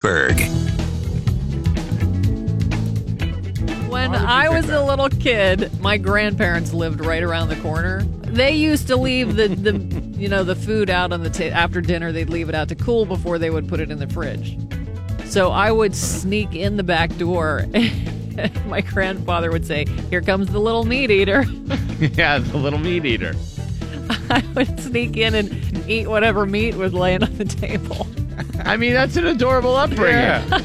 Berg. When I was a little kid, my grandparents lived right around the corner. They used to leave the, the you know the food out on the ta- after dinner. They'd leave it out to cool before they would put it in the fridge. So I would sneak in the back door. my grandfather would say, "Here comes the little meat eater." yeah, the little meat eater. I would sneak in and eat whatever meat was laying on the table. I mean, that's an adorable upbringing.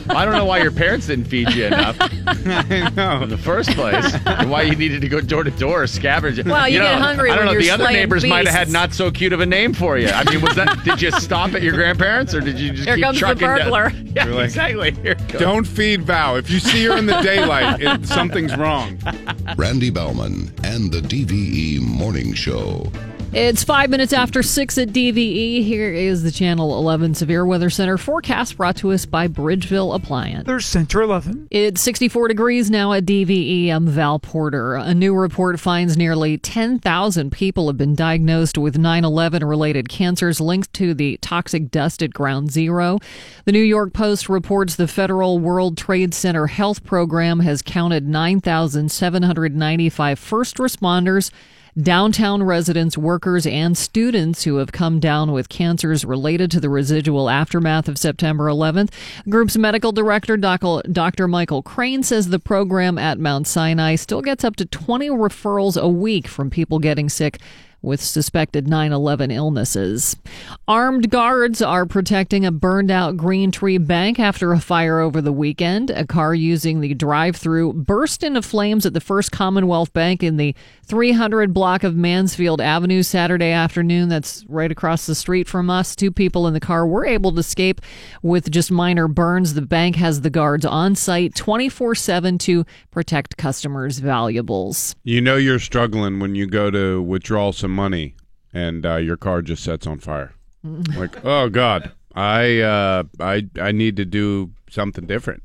I don't know why your parents didn't feed you enough I know. in the first place, and why you needed to go door to door scavenging. Well, you get hungry I don't when know. you're the other slaying neighbors might have had not so cute of a name for you. I mean, was that? did you stop at your grandparents, or did you just Here keep comes the trucking down- burglar. Yeah, like, exactly. Here. Don't feed Val. If you see her in the daylight, it, something's wrong. Randy Baumann and the DVE Morning Show. It's five minutes after six at DVE. Here is the Channel 11 Severe Weather Center forecast brought to us by Bridgeville Appliance. There's Center 11. It's 64 degrees now at DVE. I'm Val Porter. A new report finds nearly 10,000 people have been diagnosed with 9 11 related cancers linked to the toxic dust at Ground Zero. The New York Post reports the Federal World Trade Center Health Program has counted 9,795 first responders downtown residents, workers, and students who have come down with cancers related to the residual aftermath of September 11th. The group's medical director, Dr. Michael Crane, says the program at Mount Sinai still gets up to 20 referrals a week from people getting sick with suspected 9 11 illnesses. Armed guards are protecting a burned out Green Tree Bank after a fire over the weekend. A car using the drive through burst into flames at the First Commonwealth Bank in the 300 block of Mansfield Avenue Saturday afternoon. That's right across the street from us. Two people in the car were able to escape with just minor burns. The bank has the guards on site 24 7 to protect customers' valuables. You know you're struggling when you go to withdraw some money and uh, your car just sets on fire. like, oh God, I uh, I I need to do something different.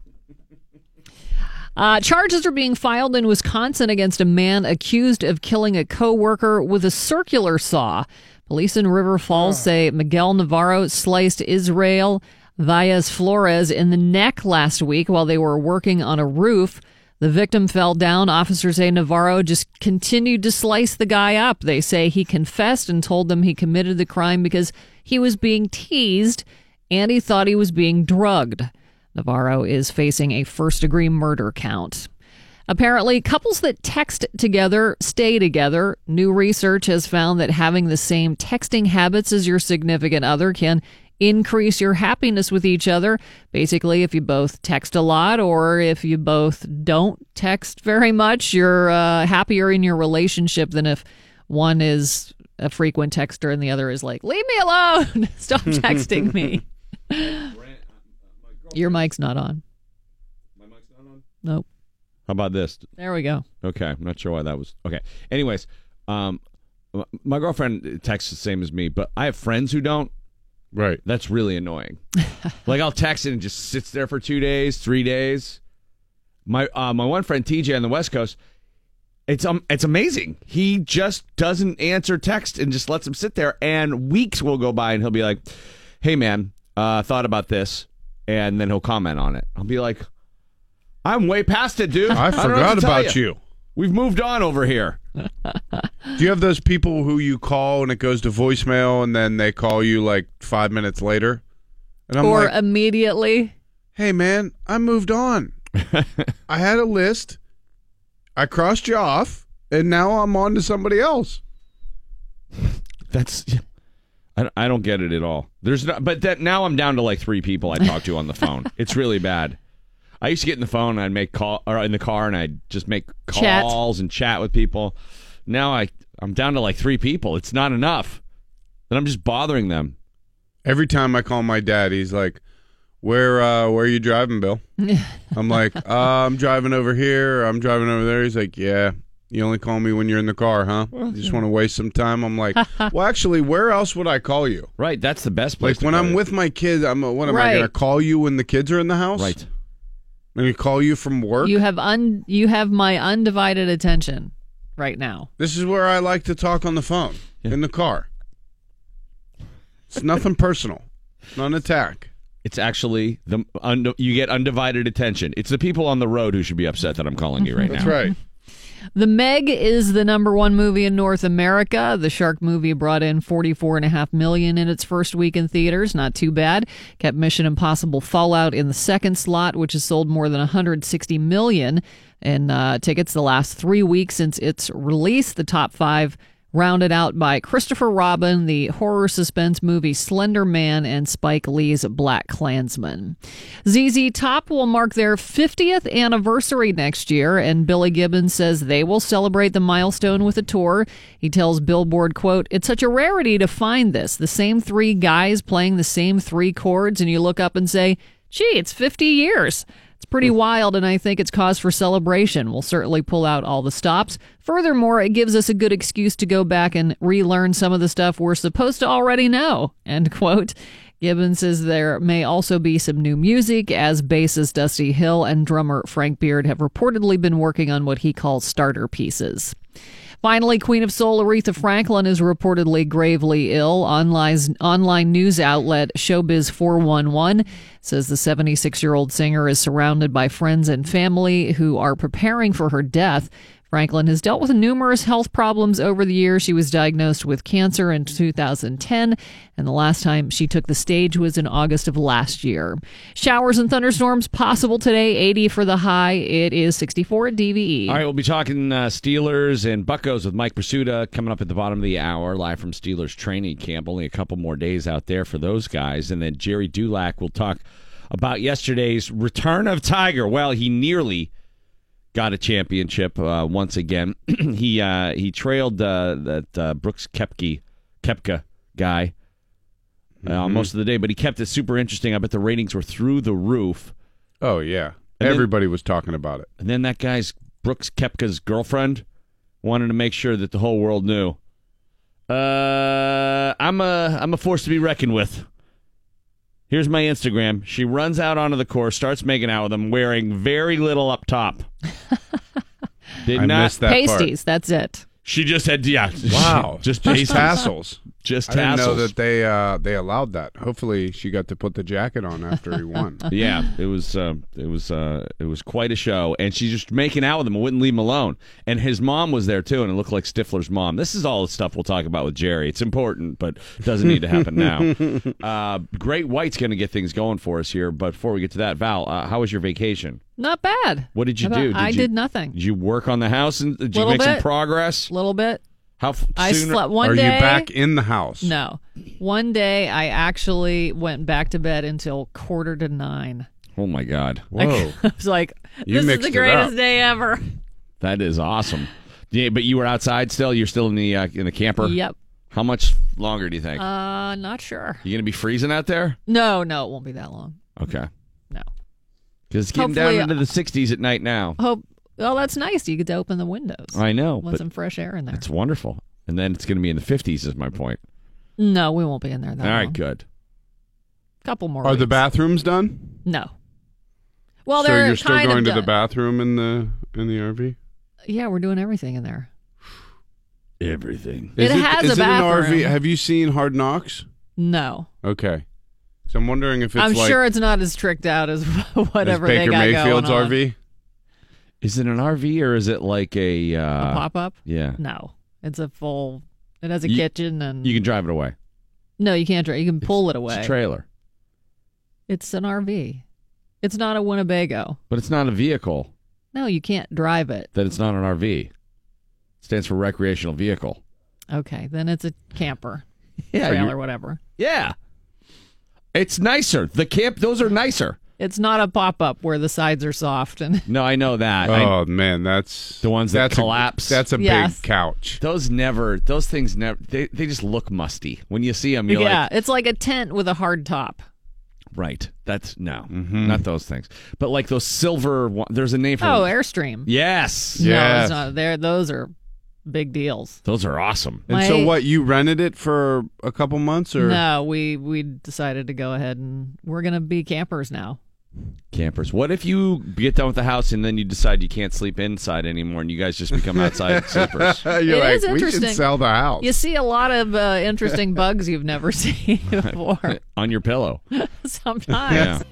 Uh, charges are being filed in Wisconsin against a man accused of killing a coworker with a circular saw. Police in River Falls say Miguel Navarro sliced Israel Valles Flores in the neck last week while they were working on a roof. The victim fell down. Officers say Navarro just continued to slice the guy up. They say he confessed and told them he committed the crime because he was being teased and he thought he was being drugged. Navarro is facing a first degree murder count. Apparently, couples that text together stay together. New research has found that having the same texting habits as your significant other can increase your happiness with each other. Basically, if you both text a lot or if you both don't text very much, you're uh, happier in your relationship than if one is a frequent texter and the other is like, leave me alone. Stop texting me. Your mic's not on. My mic's not on? Nope. How about this? There we go. Okay, I'm not sure why that was. Okay. Anyways, um, my girlfriend texts the same as me, but I have friends who don't. Right. That's really annoying. like I'll text it and just sits there for two days, three days. My uh, my one friend TJ on the West Coast, it's um it's amazing. He just doesn't answer text and just lets him sit there, and weeks will go by and he'll be like, "Hey man, uh, thought about this," and then he'll comment on it. I'll be like, "I'm way past it, dude. I what forgot about you. We've moved on over here." Do you have those people who you call and it goes to voicemail and then they call you like five minutes later? And I'm or like, immediately. hey man, I moved on. I had a list. I crossed you off, and now I'm on to somebody else. That's I, I don't get it at all. There's not, but that now I'm down to like three people I talk to on the phone. It's really bad. I used to get in the phone and I'd make call or in the car and I'd just make Chat. calls and chat with people. Now I I'm down to like three people. It's not enough. Then I'm just bothering them. Every time I call my dad, he's like, "Where, uh, where are you driving, Bill?" I'm like, uh, "I'm driving over here. I'm driving over there." He's like, "Yeah, you only call me when you're in the car, huh? You just want to waste some time." I'm like, "Well, actually, where else would I call you? Right, that's the best place. Like to when put I'm it. with my kids, I'm. uh, What am I going to call you when the kids are in the house? right. I'm going to call you from work. You have un you have my undivided attention right now. This is where I like to talk on the phone in the car. It's nothing personal. Not an attack. It's actually the und- you get undivided attention. It's the people on the road who should be upset that I'm calling you right That's now. That's right. The Meg is the number one movie in North America. The shark movie brought in forty-four and a half million in its first week in theaters. Not too bad. Kept Mission Impossible Fallout in the second slot, which has sold more than 160 million in uh, tickets the last three weeks since its release. The top five rounded out by Christopher Robin, the horror suspense movie Slender Man, and Spike Lee's BlacKkKlansman. ZZ Top will mark their 50th anniversary next year, and Billy Gibbons says they will celebrate the milestone with a tour. He tells Billboard, quote, It's such a rarity to find this. The same three guys playing the same three chords, and you look up and say, gee, it's 50 years. It's pretty wild, and I think it's cause for celebration. We'll certainly pull out all the stops. Furthermore, it gives us a good excuse to go back and relearn some of the stuff we're supposed to already know. End quote. Gibbons says there may also be some new music, as bassist Dusty Hill and drummer Frank Beard have reportedly been working on what he calls starter pieces. Finally, Queen of Soul Aretha Franklin is reportedly gravely ill. Online, online news outlet Showbiz 411 says the 76 year old singer is surrounded by friends and family who are preparing for her death. Franklin has dealt with numerous health problems over the years. She was diagnosed with cancer in 2010, and the last time she took the stage was in August of last year. Showers and thunderstorms possible today, 80 for the high. It is 64 at DVE. All right, we'll be talking uh, Steelers and Buccos with Mike Prisuta coming up at the bottom of the hour, live from Steelers training camp. Only a couple more days out there for those guys. And then Gerry Dulac will talk about yesterday's return of Tiger. Well, he nearly got a championship uh, once again. he uh, he trailed uh, that uh, Brooks Kepke Koepka guy uh, most of the day, but he kept it super interesting. I bet the ratings were through the roof. Oh yeah, then- everybody was talking about it. And then that guy's Brooks Koepka's girlfriend wanted to make sure that the whole world knew. Uh, I'm a I'm a force to be reckoned with. Here's my Instagram. She runs out onto the course, starts making out with him, wearing very little up top. Did I not. missed that Pasties, that's it. She just had yeah. Wow, just just pasties. tassels. Just I didn't know that they uh, they allowed that. Hopefully, she got to put the jacket on after he won. yeah, it was uh, it was uh, it was quite a show, and she's just making out with him and wouldn't leave him alone. And his mom was there too, and it looked like Stifler's mom. This is all the stuff we'll talk about with Gerry. It's important, but doesn't need to happen now. Uh, Great White's going to get things going for us here, but before we get to that, Val, uh, how was your vacation? Not bad. What did you How do? about- I you, did nothing. Did you work on the house and did you Little make some progress? A little bit. How f- I soon? slept one Are day. you back in the house? No. One day I actually went back to bed until quarter to nine. Oh my God, Whoa. I was like, You this is the greatest day ever. that is awesome. Yeah, but you were outside still. You're still in the uh, in the camper. Yep. How much longer do you think? Uh, not sure. you gonna be freezing out there? No, no, it won't be that long. Okay. No. Because it's getting Hopefully- down into the 60s at night now. Hope. Well, that's nice. You get to open the windows. I know, Want but some fresh air in there. it's wonderful. And then it's going to be in the 50s, is my point. No, we won't be in there that All right, long. good. Couple more. Are the bathrooms done? No. Well, so they're you're still kind going to the bathroom in the in the RV? Yeah, we're doing everything in there. Everything. It has is a it an bathroom. RV? Have you seen Hard Knocks? No, Okay. So I'm wondering if it's I'm like sure it's not as tricked out as as whatever Baker they got Mayfield's going on. RV. Is it an RV or is it like a. Uh, A pop up? Yeah. No, it's a full. It has a You- kitchen and You can drive it away. no, you can't drive. You can pull it away. It's a trailer. It's an RV. It's not a Winnebago. But it's not a vehicle, No, you can't drive it. that it's not an RV. It stands for recreational vehicle. Okay, then it's a camper, Yeah. trailer, whatever. Yeah. It's nicer. The camp, those are nicer. It's not a pop up where the sides are soft and No, I know that. I- Oh man, that's The ones that that's a- collapse? that's a Yes. big couch. those never, those things never, they, they just look musty. When you see them, you're yeah, like, it's like a tent with a hard top. right. That's, no, Mm-hmm. not those things. But like those silver, one- there's a name for Oh, them. Airstream. Yes. No, Yes. it's not. There, those are big deals. Those are awesome. And so My- what? You rented it for a couple months, or No, we we decided to go ahead and we're gonna be campers now. Campers. What if you get done with the house and then you decide you can't sleep inside anymore and you guys just become outside sleepers? You're It like, is we interesting. should sell the house. You see a lot of uh, interesting bugs you've never seen before. On your pillow. Sometimes. Yeah.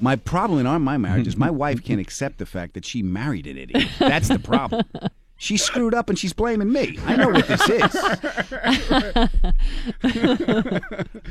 My problem in our my marriage is my wife can't accept the fact that she married an idiot. That's the problem. She screwed up and she's blaming me. I know what this is.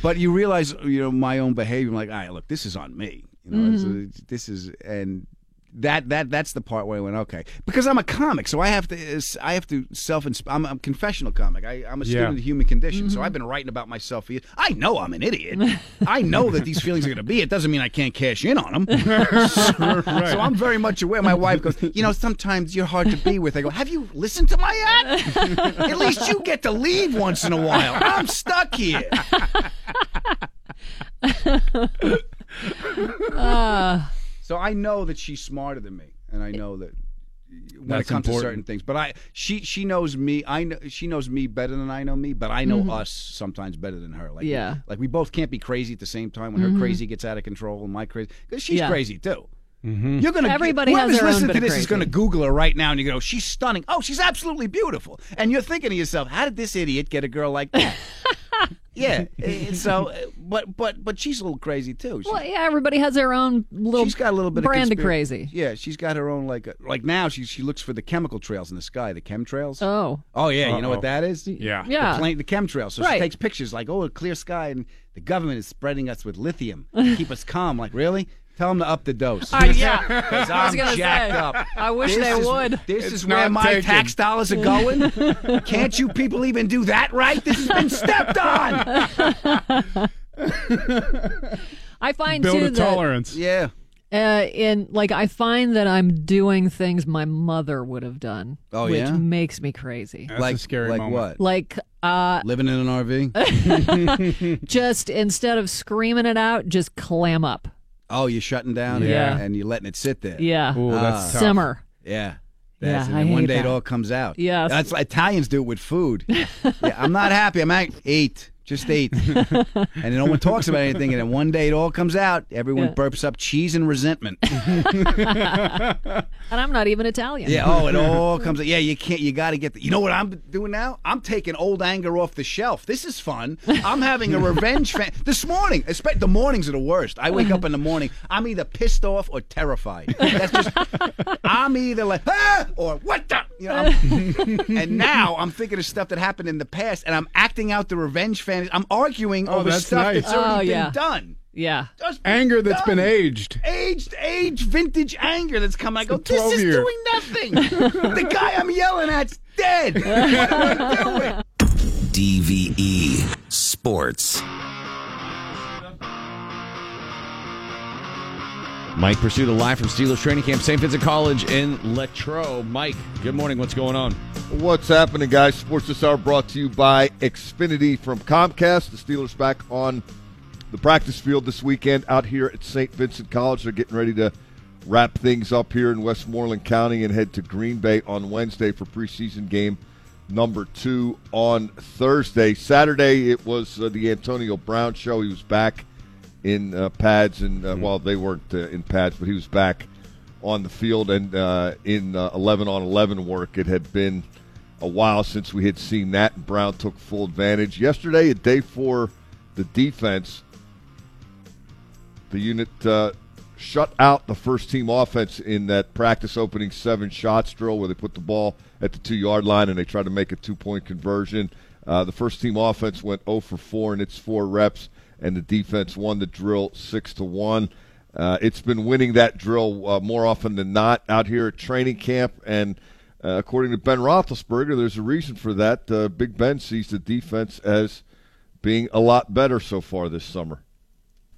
but you realize, you know, my own behavior. I'm like, all right, look, this is on me. You know, Mm-hmm. it's- this is and that that that's the part where I went okay because I'm a comic, so I have to I have to self. I'm a confessional comic. I, I'm a student Yeah. of the human condition, Mm-hmm. so I've been writing about myself for years. I know I'm an idiot. I know that these feelings are going to be. It doesn't mean I can't cash in on them. So I'm very much aware. My wife goes, you know, sometimes you're hard to be with. I go, have you listened to my ad? At least you get to leave once in a while. I'm stuck here. so I know that she's smarter than me, and I know that when it comes to certain things. But I, she, she knows me. I know she knows me better than I know me. But I know mm-hmm. us sometimes better than her. Like, Yeah. like we both can't be crazy at the same time. When her mm-hmm. crazy gets out of control and my crazy, because she's Yeah. crazy too. Mm-hmm. You're gonna Everybody has whoever's their listening bit to of this is going to Google her right now, and you go, "She's stunning." Oh, she's absolutely beautiful, and you're thinking to yourself, "How did this idiot get a girl like that?" yeah. eh, So, eh, but but but she's a little crazy too. She- Well, yeah, everybody has their own little she's got a little bit brand of, of conspira- crazy. Yeah, she's got her own like uh, like now she she looks for the chemical trails in the sky, the chemtrails. Oh, Oh yeah, you know what that is? Yeah. yeah. The, plane, the chemtrails. So Right. she takes pictures like, oh, a clear sky, and the government is spreading us with lithium to keep us calm. Like, really? Tell them to up the dose. Uh, yeah. Because I was I'm jacked say, up. I wish This they is- would. This It's is where my taken. tax dollars are going. Can't you people even do that right? This has been stepped on. I find Build too a that tolerance. Yeah. uh, in like I find that I'm doing things my mother would have done, Oh, which yeah? makes me crazy. That's like a scary like moment. what? Like, uh, Living in an RV? just instead of screaming it out, just clam up. Oh, you're shutting down Yeah. and you're letting it sit there. Yeah, Ooh, that's Ah. tough. simmer. Yeah. Yeah, That's, and I then one hate day it all comes out. Yeah, That's like Italians do it with food. yeah, I'm not happy. I'm at eight. Just eight. and no one talks about anything. And then one day it all comes out. Everyone Yeah. burps up cheese and resentment. And I'm not even Italian. yeah. Oh, it all comes out. Yeah, you can't. You got to get the. You know what I'm doing now? I'm taking old anger off the shelf. This is fun. I'm having a revenge fan. This morning, espe- the mornings are the worst. I wake up in the morning. I'm either pissed off or terrified. That's just. I'm either like ah or what the you know. I'm- and now I'm thinking of stuff that happened in the past, and I'm acting out the revenge fantasy. I'm arguing Oh, over that's stuff nice. that's already Oh, yeah. been done. yeah. Just Anger that's been aged. Aged, aged, vintage anger that's coming. I go, this 12 is year. doing nothing. the guy I'm yelling at's dead. What am I doing? DVE Sports. Mike Prisuta live from Steelers training camp, St. Vincent College in Latrobe. Mike, good morning. What's going on? What's happening, guys? Sports This Hour brought to you by Xfinity from Comcast. The Steelers back on the practice field this weekend out here at St. Vincent College. They're getting ready to wrap things up here in Westmoreland County and head to Green Bay on Wednesday for preseason game number two on Thursday. Saturday, it was uh, the Antonio Brown show. He was back in uh, pads, and uh, well, they weren't uh, in pads, but he was back on the field and uh, in uh, 11 on 11 work. It had been a while since we had seen that, and Brown took full advantage. Yesterday, a day for the defense, the unit uh, shut out the first team offense in that practice opening seven shots drill where they put the ball at the two yard line and they tried to make a two point conversion. Uh, the first team offense went 0 for 4 in its four reps, and the defense won the drill 6 to 1. Uh, it's been winning that drill uh, more often than not out here at training camp, and uh, according to Ben Roethlisberger, there's a reason for that. Uh, Big Ben sees the defense as being a lot better so far this summer.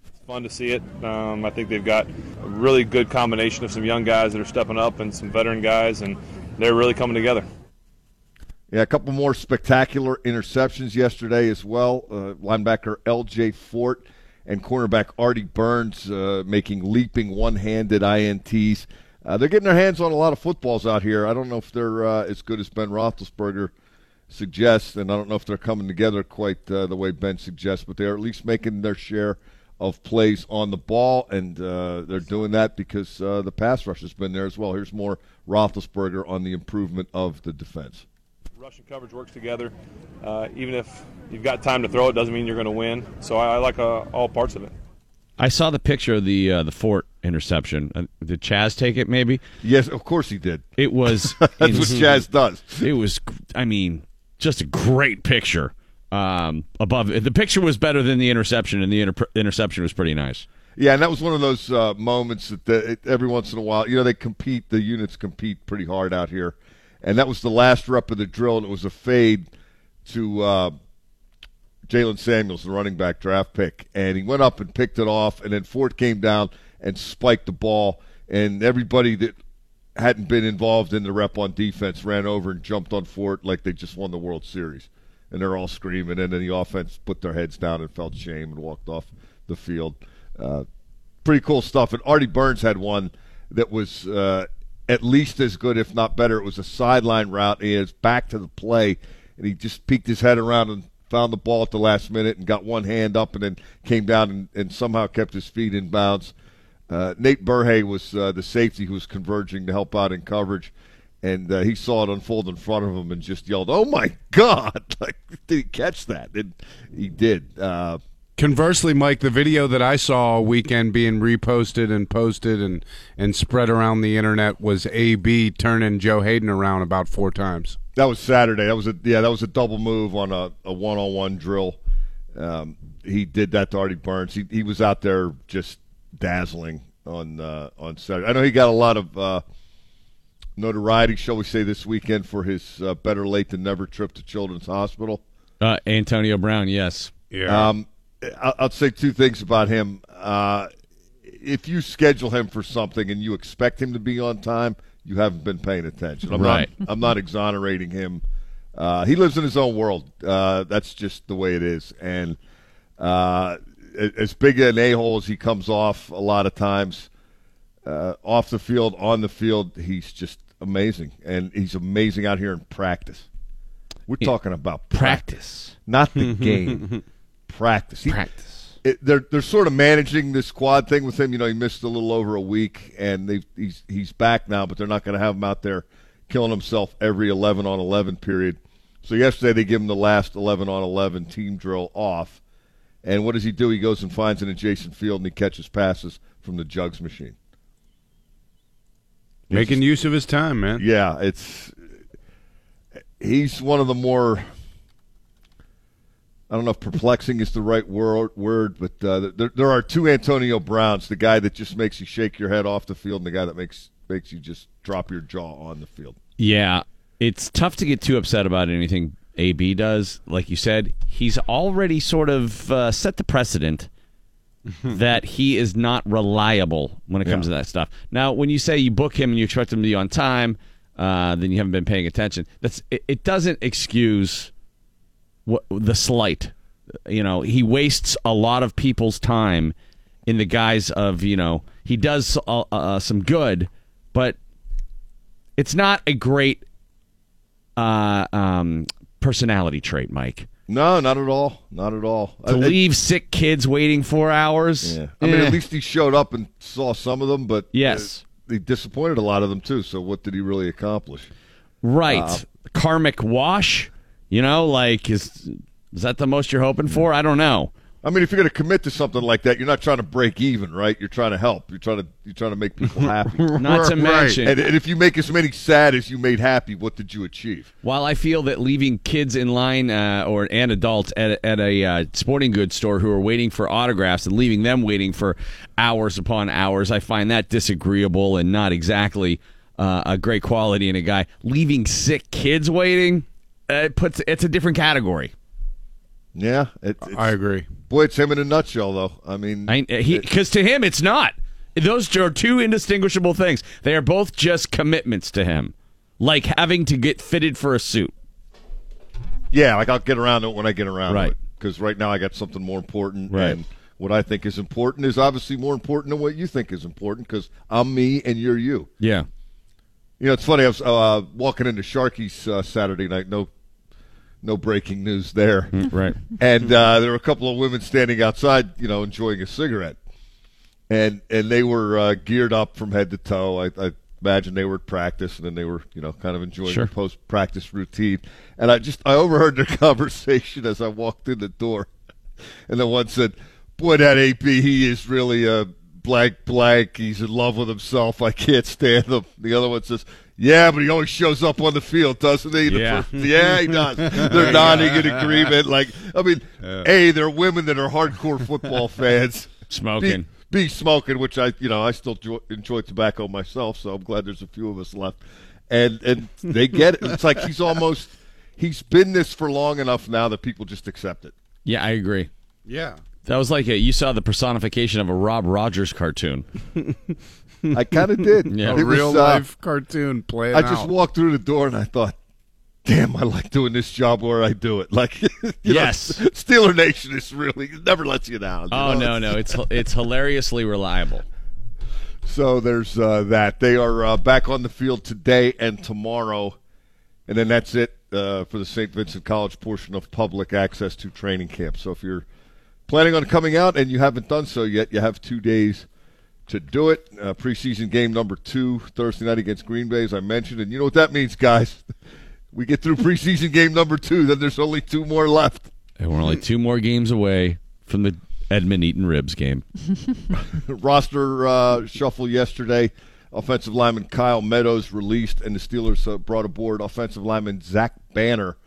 It's fun to see it. Um, I think they've got a really good combination of some young guys that are stepping up and some veteran guys, and they're really coming together. Yeah, a couple more spectacular interceptions yesterday as well. Uh, linebacker L.J. Fort and cornerback Artie Burns uh, making leaping one-handed ints. Uh, they're getting their hands on a lot of footballs out here. I don't know if they're uh, as good as Ben Roethlisberger suggests, and I don't know if they're coming together quite uh, the way Ben suggests, but they're at least making their share of plays on the ball, and uh, they're doing that because the pass rush has been there as well. Here's more Roethlisberger on the improvement of the defense. Rush and coverage works together. Uh, even if you've got time to throw it, doesn't mean you're going to win. So I, I like uh, all parts of it. I saw the picture of the uh, the Fort interception. Uh, did Chaz take it? Maybe Yes, of course he did. it was. That's what Chaz does. It was. I mean, just a great picture. Um, above the picture was better than the interception, and the inter- interception was pretty nice. Yeah, and that was one of those uh, moments that the, it, every once in a while, you know, they compete. The units compete pretty hard out here, and that was the last rep of the drill, and it was a fade to uh, Jaylen Samuels, the running back draft pick, and he went up and picked it off, and then Fort came down and spiked the ball, and everybody that hadn't been involved in the rep on defense ran over and jumped on Fort like they just won the World Series, and they're all screaming, and then the offense put their heads down and felt shame and walked off the field. Uh, pretty cool stuff. And Artie Burns had one that was uh, at least as good, if not better. It was a sideline route. He is back to the play, and he just peeked his head around and found the ball at the last minute and got one hand up and then came down and, and somehow kept his feet in bounds. Uh, Nate Berhe was uh, the safety who was converging to help out in coverage, and uh, he saw it unfold in front of him and just yelled, "Oh my God!" Like, did he catch that? And he did. Conversely, Mike, the video that I saw all weekend being reposted and posted and, and spread around the internet was AB turning Joe Haden around about four times. That was Saturday. That was a yeah. That was a double move on a, a one-on-one drill. Um, he did that to Artie Burns. He he was out there just dazzling on uh, on Saturday. I know he got a lot of uh, notoriety, shall we say, this weekend for his uh, better late than never trip to Children's Hospital. Uh, Antonio Brown, yes. Yeah. Um, I'll, I'll say two things about him. Uh, if you schedule him for something and you expect him to be on time, you haven't been paying attention. I'm Right. not. I'm not exonerating him. Uh, he lives in his own world. Uh, that's just the way it is. And uh, as big an a hole as he comes off, a lot of times uh, off the field, on the field, he's just amazing, and he's amazing out here in practice. We're talking about Practice. not the game. Practice. He- Practice. it, they're they're sort of managing this squad thing with him. You know, he missed a little over a week, and they he's he's back now, but they're not going to have him out there killing himself every eleven on eleven period. So yesterday they give him the last eleven on eleven team drill off, and what does he do? He goes and finds an adjacent field and he catches passes from the jugs machine. Making use of his time, man. Yeah, it's he's one of the more. I don't know if perplexing is the right word, word but uh, there, there are two Antonio Browns: the guy that just makes you shake your head off the field, and the guy that makes makes you just drop your jaw on the field. Yeah, it's tough to get too upset about anything AB does. Like you said, he's already sort of uh, set the precedent that he is not reliable when it comes Yeah. to that stuff. Now, when you say you book him and you expect him to be on time, uh, then you haven't been paying attention. That's it, it doesn't excuse the slight. You know, he wastes a lot of people's time in the guise of you know he does uh, uh, some good, but it's not a great uh, um, personality trait, Mike. No, not at all. Not at all. To I- leave sick kids waiting four hours. yeah. I mean, Eh. at least he showed up and saw some of them, but Yes. uh, he disappointed a lot of them too. So what did he really accomplish? right. Uh, Karmic wash. You know, like is is that the most you're hoping for? I don't know. I mean, if you're going to commit to something like that, you're not trying to break even, right? You're trying to help. You're trying to you're trying to make people happy. Not to mention, and, and if you make as many sad as you made happy, what did you achieve? While I feel that leaving kids in line uh, or and adults at a, at a uh, sporting goods store who are waiting for autographs and leaving them waiting for hours upon hours, I find that disagreeable and not exactly uh, a great quality in a guy. Leaving sick kids waiting, it puts it's a different category. Yeah, it, it's, I agree. boy, it's him in a nutshell, though. I mean, I, he because to him it's not. Those are two indistinguishable things. They are both just commitments to him, like having to get fitted for a suit. yeah, like I'll get around to it when I get around Right. to it. Because right now I got something more important, Right. and what I think is important is obviously more important than what you think is important. Because I'm me and you're you. Yeah. You know, it's funny. I was uh, walking into Sharky's uh, Saturday night. No, no breaking news there. Right. And uh, there were a couple of women standing outside, you know, enjoying a cigarette, and and they were uh, geared up from head to toe. I, I imagine they were at practice, and then they were, you know, kind of enjoying Sure. the post practice routine. And I just I overheard their conversation as I walked in the door, and the one said, "Boy, that AB, he is really a blank blank. He's in love with himself. I can't stand him." The other one says. Yeah, but he always shows up on the field, doesn't he? The Yeah. first- yeah, he does. They're nodding in agreement. Like, I mean, a they're women that are hardcore football fans. Smoking. Be, be smoking, which I, you know, I still enjoy tobacco myself, so I'm glad there's a few of us left. And and they get it. It's like he's almost he's been this for long enough now that people just accept it. Yeah, I agree. Yeah. That was like a, you saw the personification of a Rob Rogers cartoon. I kind of did. Yeah. It was, real uh, cartoon playing I just walked through the door and I thought, damn, I like doing this job where I do it. Like, you know, Yes. Steeler Nation is really it never lets you down. you Oh know? no, no, it's it's hilariously reliable. So there's uh, that. They are uh, back on the field today and tomorrow, and then that's it uh, for the St. Vincent College portion of public access to training camp. So if you're planning on coming out and you haven't done so yet, you have two days to do it. Uh, preseason game number two Thursday night against Green Bay, as I mentioned, and you know what that means, guys. We get through preseason game number two, then there's only two more left. And we're only two more games away from the Edmund Eaton Ribs game. roster uh, shuffle yesterday. Offensive lineman Kyle Meadows released, and the Steelers uh, brought aboard offensive lineman Zach Banner.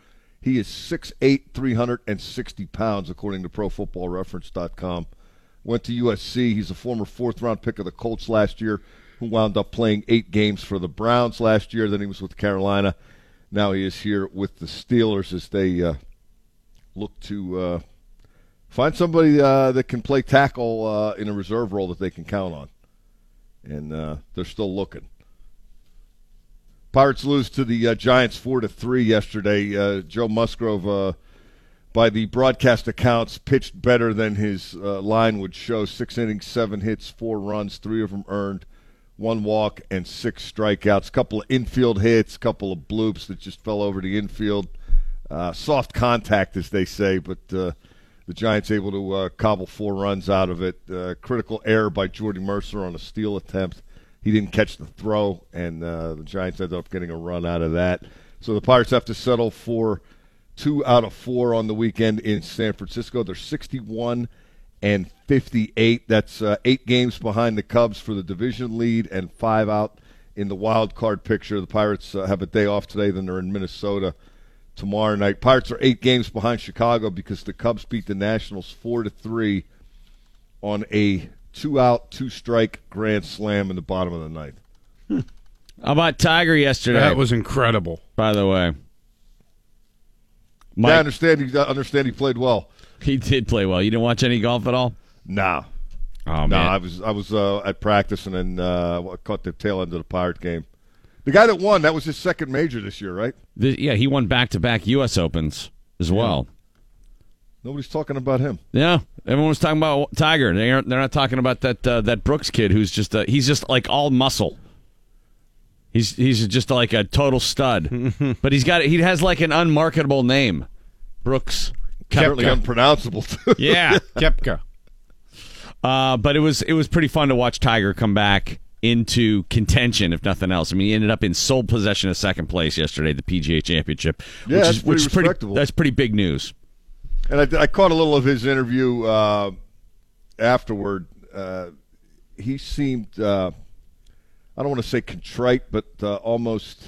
He is 6'8", 360 pounds, according to ProFootballReference.com. Went to USC. He's a former fourth-round pick of the Colts last year, who wound up playing eight games for the Browns last year. Then he was with Carolina. Now he is here with the Steelers as they uh, look to uh, find somebody uh, that can play tackle uh, in a reserve role that they can count on. And uh, they're still looking. Pirates lose to the uh, Giants four to three yesterday. Joe Musgrove, by the broadcast accounts, pitched better than his uh, line would show. Six innings, seven hits, four runs, three of them earned, one walk, and six strikeouts. Couple of infield hits, couple of bloops that just fell over the infield. Uh, soft contact, as they say, but uh, the Giants able to uh, cobble four runs out of it. Uh, critical error by Jordy Mercer on a steal attempt. He didn't catch the throw, and uh, the Giants ended up getting a run out of that. So the Pirates have to settle for two out of four on the weekend in San Francisco. They're 61 and 58. That's uh, eight games behind the Cubs for the division lead and five out in the wild card picture. The Pirates uh, have a day off today, then they're in Minnesota tomorrow night. Pirates are eight games behind Chicago because the Cubs beat the Nationals four to three on a two out, two strike grand slam in the bottom of the ninth. How about Tiger yesterday? That was incredible. by the way. Yeah, I understand. He, I understand he played well. he did play well. You didn't watch any golf at all? Nah, Oh no, man. I was I was uh, at practice and then uh, caught the tail end of the Pirate game. The guy that won that was his second major this year, right? The- yeah, he won back-to-back U.S. Opens as well. Nobody's talking about him. Yeah, everyone was talking about Tiger. They aren't. They're not talking about that uh, that Brooks kid who's just uh, he's just like all muscle. He's he's just like a total stud, but he's got he has like an unmarketable name, Brooks. Certainly Koepka. unpronounceable. Too. Yeah, Kepka. uh, but it was it was pretty fun to watch Tiger come back into contention, if nothing else. I mean, he ended up in sole possession of second place yesterday, at the PGA Championship. Yeah, which that's is, which pretty is pretty that's pretty big news. And I, I caught a little of his interview uh, afterward. Uh, he seemed, uh, I don't want to say contrite, but uh, almost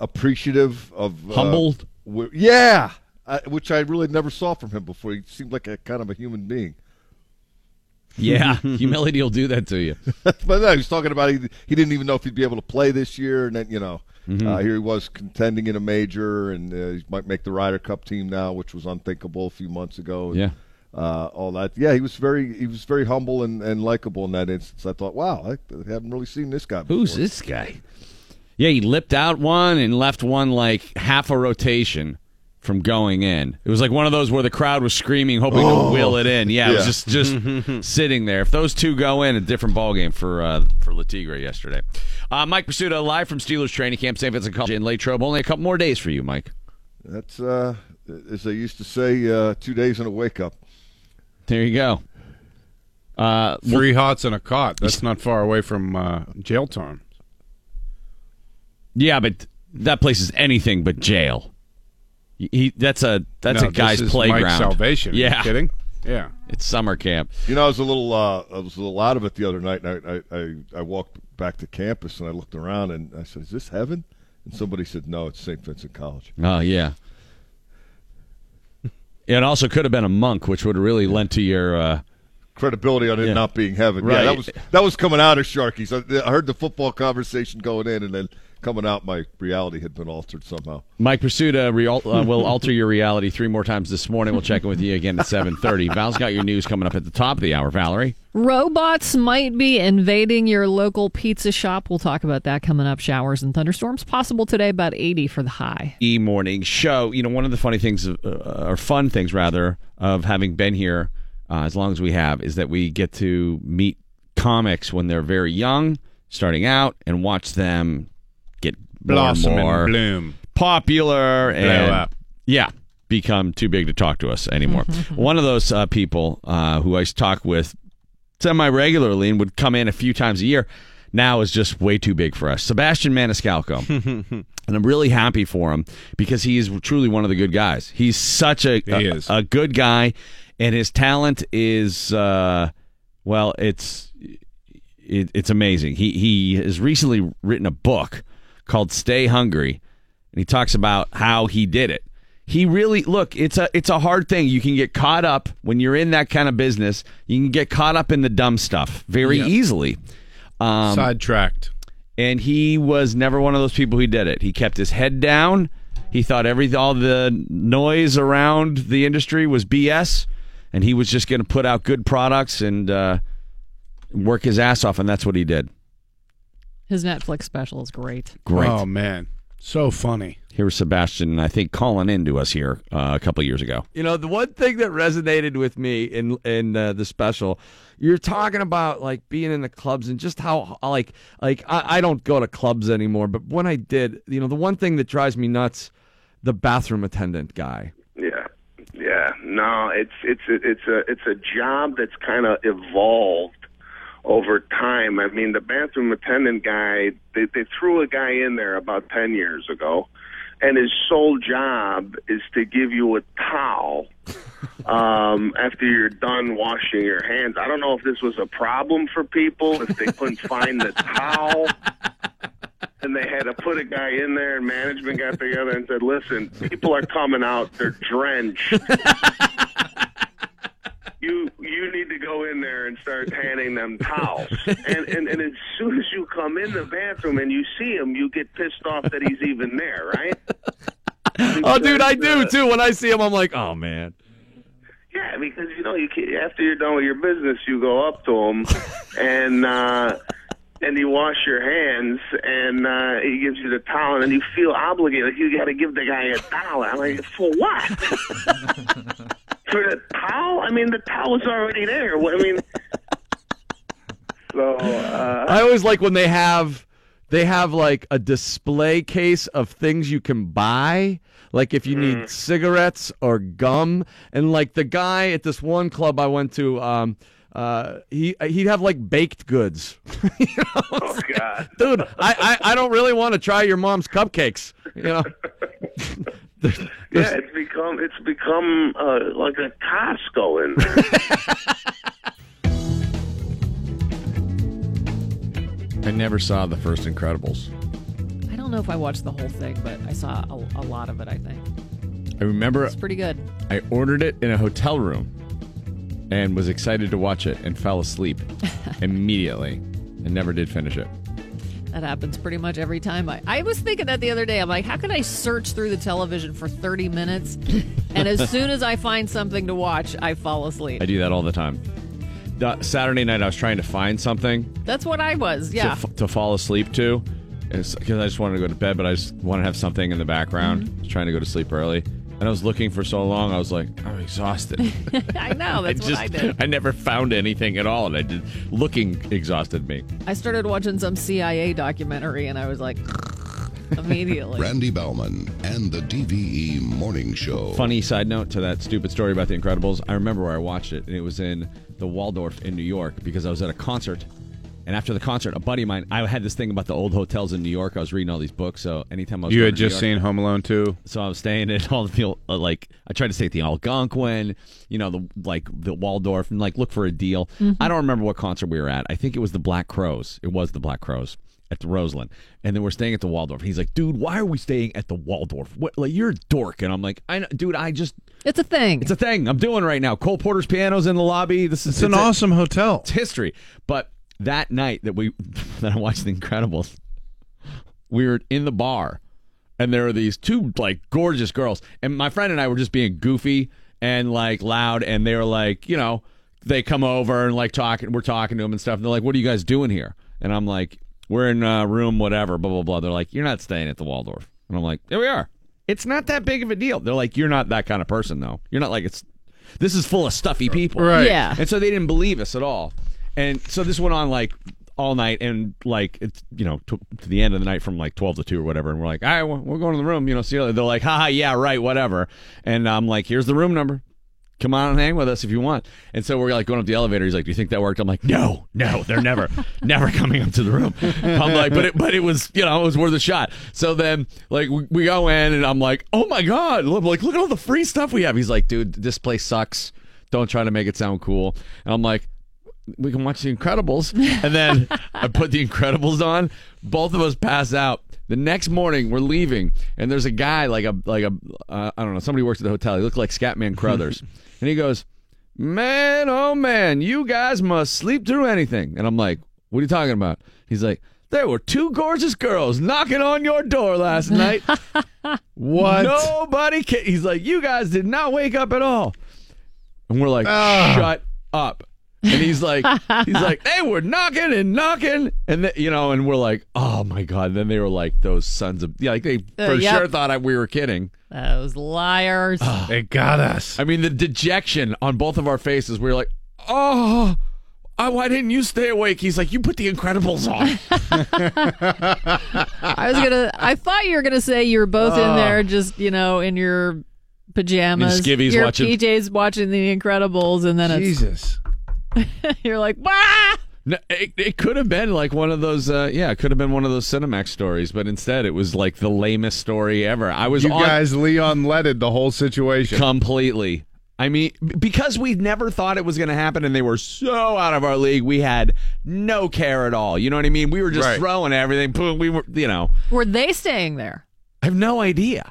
appreciative of. uh, Humbled? w- yeah, I, which I really never saw from him before. He seemed like a kind of a human being. Yeah, humility will do that to you. but no, he was talking about he, he didn't even know if he'd be able to play this year, and then you know, Mm-hmm. uh, here he was contending in a major, and uh, he might make the Ryder Cup team now, which was unthinkable a few months ago. Yeah. Uh, all that. Yeah, he was very he was very humble and, and likable in that instance. I thought, wow, I haven't really seen this guy. Before. Who's this guy? Yeah, he lipped out one and left one like half a rotation from going in. It was like one of those where the crowd was screaming, hoping to will it in. Yeah, it was just just sitting there. If those two go in, a different ball game for uh, for Latigre yesterday. Uh, Mike Prisuta live from Steelers training camp, St. Vincent College in Latrobe. Only a couple more days for you, Mike. That's uh, as they used to say, uh, two days and a wake up. There you go. Uh, Three hots and a cot. That's not far away from uh, jail time. yeah, but that place is anything but jail. He, that's a that's No, a guy's this is playground. Mike's salvation. Are you Yeah, kidding? Yeah. it's summer camp. You know, I was a little, uh, I was a little out of it the other night. And I, I, I, I walked back to campus and I looked around and I said, "Is this heaven?" And somebody said, "No, it's St. Vincent College." Oh yeah. It also could have been a monk, which would have really lent to your. Uh, Credibility on it Yeah. not being heaven. Right. Yeah, that was that was coming out of Sharky's. I, I heard the football conversation going in, and then coming out, my reality had been altered somehow. Mike Prisuta re- uh, will alter your reality three more times this morning. We'll check in with you again at seven thirty. Val's got your news coming up at the top of the hour. Valerie. Robots might be invading your local pizza shop. We'll talk about that coming up. Showers and thunderstorms possible today, about 80 for the high. E morning show. You know, one of the funny things, uh, or fun things rather, of having been here uh, as long as we have, is that we get to meet comics when they're very young, starting out, and watch them get more Blossom and more and bloom. popular and up. yeah, become too big to talk to us anymore. One of those uh, people uh, who I talk with semi regularly and would come in a few times a year now is just way too big for us. Sebastian Maniscalco. and I'm really happy for him because he is truly one of the good guys. He's such a, He a, is. a good guy, and his talent is, uh, well, it's it, it's amazing. He he has recently written a book called Stay Hungry, and he talks about how he did it. He really look. It's a it's a hard thing. You can get caught up when you're in that kind of business. You can get caught up in the dumb stuff very easily. Um, Sidetracked. and he was never one of those people who did it. He kept his head down. He thought every all the noise around the industry was BS, and he was just going to put out good products and uh, work his ass off, and that's what he did. His Netflix special is great. Great. Oh man, so funny. Here's Sebastian, I think, calling in to us here uh, a couple years ago. You know, the one thing that resonated with me in in uh, the special, you're talking about like being in the clubs and just how like like I, I don't go to clubs anymore, but when I did, you know, the one thing that drives me nuts, the bathroom attendant guy. Yeah, yeah. No, it's it's it's a it's a job that's kind of evolved over time. I mean, the bathroom attendant guy, they they threw a guy in there about ten years ago, and his sole job is to give you a towel um, after you're done washing your hands. I don't know if this was a problem for people if they couldn't find the towel. And they had to put a guy in there, and management got together and said, "Listen, people are coming out; they're drenched. you you need to go in there and start handing them towels. And, and and as soon as you come in the bathroom and you see him, you get pissed off that he's even there, right? Oh, dude, I do uh, too. When I see him, I'm like, oh man. Yeah, because you know, you can, after you're done with your business, you go up to him and uh, and you wash your hands, and uh, he gives you the towel, and then you feel obligated. Like you got to give the guy a towel. I'm like, for what? for the towel? I mean, the towel is already there. What- I mean, so uh, I always like when they have they have like a display case of things you can buy. Like if you need cigarettes or gum, and like the guy at this one club I went to, um, uh, he he'd have like baked goods. You know? oh god. dude, I, I I don't really want to try your mom's cupcakes. You know. There's- Yeah, it's become it's become uh, like a Costco in there. I never saw the first Incredibles. I don't know if I watched the whole thing, but I saw a, a lot of it, I think. I remember It's pretty good. I ordered it in a hotel room and was excited to watch it and fell asleep immediately and never did finish it. That happens pretty much every time. I, I was thinking that the other day. I'm like, how can I search through the television for 30 minutes? and as soon as I find something to watch, I fall asleep. I do that all the time. Saturday night, I was trying to find something That's what I was. Yeah. to, f- to fall asleep to because I just wanted to go to bed, but I just want to have something in the background. Mm-hmm. Trying to go to sleep early. And I was looking for so long, I was like, I'm exhausted. I know. That's I what I did. I never found anything at all, and I did. Looking exhausted me. I started watching some CIA documentary and I was like, immediately. Randy Baumann and the DVE Morning Show. Funny side note to that stupid story about The Incredibles. I remember where I watched it, and it was in the Waldorf in New York because I was at a concert. And after the concert, a buddy of mine, I had this thing about the old hotels in New York. I was reading all these books, so anytime I was You had to New just York- seen Home Alone 2. so I was staying at all the uh, like I tried to stay at the Algonquin, you know, the like the Waldorf, and like look for a deal. I don't remember what concert we were at. I think it was the Black Crowes. It was the Black Crowes at the Roseland, and then we're staying at the Waldorf. He's like, "Dude, why are we staying at the Waldorf? What? Like you're a dork." And I'm like, "I know, dude. I just It's a thing. it's a thing I'm doing right now. Cole Porter's piano's in the lobby. This is It's an a- awesome hotel. it's history. But that night that we that I watched The Incredibles, we were in the bar, and there were these two like gorgeous girls, and my friend and I were just being goofy and like loud, and they were like, you know, they come over and like talking, we're talking to them and stuff. And they're like, "What are you guys doing here?" And I'm like, "We're in uh, room whatever, blah blah blah." They're like, "You're not staying at the Waldorf," and I'm like, "There we are." It's not that big of a deal. They're like, "You're not that kind of person, though. You're not like it's." This is full of stuffy people. Right. Yeah. And so they didn't believe us at all. And so this went on like all night and like it's you know to, to the end of the night from like 12 to 2 or whatever. And we're like all right we're going to the room you know see you later." they're like haha yeah right whatever. And i'm like here's the room number. Come on and hang with us if you want. And so we're like going up the elevator. He's like do you think that worked? I'm like no no they're never never coming up to the room. I'm like but it but it was you know it was worth a shot. So then like we, we go in and i'm like oh my god I'm like look at all the free stuff we have. He's like dude this place sucks. Don't try to make it sound cool. And i'm like we can watch The Incredibles. And then I put The Incredibles on. Both of us pass out. The next morning, we're leaving, and there's a guy like a like a uh, I don't know somebody works at the hotel. He looked like Scatman Crothers, and he goes, "Man, oh man, you guys must sleep through anything." And I'm like, "What are you talking about?" He's like, "There were two gorgeous girls knocking on your door last night. What? Nobody ca He's like, you guys did not wake up at all. And we're like, Ah. shut up. And he's like, he's like, they were knocking and knocking, and then, you know, and we're like, oh my god. Then they were like those sons of yeah, like they Uh, for yep. sure thought I, we were kidding. Those liars. They got us. I mean, the dejection on both of our faces. We were like, oh. oh, why didn't you stay awake? He's like, you put the Incredibles on. I was gonna. I thought you were gonna say you were both in there, just you know, in your pajamas, In skivvies your watching- PJs, watching The Incredibles, and then it's, Jesus. you're like, "Wah!" No, it, it could have been like one of those, uh, yeah, it could have been one of those Cinemax stories, but instead it was like the lamest story ever. I was You on guys Leon leaded the whole situation. completely. I mean, because we never thought it was going to happen, and they were so out of our league, we had no care at all. You know what I mean? We were just Right. throwing everything. Boom, We were, you know, Were they staying there? I have no idea.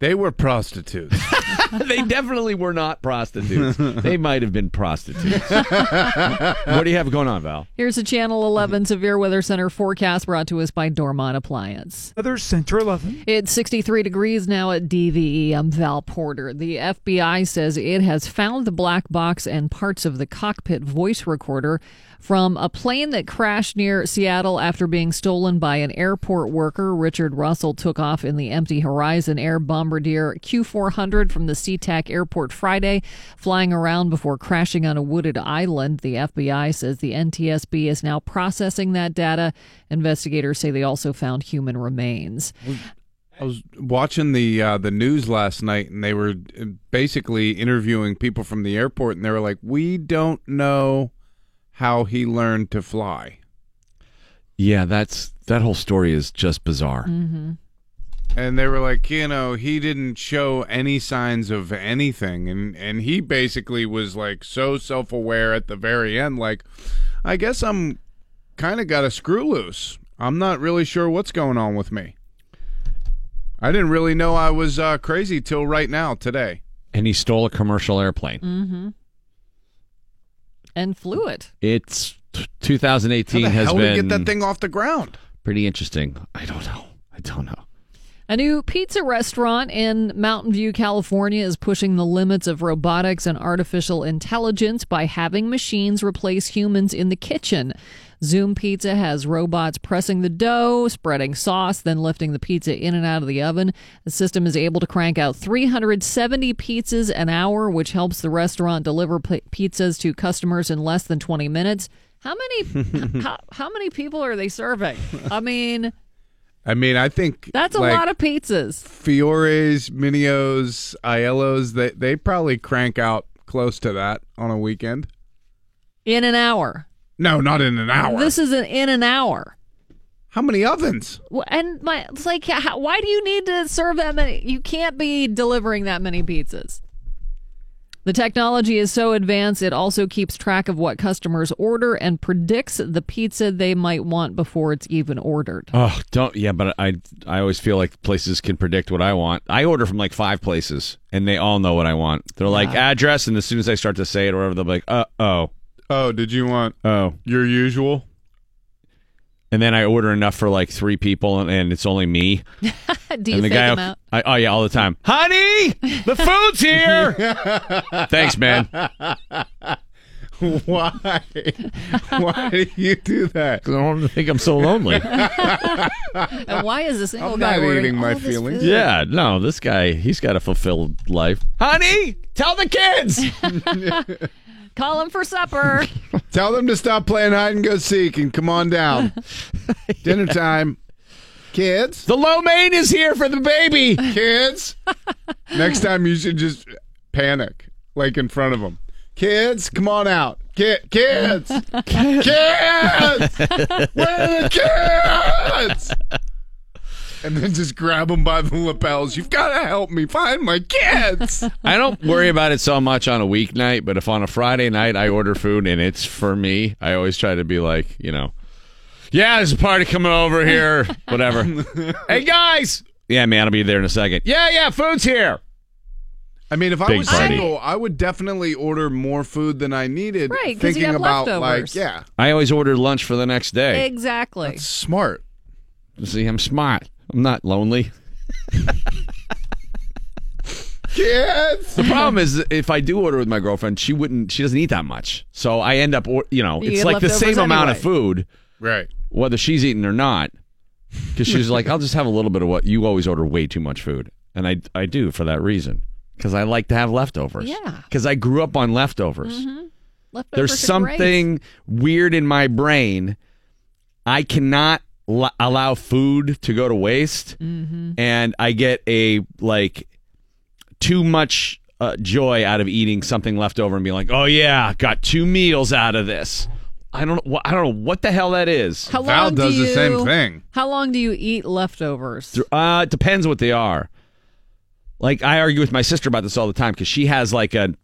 They were prostitutes. they definitely were not prostitutes. they might have been prostitutes. what do you have going on, Val? Here's a Channel 11 Severe Weather Center forecast brought to us by Dormont Appliance. Weather Center 11. It's 63 degrees now at DVE. I'm Val Porter. The FBI says it has found the black box and parts of the cockpit voice recorder from a plane that crashed near Seattle after being stolen by an airport worker. Richard Russell took off in the empty Horizon Air Bombardier Q400 from the SeaTac airport Friday, flying around before crashing on a wooded island. The FBI says the NTSB is now processing that data. Investigators say they also found human remains. I was watching the uh, the news last night, and they were uh, basically interviewing people from the airport, and they were like, "We don't know how he learned to fly." Yeah, that's that whole story is just bizarre. And they were like, you know, he didn't show any signs of anything, and and he basically was like so self aware at the very end, like, I guess I'm kind of got a screw loose. I'm not really sure what's going on with me. I didn't really know I was uh, crazy till right now today. And he stole a commercial airplane. Mm-hmm. And flew it. It's 2018 How the has hell been did he get that thing off the ground? pretty interesting. I don't know. I don't know. A new pizza restaurant in Mountain View, California is pushing the limits of robotics and artificial intelligence by having machines replace humans in the kitchen. Zoom Pizza has robots pressing the dough, spreading sauce, then lifting the pizza in and out of the oven. The system is able to crank out 370 pizzas an hour, which helps the restaurant deliver p- pizzas to customers in less than 20 minutes. How many how, how many people are they serving? I mean, I mean, I think That's a like, lot of pizzas. Fiori's, Mineo's, Aiellos. They they probably crank out close to that on a weekend. In an hour. No, not in an hour. This is an in an hour. How many ovens? Well, And my, it's like, how, why do you need to serve that many? You can't be delivering that many pizzas. The technology is so advanced, it also keeps track of what customers order and predicts the pizza they might want before it's even ordered. Oh, don't yeah, but I I always feel like places can predict what I want. I order from like five places, and they all know what I want. They're like address, and as soon as I start to say it or whatever, they'll be like, uh oh, Oh, did you want oh, your usual? and then I order enough for like three people, and, and it's only me. do you and the fake guy, them out? I, oh yeah, all the time. Honey, the food's here. Thanks, man. Why? Why do you do that? 'Cause I don't want to think I'm so lonely. And why is a single I'm guy not ordering eating my all this feelings. food? yeah, no, this guy, he's got a fulfilled life. Honey, tell the kids. Call them for supper. Tell them to stop playing hide and go seek and come on down. Dinner time. Kids, the lo mein is here for the baby. kids. Next time you should just panic, like in front of them. Kids, come on out. Ki- kids, kids. Where are the kids? And then just grab them by the lapels. You've got to help me find my kids. I don't worry about it so much on a weeknight, but if on a Friday night I order food and it's for me, I always try to be like, you know, yeah, there's a party coming over here, whatever. hey guys, yeah, man, I'll be there in a second. Yeah, yeah, food's here. I mean, if I Big was party. single, I would definitely order more food than I needed. Right, 'cause you thinking have about leftovers. like, yeah, I always order lunch for the next day. exactly. smart. See, I'm smart. I'm not lonely. Kids. The problem is if I do order with my girlfriend, she wouldn't. She doesn't eat that much, so I end up, or, you know, You it's get like the same leftovers amount of anyway. food. Right. whether she's eating or not. Because she's like, I'll just have a little bit of what you always order way too much food, and I I do for that reason because I like to have leftovers. Yeah. Because I grew up on leftovers. Mm-hmm. Leftovers There's are great. something weird in my brain. I cannot l- allow food to go to waste, Mm-hmm. and I get a like too much uh, joy out of eating something left over and being like, oh yeah, got two meals out of this. I don't know. I don't know what the hell that is. How Val long does do the same you- thing. How long do you eat leftovers? Uh, it depends what they are. Like I argue with my sister about this all the time because she has like a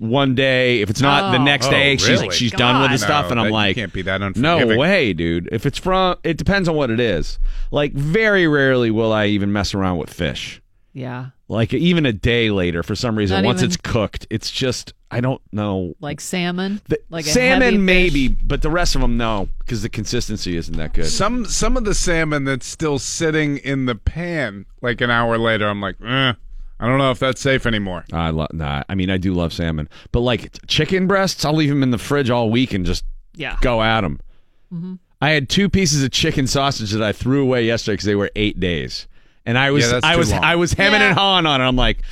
one day. If it's not the Oh. next Oh, day, she's really? like she's done with the God. stuff, and I'm like, can't be that unforgiving. no way, dude. If it's from, it depends on what it is. Like very rarely will I even mess around with fish. Yeah, Like even a day later, for some reason, Not once even- it's cooked, it's just I don't know. like salmon. The, like salmon maybe, but the rest of them no, because the consistency isn't that good. Some some of the salmon that's still sitting in the pan like an hour later, I'm like, eh, I don't know if that's safe anymore. I love. Nah, I mean I do love salmon, but like chicken breasts, I'll leave them in the fridge all week and just Yeah. go at them. Mm-hmm. I had two pieces of chicken sausage that I threw away yesterday because they were eight days, and I was Yeah, I was long. I was hemming Yeah. and hawing on it. I'm like,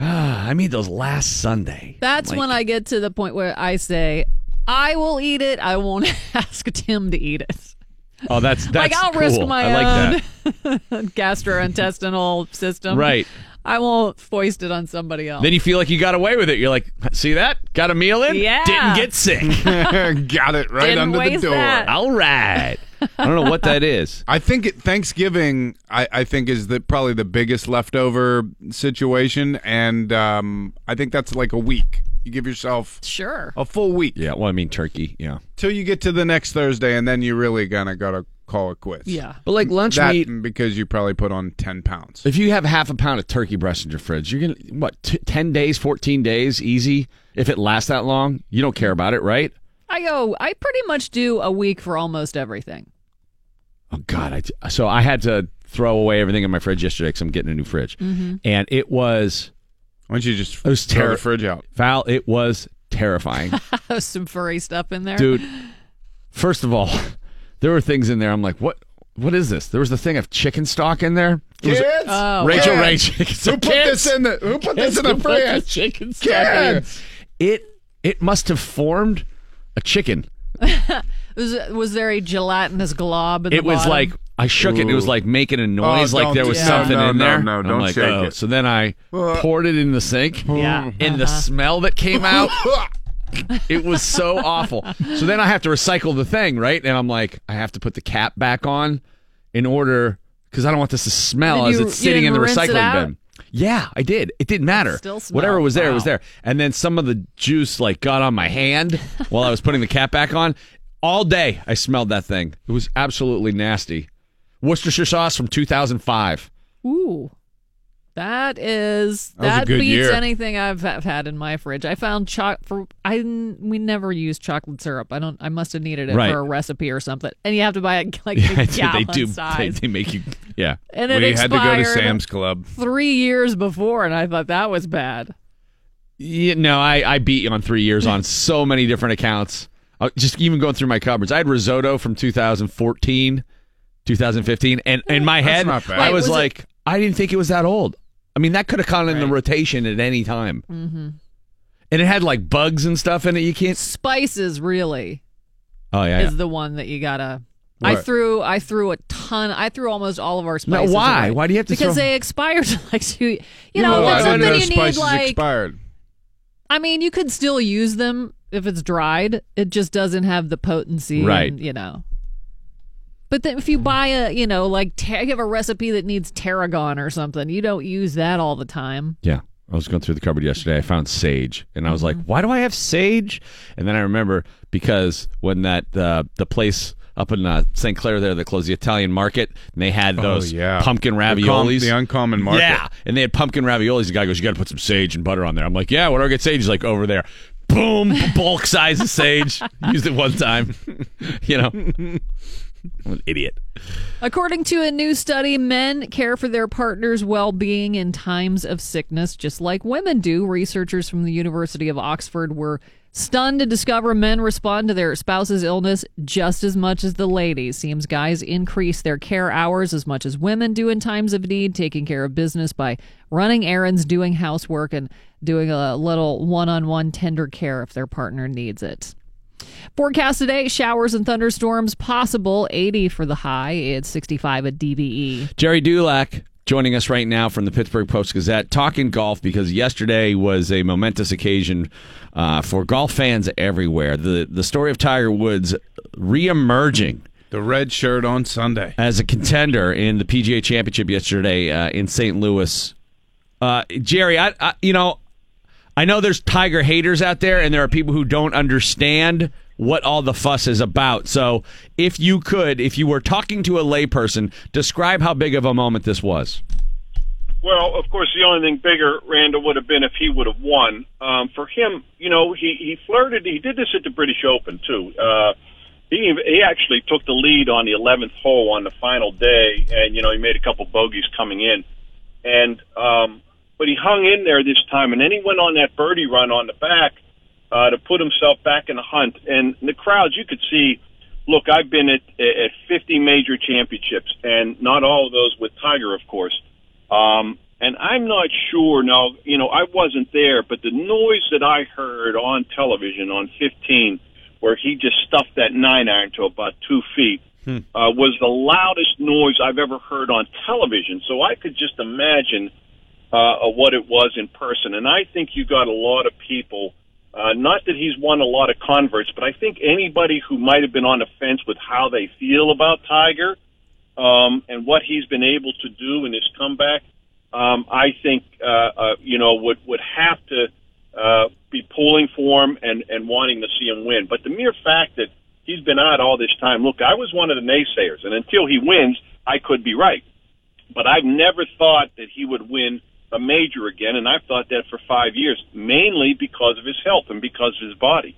ah, I made those last Sunday. That's Like, when I get to the point where I say, I will eat it. I won't ask Tim to eat it. Oh, that's that's like I'll cool. risk my I like own that. gastrointestinal system. Right. I won't foist it on somebody else. Then you feel like you got away with it. You're like, see that? Got a meal in? Yeah. Didn't get sick. Got it right Didn't under the waste door. that. all right. I don't know what that is. I think it, Thanksgiving, I, I think, is the probably the biggest leftover situation, and um, I think that's like a week. You give yourself sure. a full week Yeah. Well, I mean turkey. Yeah. till you get to the next Thursday, and then you're really gonna gotta call it quits. Yeah. But like lunch that meat, because you probably put on ten pounds. If you have half a pound of turkey breast in your fridge, you're gonna what t- ten days, fourteen days, easy. If it lasts that long, you don't care about it, right? I go, I pretty much do a week for almost everything. Oh God! I t- so I had to throw away everything in my fridge yesterday because I'm getting a new fridge, mm-hmm. and it was Why don't you just It was throw the fridge out? foul. It was terrifying, Some furry stuff in there. dude. First of all, there were things in there. I'm like, what? What is this? There was the thing of chicken stock in there. It was- Kids, Oh, Rachel Kids! Ray chicken. who put this in the Who put this in the fridge? Chicken stock. Kids! It it must have formed a chicken. Was, was there a gelatinous glob in it the was bottom? like I shook it and it was like making a noise, Oh, like there don't- was yeah. something No, in no, there. no, I'm don't like, shake oh. it. So then I poured it in the sink. Yeah. And the Uh-huh. smell that came out, it was so awful. So then I have to recycle the thing, right? And I'm like, I have to put the cap back on in order because I don't want this to smell Did as you- it's you sitting in the didn't rinse it recycling out? bin. Yeah, I did. It didn't matter. still smelled. Whatever was there was there. And then some of the juice like got on my hand while I was putting the cap back on. All day I smelled that thing. It was absolutely nasty. Worcestershire sauce from 2005. Ooh. That is That that beats year. anything I've, I've had in my fridge. I found choc for I we never used chocolate syrup. I don't. I must have needed it Right. for a recipe or something. And you have to buy it like Yeah, a they gallon do. They, size. they make you. Yeah. And it we had to go to Sam's Club. three years before, and I thought that was bad. Yeah, no, I, I beat you on three years on so many different accounts. Uh, just even going through my cupboards. I had risotto from 2014, 2015, and in my That's head. I was, was it- like, I didn't think it was that old. I mean, that could have gone in the rotation at any time, hmm and it had like bugs and stuff in it. You can't. Spices really Oh yeah. is yeah. the one that you gotta. I threw I threw a ton. I threw almost all of our No, spices. why? away. Why do you have to Because throw- they expired like two. You know, Well, it's I something you need like. expired. I mean, you could still use them if it's dried. It just doesn't have the potency, Right. and, you know. But then if you buy a, you know, like ta- you have a recipe that needs tarragon or something, you don't use that all the time. Yeah. I was going through the cupboard yesterday. I found sage, and I was like, "Why do I have sage?" And then I remember because when that uh, the place up in uh, St. Clair there that closed the Italian market, and they had Oh, those yeah. pumpkin The com- raviolis, the uncommon market. Yeah, and they had pumpkin raviolis. The guy goes, "You got to put some sage and butter on there." I'm like, "Yeah, where do I get sage?" He's like, "Over there." Boom, bulk size of sage. Used it one time. you know, I'm an idiot. According to a new study, men care for their partner's well being in times of sickness, just like women do. Researchers from the University of Oxford were stunned to discover men respond to their spouse's illness just as much as the ladies. Seems guys increase their care hours as much as women do in times of need, taking care of business by running errands, doing housework, and doing a little one on one tender care if their partner needs it. Forecast today showers and thunderstorms possible, 80 for the high. It's 65 at E. DVE. Gerry Dulac joining us right now from the Pittsburgh Post Gazette, talking golf because yesterday was a momentous occasion uh, for golf fans everywhere. The the story of Tiger Woods reemerging. The red shirt on Sunday as a contender in the PGA Championship yesterday uh, in St. Louis. Uh, Gerry, I, I you know I know there's Tiger haters out there, and there are people who don't understand what all the fuss is about. So, if you could, if you were talking to a layperson, describe how big of a moment this was. Well, of course, the only thing bigger, Randall, would have been if he would have won. Um, for him, you know, he he flirted. He did this at the British Open too. Uh, he he actually took the lead on the 11th hole on the final day, and you know he made a couple bogeys coming in, and um, but he hung in there this time, and then he went on that birdie run on the back uh, to put himself back in the hunt. And the crowds, you could see. Look, I've been at at 50 major championships, and not all of those with Tiger, of course. Um, and I'm not sure now, you know, I wasn't there, but the noise that I heard on television on 15, where he just stuffed that nine iron to about two feet, uh, was the loudest noise I've ever heard on television. So I could just imagine uh, what it was in person. And I think you got a lot of people. Uh, not that he's won a lot of converts, but I think anybody who might have been on the fence with how they feel about Tiger um, and what he's been able to do in his comeback, um, I think uh, uh, you know would would have to uh, be pulling for him and and wanting to see him win. But the mere fact that he's been out all this time, look, I was one of the naysayers, and until he wins, I could be right. But I've never thought that he would win a major again, and I've thought that for five years, mainly because of his health and because of his body.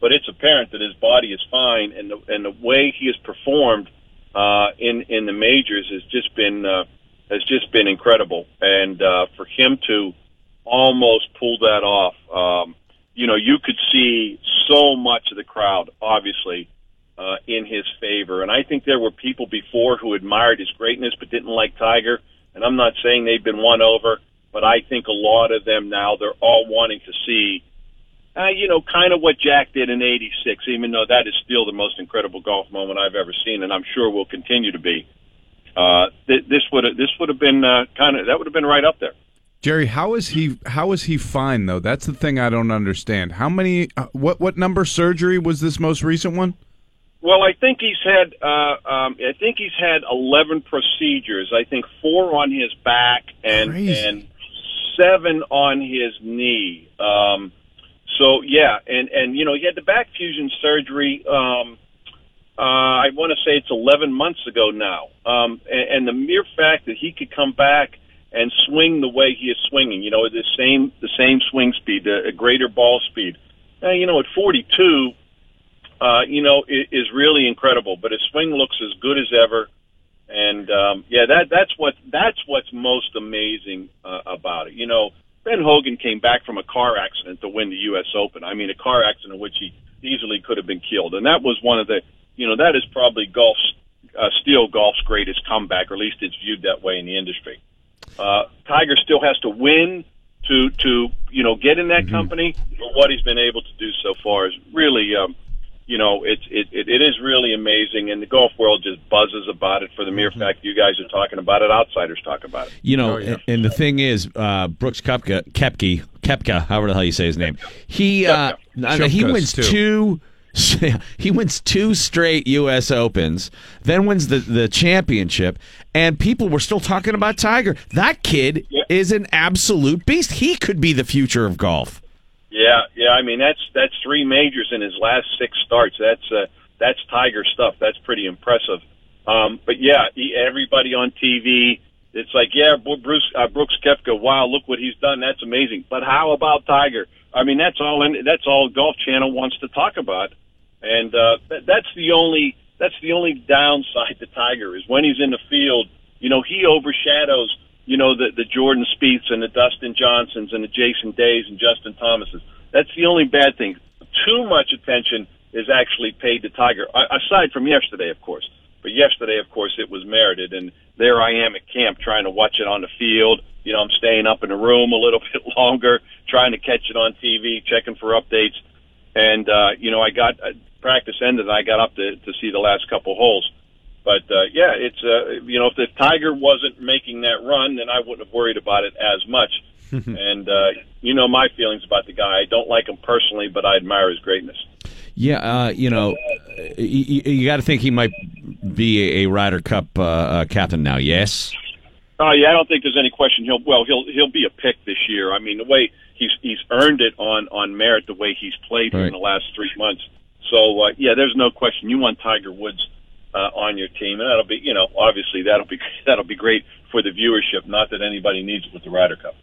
But it's apparent that his body is fine, and the and the way he has performed uh, in in the majors has just been uh, has just been incredible. And uh, for him to almost pull that off, um, you know, you could see so much of the crowd, obviously, uh, in his favor. And I think there were people before who admired his greatness but didn't like Tiger. And I'm not saying they've been won over, but I think a lot of them now they're all wanting to see. Uh, you know, kind of what Jack did in '86, even though that is still the most incredible golf moment I've ever seen, and I'm sure will continue to be. uh, th- this would this would have been uh, kind of that would have been right up there. Gerry, how is he? How is he fine though? That's the thing I don't understand. How many? Uh, what what number surgery was this most recent one? Well, I think he's had uh, um, I think he's had eleven procedures. I think four on his back and Crazy. and seven on his knee. Um, so yeah, and and you know he had the back fusion surgery. Um, uh, I want to say it's 11 months ago now. Um, and, and the mere fact that he could come back and swing the way he is swinging, you know, the same the same swing speed, a, a greater ball speed. Uh, you know, at 42, uh, you know, is, is really incredible. But his swing looks as good as ever. And um, yeah, that that's what that's what's most amazing uh, about it. You know, Ben Hogan came back from a car accident to win the U.S. Open. I mean, a car accident in which he easily could have been killed, and that was one of the, you know, that is probably golf's uh, steel golf's greatest comeback, or at least it's viewed that way in the industry. Uh, Tiger still has to win to to you know get in that company, but what he's been able to do so far is really. Um, you know, it's it, it, it is really amazing, and the golf world just buzzes about it for the mere fact you guys are talking about it. Outsiders talk about it. You know, and, and the thing is, uh, Brooks Koepka, Kepke, Kepka, however the hell you say his name, he uh, know, he wins too. two. He wins two straight U.S. Opens, then wins the, the championship, and people were still talking about Tiger. That kid is an absolute beast. He could be the future of golf. Yeah, yeah. I mean, that's that's three majors in his last six starts. That's uh, that's Tiger stuff. That's pretty impressive. Um, but yeah, he, everybody on TV, it's like, yeah, Bruce uh, Brooks Koepka. Wow, look what he's done. That's amazing. But how about Tiger? I mean, that's all. In, that's all Golf Channel wants to talk about, and uh, that, that's the only that's the only downside to Tiger is when he's in the field. You know, he overshadows you know, the, the Jordan Spieths and the Dustin Johnsons and the Jason Days and Justin Thomases. That's the only bad thing. Too much attention is actually paid to Tiger, aside from yesterday, of course. But yesterday, of course, it was merited. And there I am at camp trying to watch it on the field. You know, I'm staying up in the room a little bit longer, trying to catch it on TV, checking for updates. And, uh, you know, I got uh, practice ended. And I got up to, to see the last couple holes. But uh, yeah, it's uh, you know if the Tiger wasn't making that run, then I wouldn't have worried about it as much. and uh, you know my feelings about the guy. I don't like him personally, but I admire his greatness. Yeah, uh, you know, you, you got to think he might be a, Ryder Cup uh, uh, captain now. Yes. Oh yeah, I don't think there's any question. He'll well, he'll he'll be a pick this year. I mean, the way he's he's earned it on on merit, the way he's played Right. in the last three months. So uh, yeah, there's no question. You want Tiger Woods uh, on your team, and that'll be you know obviously that'll be that'll be great for the viewership. Not that anybody needs it with the Ryder Cup.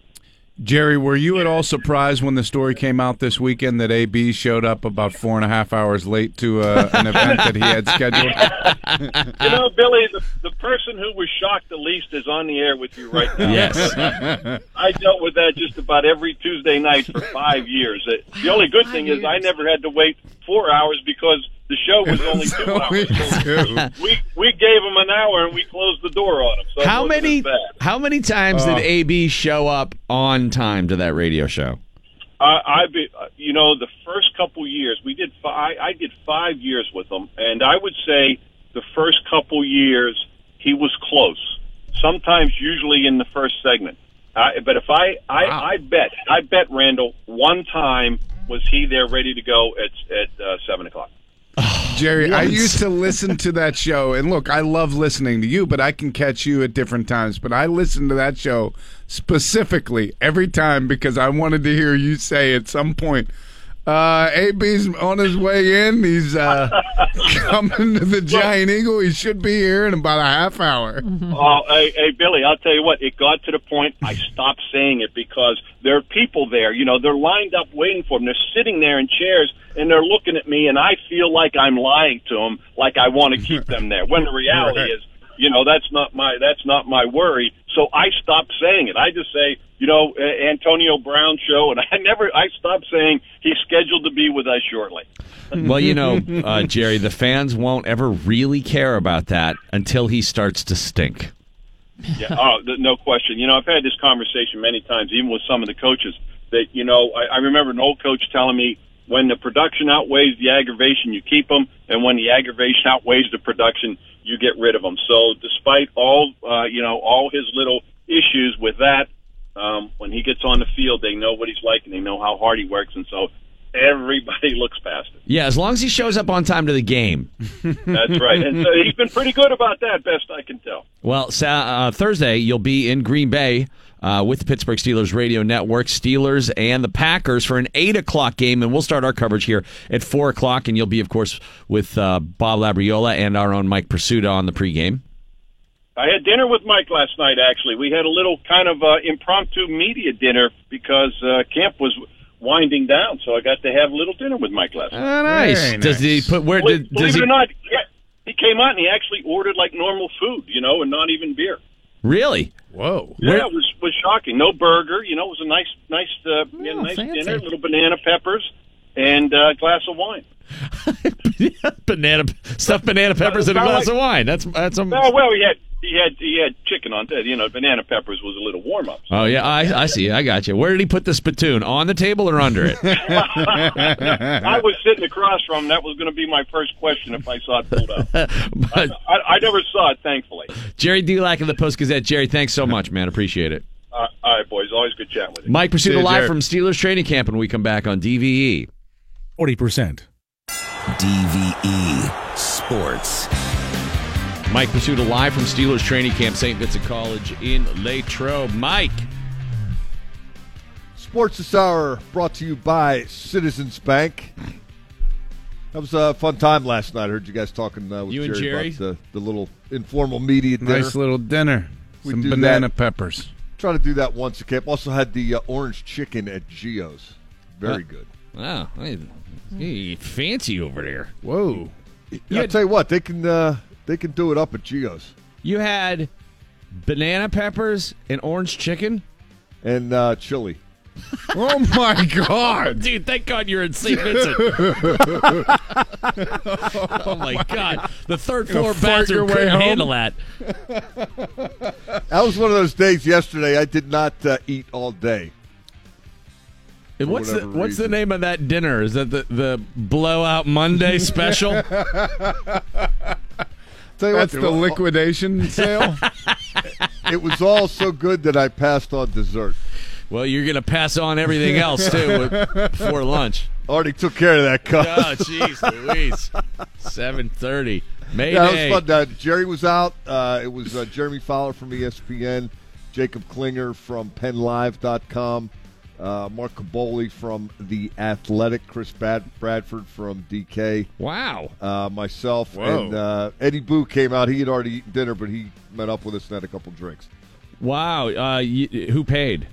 Gerry, were you at all surprised when the story came out this weekend that AB showed up about four and a half hours late to uh, an event that he had scheduled? You know, Billy, the, the person who was shocked the least is on the air with you right now. Yes. I dealt with that just about every Tuesday night for five years. The only good thing is I never had to wait four hours because the show was only two hours. two. We we gave him an hour and we closed the door on him. So How many how many times Oh. did AB show up on time to that radio show? I, I be, uh, you know, the first couple years we did. Five, I did five years with him, and I would say the first couple years he was close. Sometimes, usually in the first segment. I, but if I, I, I bet, I bet Randall one time was he there ready to go at at uh, seven o'clock. Gerry, I used to listen to that show, and look, I love listening to you, but I can catch you at different times. But I listened to that show specifically every time because I wanted to hear you say at some point, uh, AB's on his way in. He's uh, coming to the Giant Eagle. He should be here in about a half hour. Oh, hey, hey, Billy, I'll tell you what, it got to the point I stopped saying it because there are people there, you know, they're lined up waiting for him. They're sitting there in chairs and they're looking at me and I feel like I'm lying to them, like I want to keep them there. When the reality Right. is, you know, that's not my, that's not my worry. So I stopped saying it. I just say, you know, Antonio Brown show and I never, I stopped saying he's scheduled to be with us shortly. Well, you know, uh, Gerry, the fans won't ever really care about that until he starts to stink. Yeah, oh, th- no question. You know, I've had this conversation many times, even with some of the coaches. That you know, I, I remember an old coach telling me, when the production outweighs the aggravation, you keep them, and when the aggravation outweighs the production, you get rid of them. So, despite all uh, you know, all his little issues with that, um, when he gets on the field, they know what he's like and they know how hard he works, and so everybody looks past it. Yeah, as long as he shows up on time to the game. That's right, and so he's been pretty good about that, best I can tell. Well, uh, Thursday you'll be in Green Bay uh, with the Pittsburgh Steelers radio network, Steelers and the Packers for an eight o'clock game, and we'll start our coverage here at four o'clock, and you'll be, of course, with uh, Bob Labriola and our own Mike Prisuta on the pregame. I had dinner with Mike last night. Actually, we had a little kind of uh, impromptu media dinner because uh, camp was winding down, so I got to have a little dinner with Mike last night. Ah, nice. Very Does he put where? Believe, Did, believe does it or not, yeah, he came out and he actually ordered like normal food, you know, and not even beer. Really? Whoa. Yeah, Where- it was was shocking. No burger, you know. It was a nice, nice, uh, yeah, Oh, nice fancy. dinner. Little banana peppers and uh, a glass of wine. banana stuffed banana peppers in a glass like- of wine. That's that's a. Oh well, he had he had he had chicken on that. You know, banana peppers was a little warm up. Oh yeah, I I see. I got you. Where did he put the spittoon? On the table or under it? I was sitting across from him. That was going to be my first question if I saw it pulled up. but I, I never saw it, thankfully. Gerry Dulac of the Post Gazette. Gerry, thanks so much, man. Appreciate it. Uh, all right, boys. Always good chatting with you. Mike Prisuta you, live Gerry. from Steelers training camp, and we come back on E. DVE. 40%. DVE Sports. Mike Prisuta live from Steelers training camp, St. Vincent College in Latrobe. Mike, Sports this hour brought to you by Citizens Bank. That was a fun time last night. I heard you guys talking uh, with You and Gerry, Gerry? about the, the little informal media dinner. Nice little dinner. We Some banana that. peppers. Try to do that once a camp. Also had the uh, orange chicken at Geo's. Very good. Wow, hey, fancy over there. Whoa. I'll tell you what, they can uh, they can do it up at Gio's. You had banana peppers and orange chicken. And uh, chili. Oh my God. Dude, thank God you're in St. Vincent. oh my God, the third floor bathroom couldn't handle that. That was one of those days yesterday I did not uh, eat all day. And what's the whatever what's the name of that dinner? Is that the the blowout Monday special? Tell you That's what, the liquidation sale. it was all so good that I passed on dessert. well, you're gonna pass on everything else too with- before lunch. Already took care of that cup. Oh, jeez, Louise. Seven thirty. Mayday. Yeah, it was fun. Uh, Gerry was out. Uh, it was uh, Jeremy Fowler from ESPN, Jacob Klinger from PennLive.com, uh, Mark Kaboly from The Athletic, Chris Bad- Bradford from DK, Wow. uh, myself, Whoa. and uh, Eddie Boo came out. He had already eaten dinner, but he met up with us and had a couple drinks. Wow. Uh, you, who paid?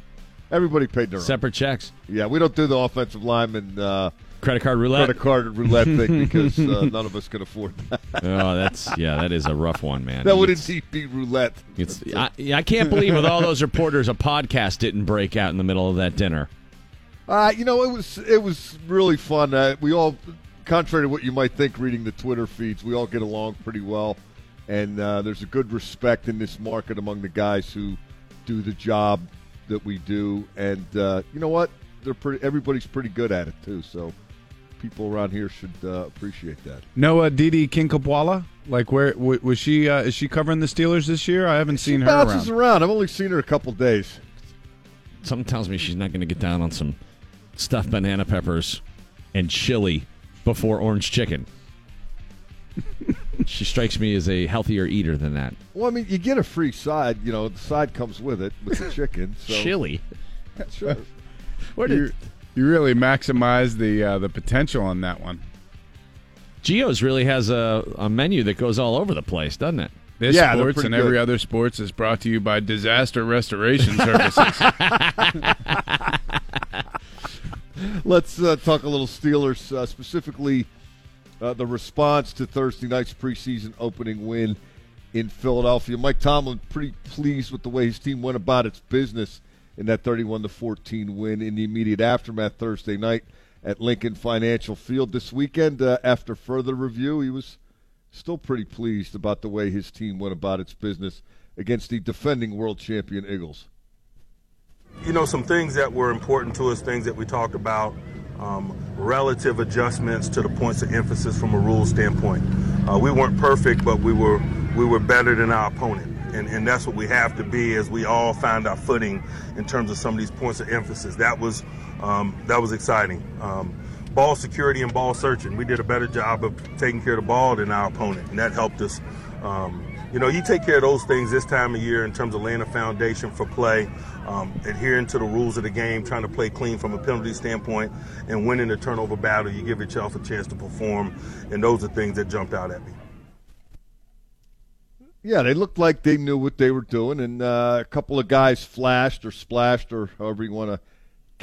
Everybody paid their own. Separate checks. Yeah, we don't do the offensive lineman uh, Credit card roulette. credit card roulette thing because uh, none of us can afford that. Oh, that's yeah. That is a rough one, man. that would indeed be roulette. It's, I, I can't believe with all those reporters, a podcast didn't break out in the middle of that dinner. Uh, you know, it was it was really fun. Uh, we all, contrary to what you might think, reading the Twitter feeds, we all get along pretty well, and uh, there's a good respect in this market among the guys who do the job that we do. And uh, you know what? They're pretty. Everybody's pretty good at it too. So people around here should uh, appreciate that. Noah Didi Kinkapwala. Like where w- was she? Uh, is she covering the Steelers this year? I haven't seen her bounces around. around. I've only seen her a couple days. Something tells me she's not going to get down on some stuffed banana peppers and chili before orange chicken. she strikes me as a healthier eater than that. Well, I mean, you get a free side. You know, the side comes with it with the chicken. So Chili. Sure. Where You, did you really maximize the uh, the potential on that one. Geo's really has a, a menu that goes all over the place, doesn't it? This Yeah, sports pretty and every good. other sports is brought to you by Disaster Restoration Services. Let's uh, talk a little Steelers, uh, specifically uh, the response to Thursday night's preseason opening win in Philadelphia. Mike Tomlin pretty pleased with the way his team went about its business in that 31 to 14 win in the immediate aftermath Thursday night at Lincoln Financial Field this weekend. Uh, after further review, he was still pretty pleased about the way his team went about its business against the defending world champion Eagles. You know, some things that were important to us, things that we talked about um, relative adjustments to the points of emphasis from a rule standpoint. Uh, we weren't perfect, but we were we were better than our opponent. And, and that's what we have to be as we all find our footing in terms of some of these points of emphasis. That was um, that was exciting. Um, ball security and ball searching. We did a better job of taking care of the ball than our opponent, and that helped us. Um, you know, you take care of those things this time of year in terms of laying a foundation for play, um, adhering to the rules of the game, trying to play clean from a penalty standpoint, and winning the turnover battle. You give yourself a chance to perform, and those are things that jumped out at me. Yeah, they looked like they knew what they were doing, and uh, a couple of guys flashed or splashed or however you want to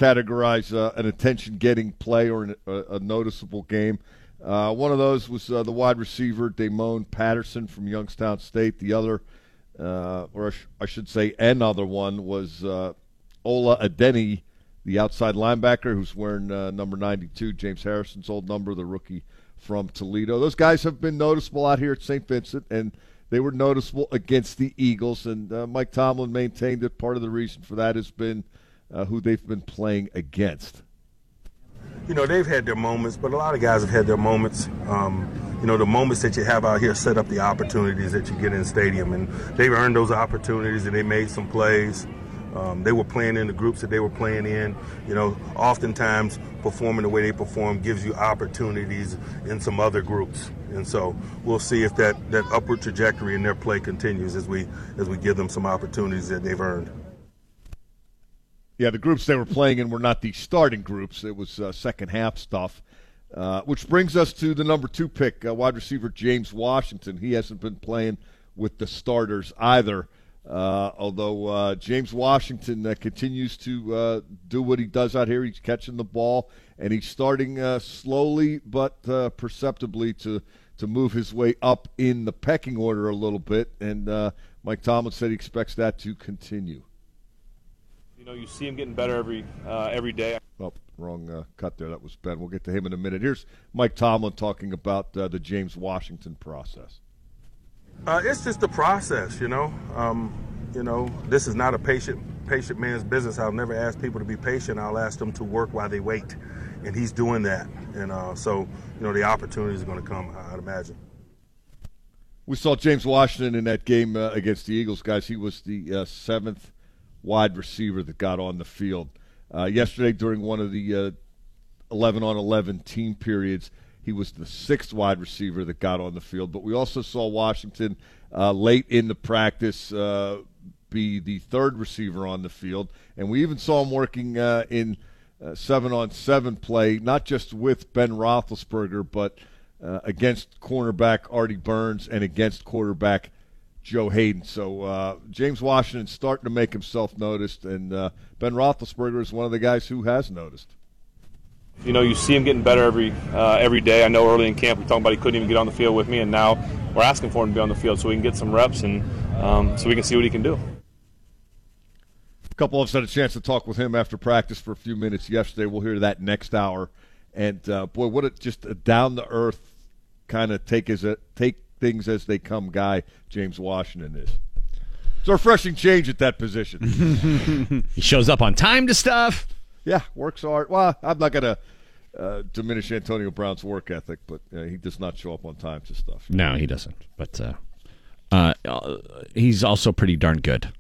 categorize uh, an attention-getting play or an, a, a, noticeable game. Uh, one of those was uh, the wide receiver Damoun Patterson from Youngstown State. The other, uh, or I, sh- I, should say, another one was uh, Ola Adeniyi, the outside linebacker who's wearing number 92, James Harrison's old number, the rookie from Toledo. Those guys have been noticeable out here at St. Vincent, and they were noticeable against the Eagles. And Mike Tomlin maintained that part of the reason for that has been – uh, who they've been playing against? You know, they've had their moments, but a lot of guys have had their moments. Um, you know, the moments that you have out here set up the opportunities that you get in the stadium, and they've earned those opportunities and they made some plays. Um, they were playing in the groups that they were playing in. You know, oftentimes performing the way they perform gives you opportunities in some other groups, and so we'll see if that, that upward trajectory in their play continues as we as we give them some opportunities that they've earned. Yeah, the groups they were playing in were not the starting groups. It was uh, second half stuff. Uh, which brings us to the number two pick, uh, wide receiver James Washington. He hasn't been playing with the starters either. Uh, although uh, James Washington uh, continues to do what he does out here, he's catching the ball and he's starting slowly but perceptibly to to move his way up in the pecking order a little bit. And Mike Tomlin said he expects that to continue. You know, you see him getting better every uh, every day. Oh, wrong uh, cut there. That was Ben. We'll get to him in a minute. Here's Mike Tomlin talking about uh, the James Washington process. Uh, it's just a process, you know. Um, you know, this is not a patient patient man's business. I'll never ask people to be patient. I'll ask them to work while they wait, and he's doing that. And uh, so, you know, the opportunities are going to come. I'd imagine. We saw James Washington in that game uh, against the Eagles, guys. He was the seventh wide receiver that got on the field. Uh, yesterday, during one of the uh, 11 on 11 team periods, he was the sixth wide receiver that got on the field. But we also saw Washington uh, late in the practice uh, be the third receiver on the field. And we even saw him working uh, in uh, seven on seven play, not just with Ben Roethlisberger, but against cornerback Artie Burns and against quarterback Joe Haden. So uh, James Washington starting to make himself noticed, and uh, Ben Roethlisberger is one of the guys who has noticed. You know, you see him getting better every uh, every day. I know early in camp we talked about he couldn't even get on the field with me, and now we're asking for him to be on the field so we can get some reps and um, so we can see what he can do. A couple of us had a chance to talk with him after practice for a few minutes yesterday. We'll hear that next hour. And uh, boy, what a just a down the earth kind of take as a take things as they come guy James Washington is. It's a refreshing change at that position. he shows up on time to stuff. Yeah, works hard. Well, I'm not going to uh, diminish Antonio Brown's work ethic, but uh, he does not show up on time to stuff. No, he doesn't. But uh, uh he's also pretty darn good.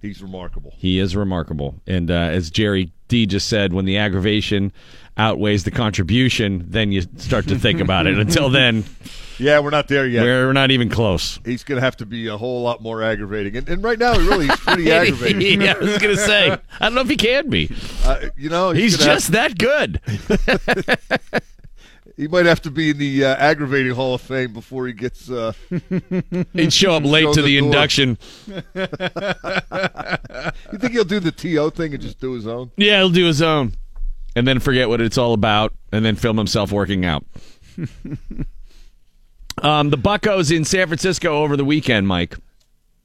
He's remarkable. He is remarkable. And uh, as Gerry D just said, when the aggravation outweighs the contribution, then you start to think about it. Until then, yeah, we're not there yet. We're, we're not even close. He's going to have to be a whole lot more aggravating, and, and right now, he really is pretty aggravating. yeah, I was going to say, I don't know if he can be. Uh, you know, he's, he's just have... that good. he might have to be in the uh, aggravating Hall of Fame before he gets. Uh, He'd show up late to the, the induction. you think he'll do the TO thing and just do his own? Yeah, he'll do his own, and then forget what it's all about, and then film himself working out. um, the Buccos in San Francisco over the weekend, Mike.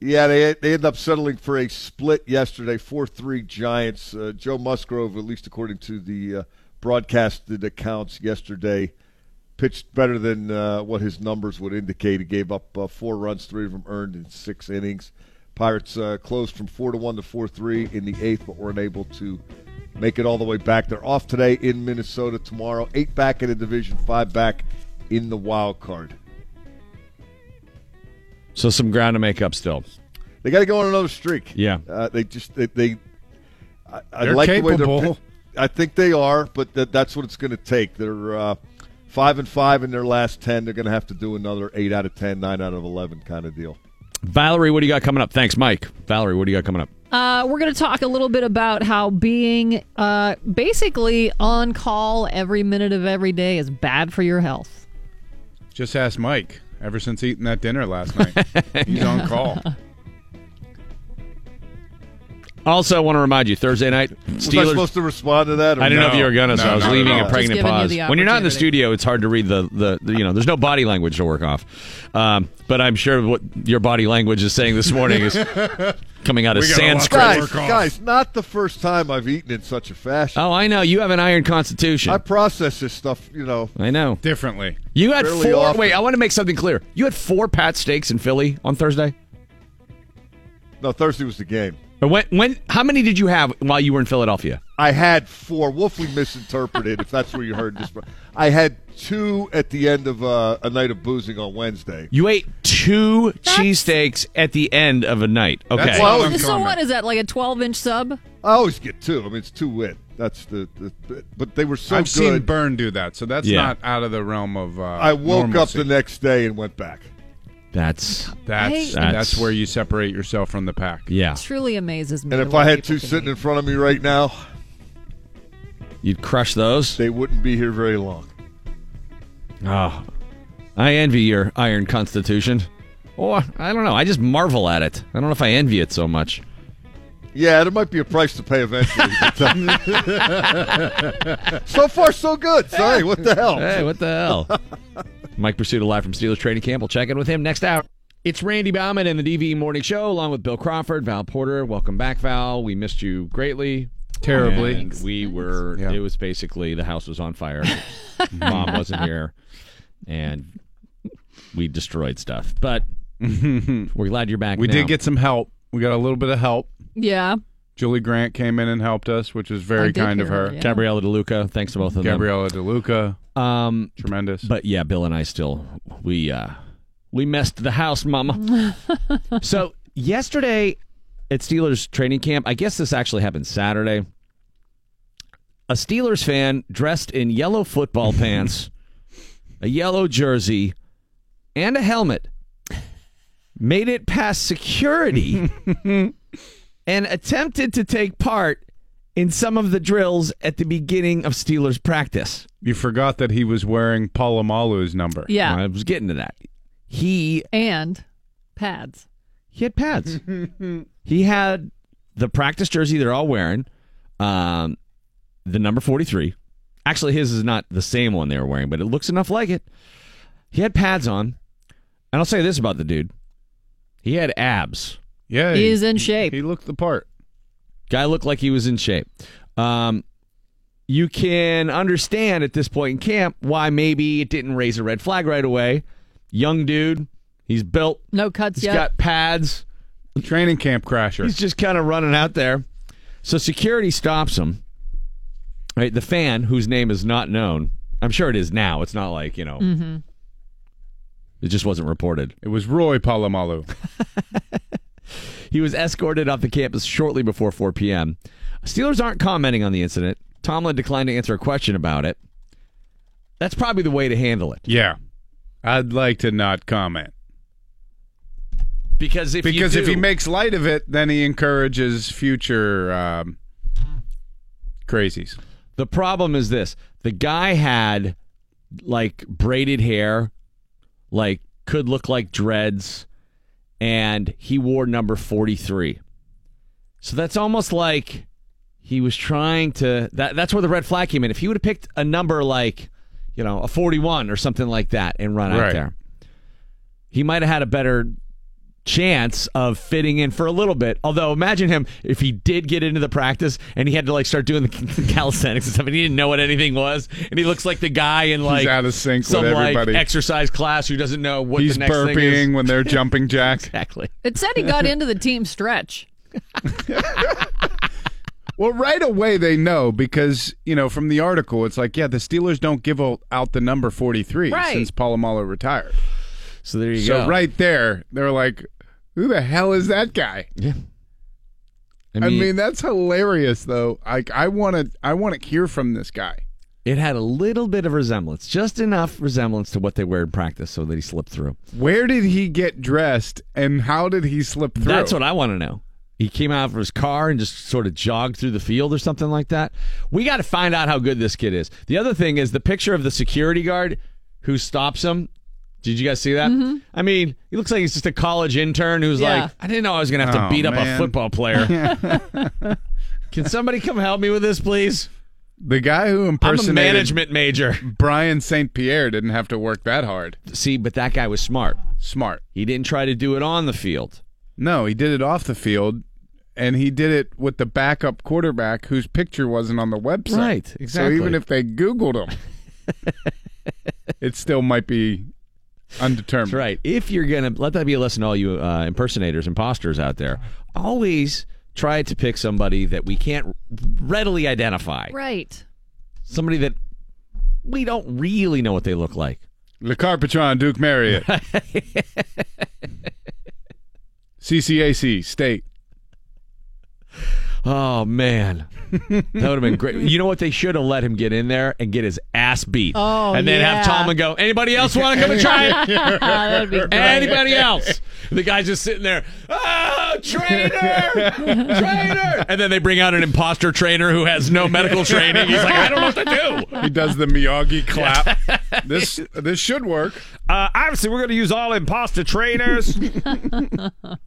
Yeah, they they ended up settling for a split yesterday, four three Giants. Uh, Joe Musgrove, at least according to the uh, broadcasted accounts yesterday, pitched better than uh, what his numbers would indicate. He gave up uh, four runs, three of them earned in six innings. Pirates uh, closed from four to one to four three in the eighth, but weren't able to make it all the way back. They're off today in Minnesota. Tomorrow, eight back in the division, five back in the wild card. So some ground to make up still. They got to go on another streak. Yeah. Uh, they just they. they I, I They're like the way they're. I think they are, but that, that's what it's going to take. They're uh, five and five in their last ten. They're going to have to do another eight out of 10, 9 out of eleven kind of deal. Valerie, what do you got coming up? Thanks, Mike. Valerie, what do you got coming up? Uh, we're going to talk a little bit about how being uh, basically on call every minute of every day is bad for your health. Just ask Mike. Ever since eating that dinner last night, he's on call. Also, I want to remind you Thursday night, Was I supposed to respond to that? Or I didn't know if you were gonna, so No, I was leaving a pregnant giving you pause. When you're not in the studio, it's hard to read the, the, the you know. There's no body language to work off. Um, but I'm sure what your body language is saying this morning is coming out of We got a lot to Sanskrit. Guys, guys, not the first time I've eaten in such a fashion. Oh, I know you have an iron constitution. I I, process this stuff, you know. I know. Differently. You had four. often. Wait, I want to make something clear. You had four Pat steaks in Philly on Thursday. No, Thursday was the game. Or when? When? How many did you have while you were in Philadelphia? I had four. Wolfley misinterpreted, if that's where you heard this. I had two at the end of uh, a night of boozing on Wednesday. You ate two cheesesteaks at the end of a night. Okay. That's Well, not So uncommon. what is that like a 12 inch sub? I always get two. I mean, it's two wit. That's the, the but they were so I've seen good. Burn do that, so that's Yeah. not out of the realm of. Uh, I woke normalcy. up the next day and went back. That's That's, I- that's where you separate yourself from the pack. yeah. Truly amazes me. And if I had two sitting eat. in front of me right now, You'd crush those. they wouldn't be here very long. Oh, I envy your iron constitution. Or I don't know. I just marvel at it. I don't know if I envy it so much. Yeah, there might be a price to pay eventually. but, uh, so far, so good. Sorry, what the hell? Hey, what the hell? Mike Prisuta live from Steelers training camp. We'll check in with him next hour. It's Randy Baumann and the DVE Morning Show, along with Bill Crawford, Val Porter. Welcome back, Val. We missed you greatly. Terribly. And we were, Yeah. it was basically the house was on fire. Mom wasn't here. And we destroyed stuff. But we're glad you're back We now. did get some help. We got a little bit of help. Yeah. Julie Grant came in and helped us, which was very kind of her. her, yeah. Gabriella DeLuca. Thanks to both of them. Gabriella DeLuca, Um, tremendous. But yeah, Bill and I still we uh we messed the house, mama. so yesterday at Steelers training camp, I guess this actually happened Saturday. A Steelers fan dressed in yellow football pants, a yellow jersey, and a helmet made it past security and attempted to take part in some of the drills at the beginning of Steelers practice. you forgot that he was wearing Polamalu's number. Yeah. I was getting to that. He And pads. he had pads. he had the practice jersey they're all wearing, um, the number forty three. Actually, his is not the same one they were wearing, but it looks enough like it. He had pads on, and I'll say this about the dude: he had abs. Yeah, He in shape. He looked the part. Guy looked like he was in shape. Um, you can understand at this point in camp why maybe it didn't raise a red flag right away. Young dude, he's built, No cuts he's yet. got pads. Training camp crasher. He's just kind of running out there. So security stops him. Right, the fan whose name is not known. I'm sure it is now. It's not like you know. Mm-hmm. It just wasn't reported. It was Roy Polamalu. He was escorted off the campus shortly before 4 p.m. Steelers aren't commenting on the incident. Tomlin declined to answer a question about it. That's probably the way to handle it. yeah, I'd like to not comment Because if because you if he makes light of it, then he encourages future um, crazies. The problem is this: the guy had like braided hair, like could look like dreads, and he wore number forty-three. So that's almost like he was trying to. That that's where the red flag came in. If he would have picked a number like, you know, a forty-one or something like that and run out there, he might have had a better chance of fitting in for a little bit. Although imagine him if he did get into the practice and he had to like start doing the calisthenics and stuff and he didn't know what anything was and he looks like the guy in like He's out of sync with some like everybody. exercise class who doesn't know what He's the next thing is. burping when they're jumping jack. Exactly. It said he got into the team stretch. Well, right away they know because you know from the article it's like yeah the Steelers don't give out the number forty three Right. since Polamalu retired. So there you so go. So right there they're like, who the hell is that guy? Yeah. I mean, that's hilarious though. Like I want to I want to hear from this guy. it had a little bit of resemblance, just enough resemblance to what they wear in practice, so that he slipped through. Where did he get dressed and how did he slip through? That's what I want to know. He came out of his car and just sort of jogged through the field or something like that. We got to find out how good this kid is. The other thing is the picture of the security guard who stops him. Did you guys see that? Mm-hmm. I mean, he looks like he's just a college intern who's Yeah. like, I didn't know I was going to have to Oh, beat up a football player. Can somebody come help me with this, please? The guy who I'm a impersonated management major. Brian St. Pierre didn't have to work that hard. See, but that guy was smart. Smart. He didn't try to do it on the field. No, he did it off the field, and he did it with the backup quarterback whose picture wasn't on the website. Right, exactly. So even if they Googled him, it still might be undetermined. That's right. If you're gonna let that be a lesson to all you uh, impersonators, imposters out there, always try to pick somebody that we can't readily identify. Right. Somebody that we don't really know what they look like. Le Carpetron, Duke Marriott. CCAC, State. Oh man, that would have been great. You know what? They should have let him get in there and get his ass beat, Oh, and then yeah. have Tomlin go. Anybody else want to come and try it? That'd be. Anybody else? The guy's just sitting there. Oh, trainer, trainer! And then they bring out an imposter trainer who has no medical training. He's like, I don't know what to do. He does the Miyagi clap. this this should work. Uh, obviously, we're going to use all imposter trainers.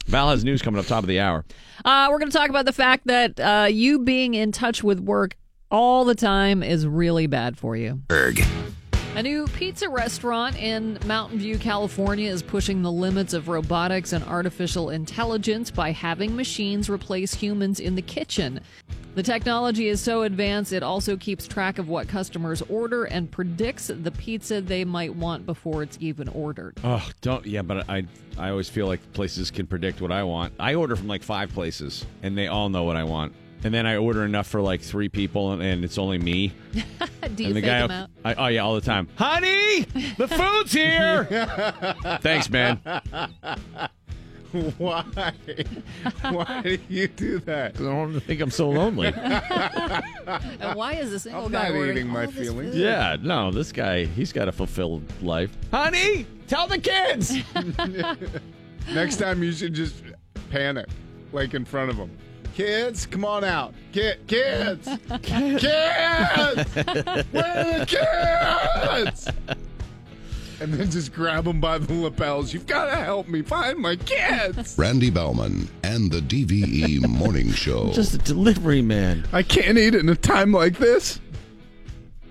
Val has news coming up top of the hour. Uh, we're going to talk about the fact that uh, you being in touch with work all the time is really bad for you. A new pizza restaurant in Mountain View, California is pushing the limits of robotics and artificial intelligence by having machines replace humans in the kitchen. The technology is so advanced, it also keeps track of what customers order and predicts the pizza they might want before it's even ordered. Oh, don't. Yeah, but I I always feel like places can predict what I want. I order from like five places, and they all know what I want. And then I order enough for like three people, and, and it's only me. Do you and the guy, them out? I, oh yeah, all the time. Honey, the food's here. Thanks, man. Why? Why do you do that? I don't think I'm so lonely. And why is this single I'm guy not ordering eating my all feelings. food? yeah, no, this guy, he's got a fulfilled life. Honey, tell the kids. Next time you should just panic, like in front of them. Kids, come on out. Kid, kids, kids. Where are the kids? And then just grab them by the lapels. You've got to help me find my kids. Randy Baumann and the DVE Morning Show. Just a delivery man. I can't eat in a time like this.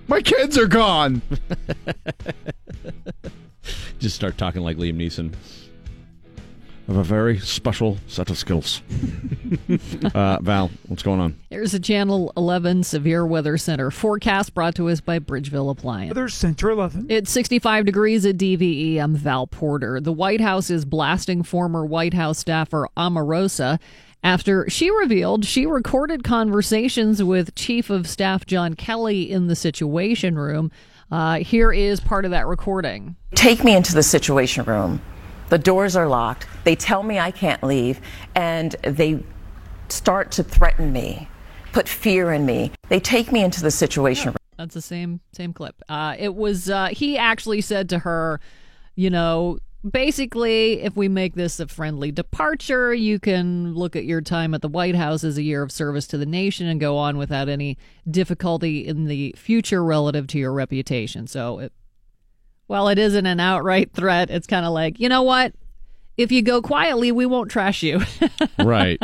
My kids are gone. Just start talking like Liam Neeson. I have a very special set of skills. uh, Val, what's going on? Here's a Channel 11 Severe Weather Center forecast brought to us by Bridgeville Appliance. Weather Center 11. It's 65 degrees at DVE. I'm Val Porter. The White House is blasting former White House staffer Omarosa after she revealed she recorded conversations with Chief of Staff John Kelly in the Situation Room. Uh, here is part of that recording. take me into the situation room. The doors are locked. They tell me I can't leave, and they start to threaten me, put fear in me. They take me into the situation room. That's the same same clip. Uh, it was uh, he actually said to her, you know, basically, if we make this a friendly departure, you can look at your time at the White House as a year of service to the nation and go on without any difficulty in the future relative to your reputation. So, it, while it isn't an outright threat, it's kind of like, you know what? If you go quietly, we won't trash you. Right.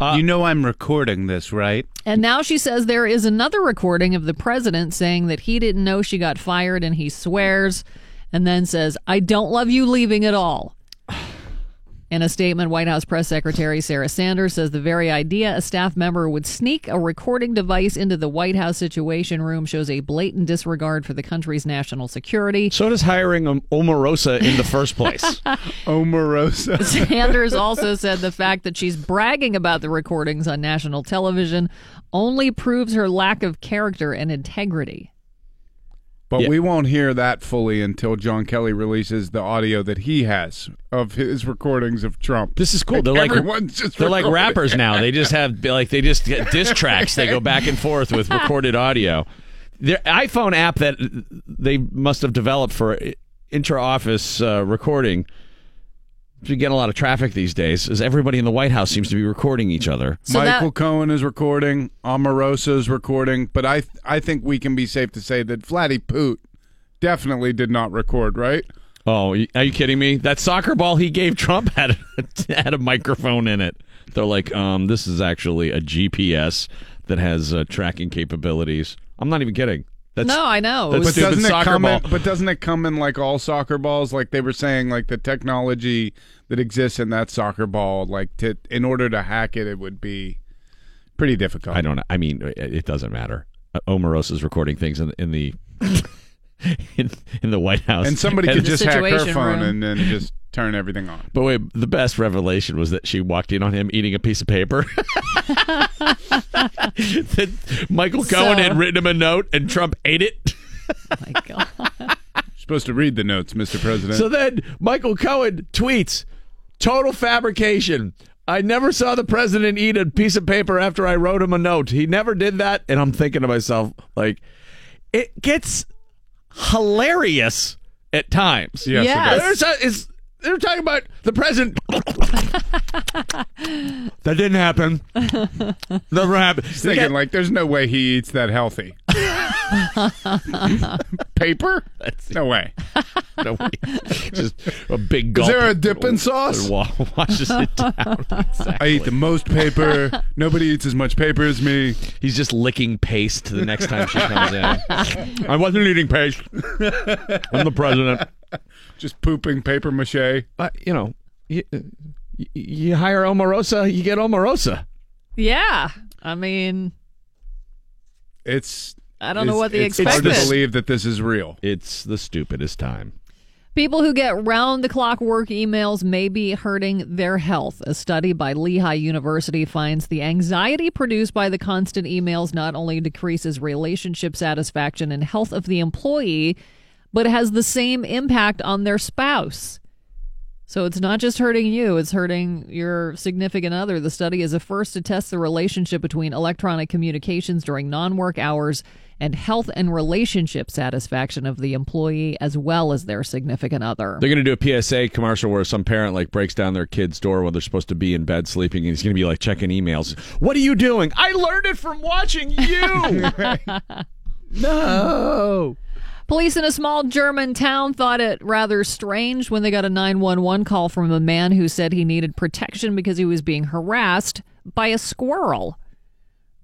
Uh, you know I'm recording this, right? And now she says there is another recording of the president saying that he didn't know she got fired and he swears and then says, I don't love you leaving at all. In a statement, White House Press Secretary Sarah Sanders says the very idea a staff member would sneak a recording device into the White House Situation Room shows a blatant disregard for the country's national security. So does hiring Omarosa in the first place. Omarosa. Sanders also said the fact that she's bragging about the recordings on national television only proves her lack of character and integrity. But we won't hear that fully until John Kelly releases the audio that he has of his recordings of Trump. This is cool. They're like everyone's just they're like rappers now. They just have like they just get diss tracks. They go back and forth with recorded audio. Their iPhone app that they must have developed for intra-office uh, recording. You get a lot of traffic these days, as everybody in the White House seems to be recording each other. Michael Cohen is recording. Omarosa is recording. But I I think we can be safe to say that Flatty Poot definitely did not record, right? Oh, are you kidding me? That soccer ball he gave Trump had a, had a microphone in it. They're like, um, this is actually a GPS that has uh, tracking capabilities. I'm not even kidding. That's, no, I know. That's but doesn't it come ball. in, but doesn't it come in like all soccer balls? Like they were saying, like the technology that exists in that soccer ball, like to in order to hack it, it would be pretty difficult. I don't know. I mean, it- it doesn't matter. Uh, Omarosa's recording things in, in the in, in the White House, And somebody could just hack her phone room. and then just turn everything on. But wait, the best revelation was that she walked in on him eating a piece of paper. that Michael Cohen So- had written him a note, and Trump ate it. Oh my God. You're supposed to read the notes, Mr. President. So then Michael Cohen tweets, "Total fabrication." I never saw the president eat a piece of paper after I wrote him a note. He never did that, and I'm thinking to myself, like, it gets hilarious at times. Yes, it Yes. does. There's a, is they're talking about the president. that didn't happen. Never happened. Thinking like, there's no way he eats that healthy. Paper? no way. no way. Just a big gulp. Is gulp. there a dipping sauce? And wa- washes it down. I eat the most paper. Nobody eats as much paper as me. He's just licking paste the next time she comes in. I wasn't eating paste. I'm the president. Just pooping paper mache. But you know, you, uh, you, you hire Omarosa, you get Omarosa. Yeah. I mean, It's. I don't know it's- what the it's hard to expected. believe that this is real. It's the stupidest time. People who get round the clock work emails may be hurting their health. A study by Lehigh University finds the anxiety produced by the constant emails not only decreases relationship satisfaction and health of the employee, but has the same impact on their spouse. So it's not just hurting you, it's hurting your significant other. The study is a first to test the relationship between electronic communications during non work hours and health and relationship satisfaction of the employee as well as their significant other. They're going to do a PSA commercial where some parent like breaks down their kid's door when they're supposed to be in bed sleeping, and he's going to be like checking emails. What are you doing? I learned it from watching you. no. Police in a small German town thought it rather strange when they got a 911 call from a man who said he needed protection because he was being harassed by a squirrel.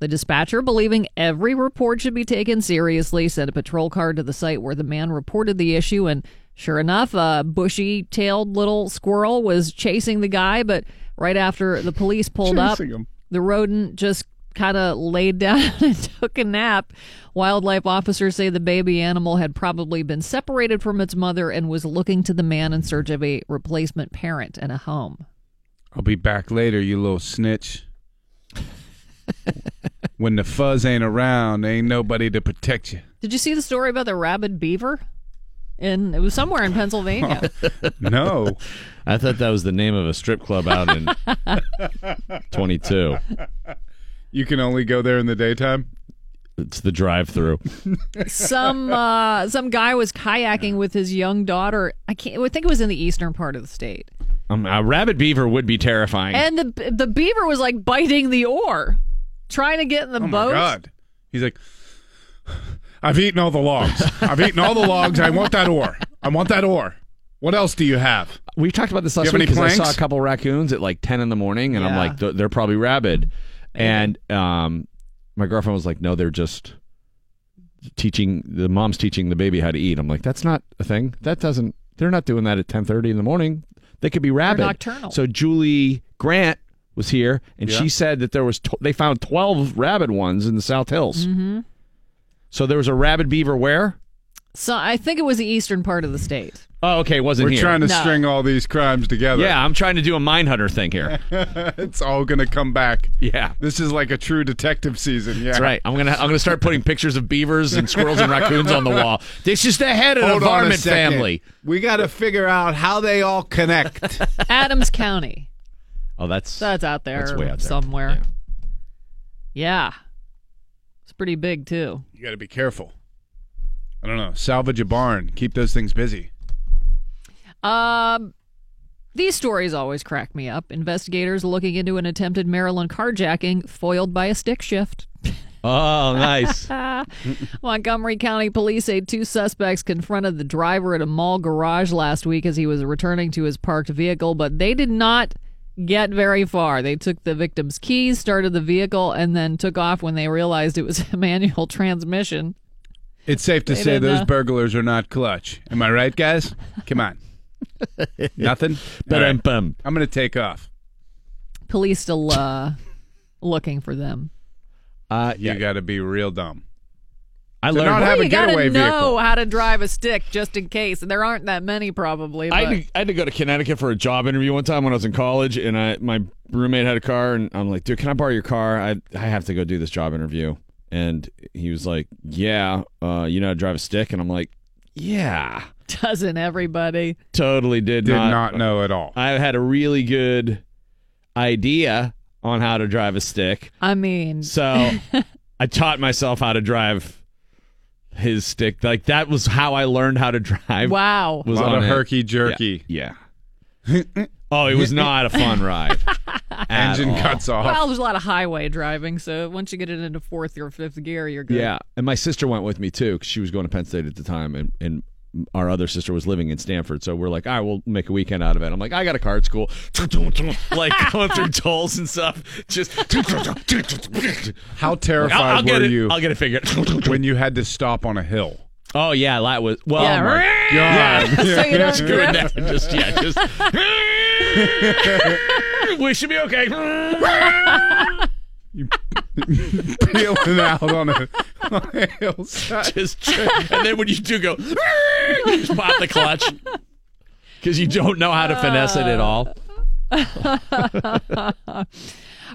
The dispatcher, believing every report should be taken seriously, sent a patrol car to the site where the man reported the issue. And sure enough, a bushy tailed little squirrel was chasing the guy. But right after the police pulled up, him. the rodent just kind of laid down and took a nap. Wildlife officers say the baby animal had probably been separated from its mother and was looking to the man in search of a replacement parent and a home. I'll be back later, you little snitch. when the fuzz ain't around, ain't nobody to protect you. Did you see the story about the rabid beaver? And it was somewhere in Pennsylvania. No. I thought that was the name of a strip club out in 22. You can only go there in the daytime? It's the drive-through. some uh, some guy was kayaking with his young daughter. I can't. I think it was in the eastern part of the state, Um, a rabbit beaver would be terrifying. and the the beaver was like biting the oar, trying to get in the Oh my boat. god. He's like I've eaten all the logs. I've eaten all the logs. I want that oar. I want that oar. What else do you have? we talked about this Do you last week because I saw a planks? couple raccoons at like 10 in the morning, and I'm like, they're probably rabid. And um, my girlfriend was like, no, they're just teaching, the mom's teaching the baby how to eat. I'm like, that's not a thing. That doesn't They're not doing that at 10:30 in the morning. They could be rabid. nocturnal. So Julie Grant was here, and Yeah. she said that there was tw- they found 12 rabid ones in the South Hills. hmm So there was a rabid beaver where? So I think it was the eastern part of the state. Oh, okay, it wasn't We're here. trying to No. string all these crimes together. Yeah, I'm trying to do a Mindhunter thing here. it's all gonna come back. Yeah. This is like a true detective season. Yeah. That's right. I'm gonna I'm gonna start putting pictures of beavers and squirrels and raccoons on the wall. This is the head of Hold the on a varmint second. family. We got to figure out how they all connect. Adams County. Oh, that's That's out there, That's way out there. somewhere. Yeah. It's pretty big too. You got to be careful. I don't know. Salvage a barn. Keep those things busy. Um, these stories always crack me up. Investigators looking into an attempted Maryland carjacking foiled by a stick shift. Oh, nice. Montgomery County police say two suspects confronted the driver at a mall garage last week as he was returning to his parked vehicle, but they did not get very far. They took the victim's keys, started the vehicle, and then took off when they realized it was a manual transmission. It's safe to They say those uh, burglars are not clutch. Am I right, guys? Come on. Nothing. All right. Ba-dum-bum. I'm going to take off. Police still uh, looking for them. Uh, You got to be real dumb. I To learned. not Well, have a you gotta getaway know vehicle. how to drive a stick just in case. And there aren't that many, probably. I had, to, I had to go to Connecticut for a job interview one time when I was in college, and I my roommate had a car, and I'm like, dude, can I borrow your car? I I have to go do this job interview, and he was like, yeah, uh, you know how to drive a stick, and I'm like, yeah, Doesn't everybody? totally did, Did not, not know at all. I had a really good idea on how to drive a stick, I mean, so I taught myself how to drive his stick. Like that was how I learned how to drive. wow. Was A lot on of it. herky jerky. Yeah. yeah. oh, it was not a fun ride. Engine all. cuts off. Well, there's a lot of highway driving, so once you get it into fourth or fifth gear, you're good. Yeah, and my sister went with me too because she was going to Penn State at the time, and and our other sister was living in Stanford. So we're like, all right, we'll make a weekend out of it. I'm like, I got a car at school, like going through tolls and stuff. Just How I'll, terrified I'll were it. you I'll get it figured. when you had to stop on a hill? oh yeah, that was well. Yeah, oh my right. God. So you don't Screw drift. that. Just yeah, just. we should be okay. you Peeling out on a, on a hillside. just tri- and then when you do go, you just pop the clutch because you don't know how to finesse it at all.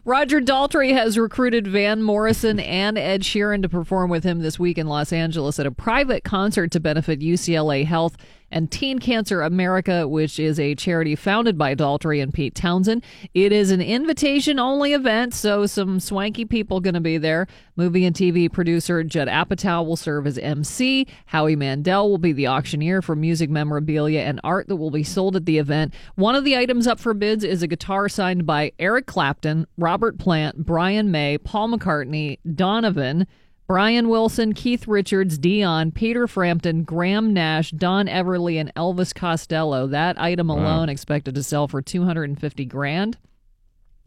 Roger Daltrey has recruited Van Morrison and Ed Sheeran to perform with him this week in Los Angeles at a private concert to benefit UCLA Health and Teen Cancer America, which is a charity founded by Daltrey and Pete Townshend. It is an invitation only event, so some swanky people going to be there. Movie and TV producer Judd Apatow will serve as MC. Howie Mandel will be the auctioneer for music memorabilia and art that will be sold at the event. One of the items up for bids is a guitar signed by Eric Clapton, Robert Plant, Brian May, Paul McCartney, Donovan. Brian Wilson, Keith Richards, Dion, Peter Frampton, Graham Nash, Don Everly, and Elvis Costello. That item alone expected to sell for 250 grand.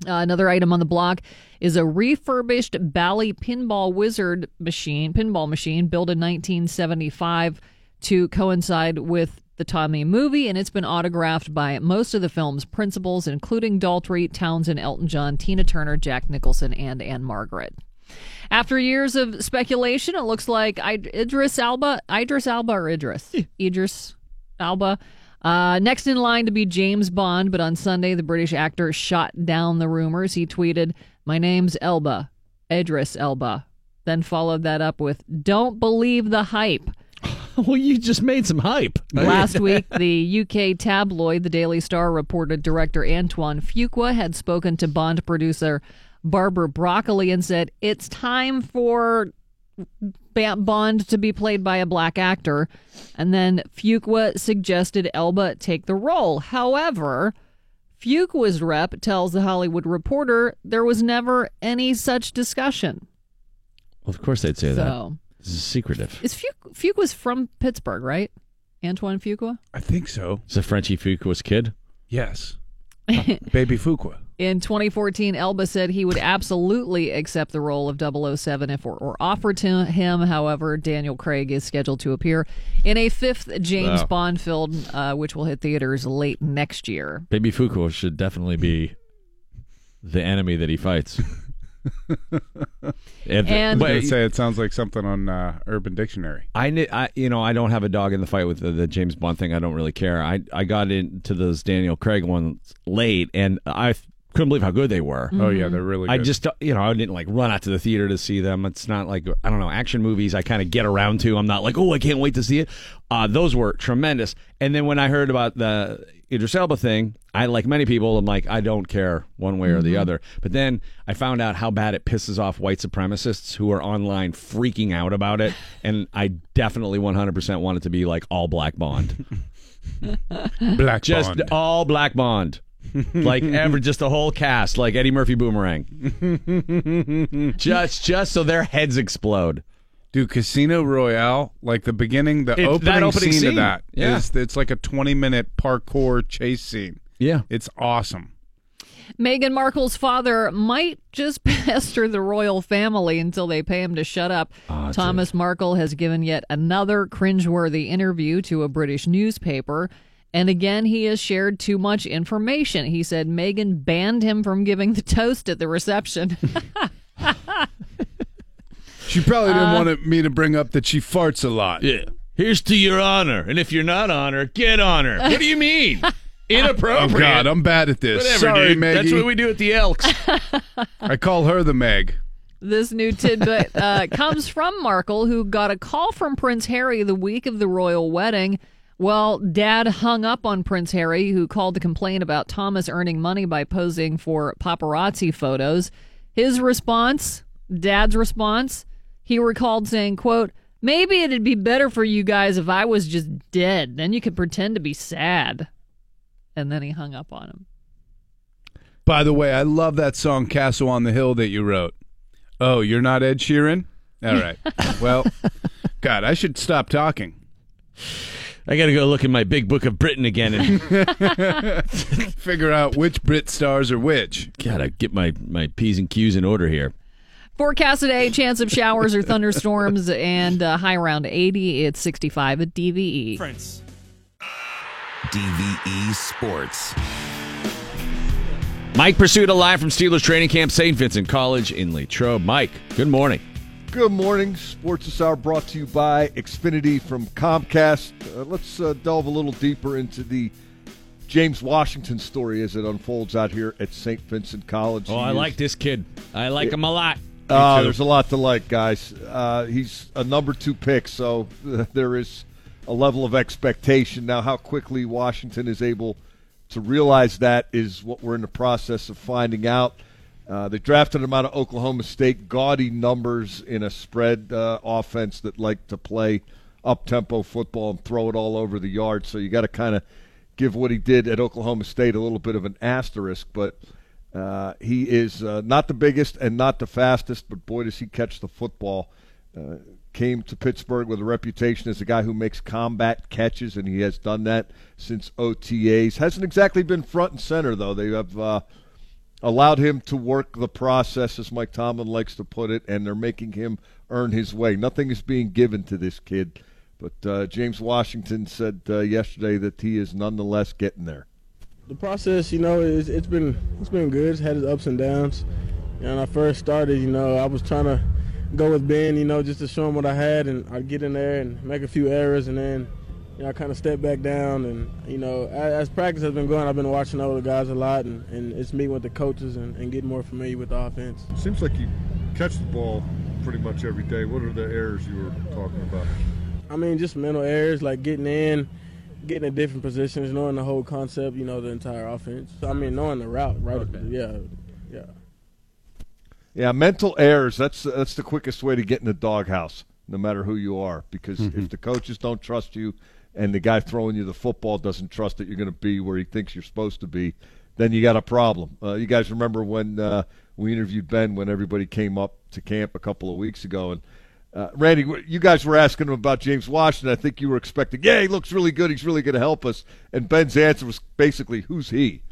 Uh, another item on the block is a refurbished Bally Pinball Wizard machine, pinball machine built in 1975 to coincide with the Tommy movie, and it's been autographed by most of the film's principals, including Daltrey, Townshend, Elton John, Tina Turner, Jack Nicholson, and Ann-Margret. After years of speculation, it looks like Idris Alba, Idris Alba or Idris, Idris Alba, uh, next in line to be James Bond. But on Sunday, the British actor shot down the rumors. He tweeted, "My name's Elba, Idris Elba." Then followed that up with, "Don't believe the hype." Well, you just made some hype. Last week, the UK tabloid The Daily Star reported director Antoine Fuqua had spoken to Bond producer Barbara Broccoli and said, It's time for Bond to be played by a black actor. And then Fuqua suggested Elba take the role. However, Fuqua's rep tells The Hollywood Reporter there was never any such discussion. Well, of course they'd say that. So, This is secretive. is Fuqua, Fuqua's from Pittsburgh, right? Antoine Fuqua? I think so. Is it Frenchie Fuqua's kid? Yes. Baby Fuqua. In 2014, Elba said he would absolutely accept the role of 007 if it were offered to him. However, Daniel Craig is scheduled to appear in a fifth James Wow. Bond film, uh, which will hit theaters late next year. Baby Fuku should definitely be the enemy that he fights. If- And- but- I say it sounds like something on uh, Urban Dictionary. I, kn- I, you know, I don't have a dog in the fight with the, the James Bond thing. I don't really care. I, I got into those Daniel Craig ones late, and I f- couldn't believe how good they were. Oh yeah, they're really. I good. just, you know, I didn't like run out to the theater to see them. It's not like I don't know action movies. I kind of get around to. I'm not like, oh, I can't wait to see it. Uh, those were tremendous. And then when I heard about the Idris Elba thing, I like many people, I'm like, I don't care one way or the Mhm. other. But then I found out how bad it pisses off white supremacists who are online freaking out about it, and I definitely 100% want it to be like all black Bond, Black just Bond. all black Bond. Like ever, just the whole cast, like Eddie Murphy Boomerang. just, just so their heads explode. Dude, Casino Royale, like the beginning, the It- that opening, opening scene, scene, of that yeah. is- it's like a 20 minute parkour chase scene. Yeah. It's awesome. Meghan Markle's father might just pester the royal family until they pay him to shut up. Ah, Thomas Markle has given yet another cringeworthy interview to a British newspaper. And again, he has shared too much information. He said Meghan banned him from giving the toast at the reception. She probably didn't Uh, want me to bring up that she farts a lot. Yeah. Here's to your honor. And if you're not honor, get honor. What do you mean? Inappropriate. Oh God, I'm bad at this. Whatever, Sorry, dude. Maggie. That's what we do at the Elks. I call her the Meg. This new tidbit uh, comes from Markle, who got a call from Prince Harry the week of the royal wedding. Well, Dad hung up on Prince Harry, who called to complain about Thomas earning money by posing for paparazzi photos. His response, Dad's response, he recalled saying, "quote Maybe it'd be better for you guys if I was just dead. Then you could pretend to be sad." And then he hung up on him. By the way, I love that song "Castle on the Hill" that you wrote. Oh, you're not Ed Sheeran? All right. well, God, I should stop talking. I got to go look in my big book of Britain again and Figure out which Brit stars are which. gotta get my my p's and q's in order here. Forecast today, chance of showers or thunderstorms and uh, high around 80. It's 65 at DVE. Prince. DVE Sports. Mike Prisuta live from Steelers training camp, St. Vincent College in Latrobe. Mike, good morning. Good morning. Sports this hour brought to you by Xfinity from Comcast. Uh, let's uh, delve a little deeper into the James Washington story as it unfolds out here at St. Vincent College. Oh, He I is- like this kid. I like him a lot. Uh, there's a lot to like, guys. Uh, he's a number two pick, so uh, there is a level of expectation. Now, how quickly Washington is able to realize that is what we're in the process of finding out. Uh, they drafted him out of Oklahoma State, gaudy numbers in a spread uh, offense that like to play up tempo football and throw it all over the yard. So you got to kind of give what he did at Oklahoma State a little bit of an asterisk, but uh, he is uh, not the biggest and not the fastest, but boy, does he catch the football. Uh, came to Pittsburgh with a reputation as a guy who makes combat catches, and he has done that since OTAs. Hasn't exactly been front and center, though. They have uh, allowed him to work the process, as Mike Tomlin likes to put it, and they're making him earn his way. Nothing is being given to this kid. But uh, James Washington said uh, yesterday that he is nonetheless getting there. The process, you know, is it's been it's been good. It's had its ups and downs. And when I first started, you know, I was trying to go with Ben, you know, just to show him what I had, and I'd get in there and make a few errors, and then, you know, I kind of step back down, and you know, as, as practice has been going, I've been watching older guys a lot, and, and it's meeting with the coaches and, and getting more familiar with the offense. Seems like you catch the ball pretty much every day. What are the errors you were talking about? I mean, just mental errors like getting in, getting in different positions, knowing the whole concept, you know, the entire offense. I mean, knowing the route, right? Yeah, yeah. Yeah, mental errors. That's that's the quickest way to get in the doghouse, no matter who you are. Because Mm-hmm. if the coaches don't trust you, and the guy throwing you the football doesn't trust that you're going to be where he thinks you're supposed to be, then you got a problem. Uh, you guys remember when uh, we interviewed Ben when everybody came up to camp a couple of weeks ago, and uh, Randy, you guys were asking him about James Washington. I think you were expecting, yeah, he looks really good. He's really going to help us. And Ben's answer was basically, "Who's he?"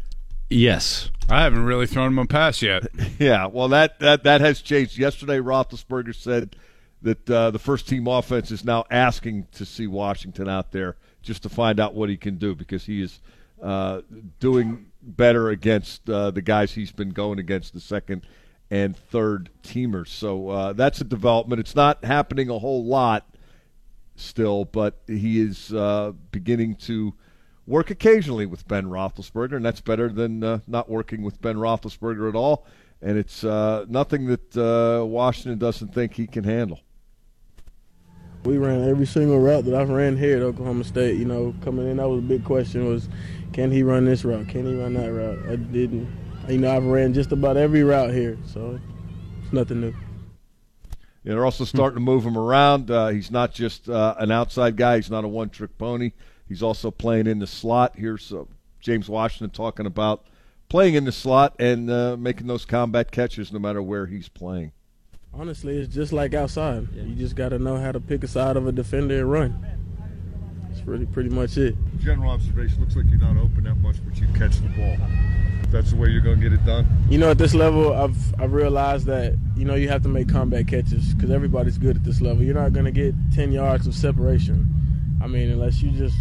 Yes. I haven't really thrown him a pass yet. Yeah, well, that, that, that has changed. Yesterday, Roethlisberger said that uh, the first team offense is now asking to see Washington out there just to find out what he can do because he is uh, doing better against uh, the guys he's been going against the second and third teamers. So uh, that's a development. It's not happening a whole lot still, but he is uh, beginning to work occasionally with Ben Roethlisberger, and that's better than uh, not working with Ben Roethlisberger at all. And it's uh, nothing that uh, Washington doesn't think he can handle. We ran every single route that I've ran here at Oklahoma State. You know, coming in, that was a big question: was can he run this route? Can he run that route? I didn't. You know, I've ran just about every route here, so it's nothing new. Yeah, they're also starting to move him around. Uh, he's not just uh, an outside guy. He's not a one-trick pony. He's also playing in the slot. Here's uh, James Washington talking about playing in the slot and uh, making those combat catches no matter where he's playing. Honestly, it's just like outside. You just got to know how to pick a side of a defender and run. That's pretty pretty much it. General observation looks like you're not open that much, but you catch the ball. That's the way you're going to get it done. You know, at this level, I've I've realized that you know you have to make combat catches because everybody's good at this level. You're not going to get 10 yards of separation. I mean, unless you just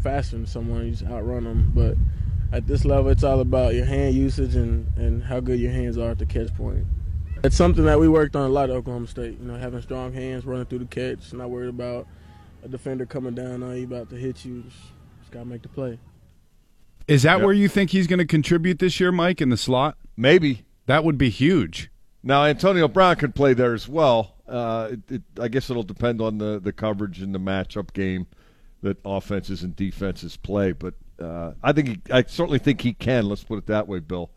faster than someone, you just outrun them. But at this level, it's all about your hand usage and and how good your hands are at the catch point. It's something that we worked on a lot at Oklahoma State. You know, having strong hands, running through the catch, not worried about a defender coming down on you about to hit you. Just, just got to make the play. Is that where you think he's going to contribute this year, Mike, in the slot? Maybe. That would be huge. Now, Antonio Brown could play there as well. Uh, it, it, I guess it'll depend on the, the coverage and the matchup game that offenses and defenses play. But uh, I think he, I certainly think he can. Let's put it that way, Bill.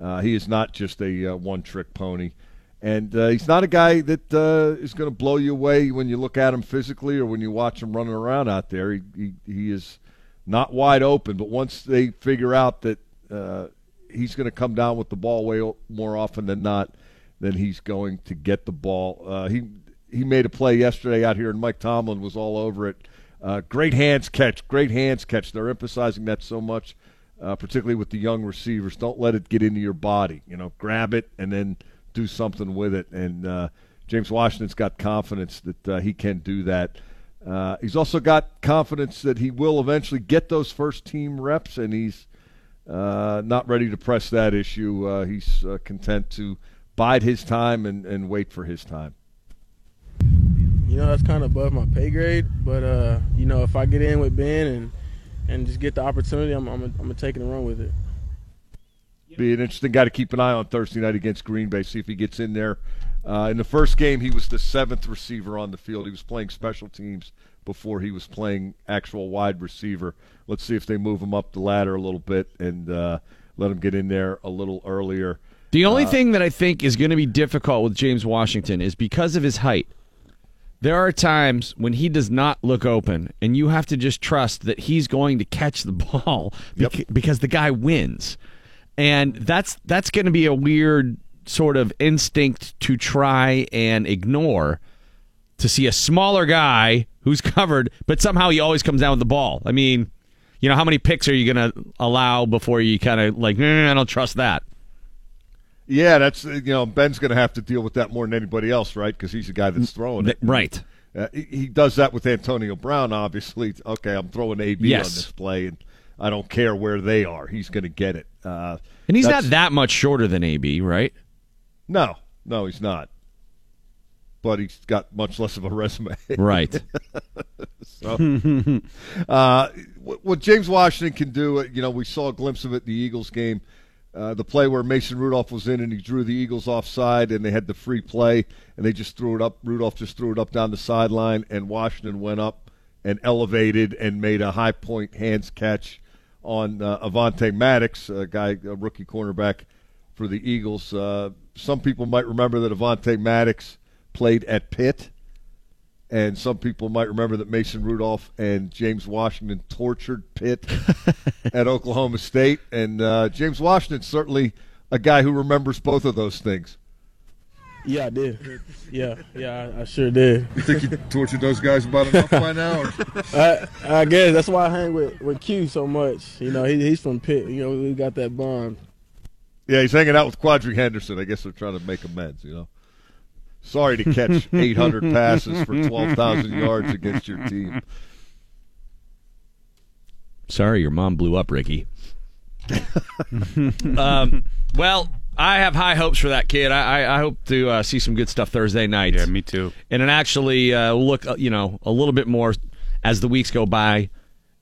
Uh, he is not just a uh, one-trick pony, and uh, he's not a guy that uh, is going to blow you away when you look at him physically or when you watch him running around out there. He he, he is not wide open, but once they figure out that uh, he's going to come down with the ball way more often than not, then he's going to get the ball. Uh, he he made a play yesterday out here, and Mike Tomlin was all over it. Great hands catch, great hands catch. They're emphasizing that so much, uh, particularly with the young receivers. Don't let it get into your body. You know, grab it and then do something with it. And uh, James Washington's got confidence that uh, he can do that. Uh, he's also got confidence that he will eventually get those first team reps, and he's uh, not ready to press that issue. Uh, he's content to bide his time and, and wait for his time. You know, that's kind of above my pay grade, but you know, if I get in with Ben and and just get the opportunity, I'm I'm, I'm gonna take it and run with it. Be an interesting guy to keep an eye on Thursday night against Green Bay. See if he gets in there. Uh, in the first game, he was the seventh receiver on the field. He was playing special teams before he was playing actual wide receiver. Let's see if they move him up the ladder a little bit and uh, let him get in there a little earlier. The only Uh, thing that I think is going to be difficult with James Washington is because of his height. There are times when he does not look open, and you have to just trust that he's going to catch the ball bec- because the guy wins, and that's that's going to be a weird sort of instinct to try and ignore. To see a smaller guy who's covered, but somehow he always comes down with the ball. I mean, you know, how many picks are you going to allow before you kind of like, no, no, no, I don't trust that. Yeah, that's you know Ben's going to have to deal with that more than anybody else, right? Because he's the guy that's throwing it. Right. Uh, he, he does that with Antonio Brown, obviously. Okay, I'm throwing AB Yes. on this play, and I don't care where they are. He's going to get it. Uh, And he's not that much shorter than AB, right? No, no, he's not. But he's got much less of a resume. Right. so, uh, what, what James Washington can do, uh, you know, we saw a glimpse of it in the Eagles game. Uh, the play where Mason Rudolph was in and he drew the Eagles offside and they had the free play and they just threw it up. Rudolph just threw it up down the sideline and Washington went up and elevated and made a high point hands catch on uh, Avonte Maddox, a guy, a rookie cornerback for the Eagles. Uh, some people might remember that Avonte Maddox played at Pitt, and some people might remember that Mason Rudolph and James Washington tortured Pitt at Oklahoma State. And uh, James Washington's certainly a guy who remembers both of those things. Yeah, I did. Yeah, yeah, I, I sure did. You think you tortured those guys about enough by now? I, I guess that's why I hang with, with Q so much. You know, he, he's from Pitt. You know, we got that bond. Yeah, he's hanging out with Quadree Henderson. I guess they're trying to make amends. You know. Sorry to catch 800 passes for 12,000 yards against your team. Sorry, your mom blew up, Ricky. um, well, I have high hopes for that kid. I, I, I hope to uh, see some good stuff Thursday night. Yeah, me too. And it actually uh, look, uh, you know, a little bit more as the weeks go by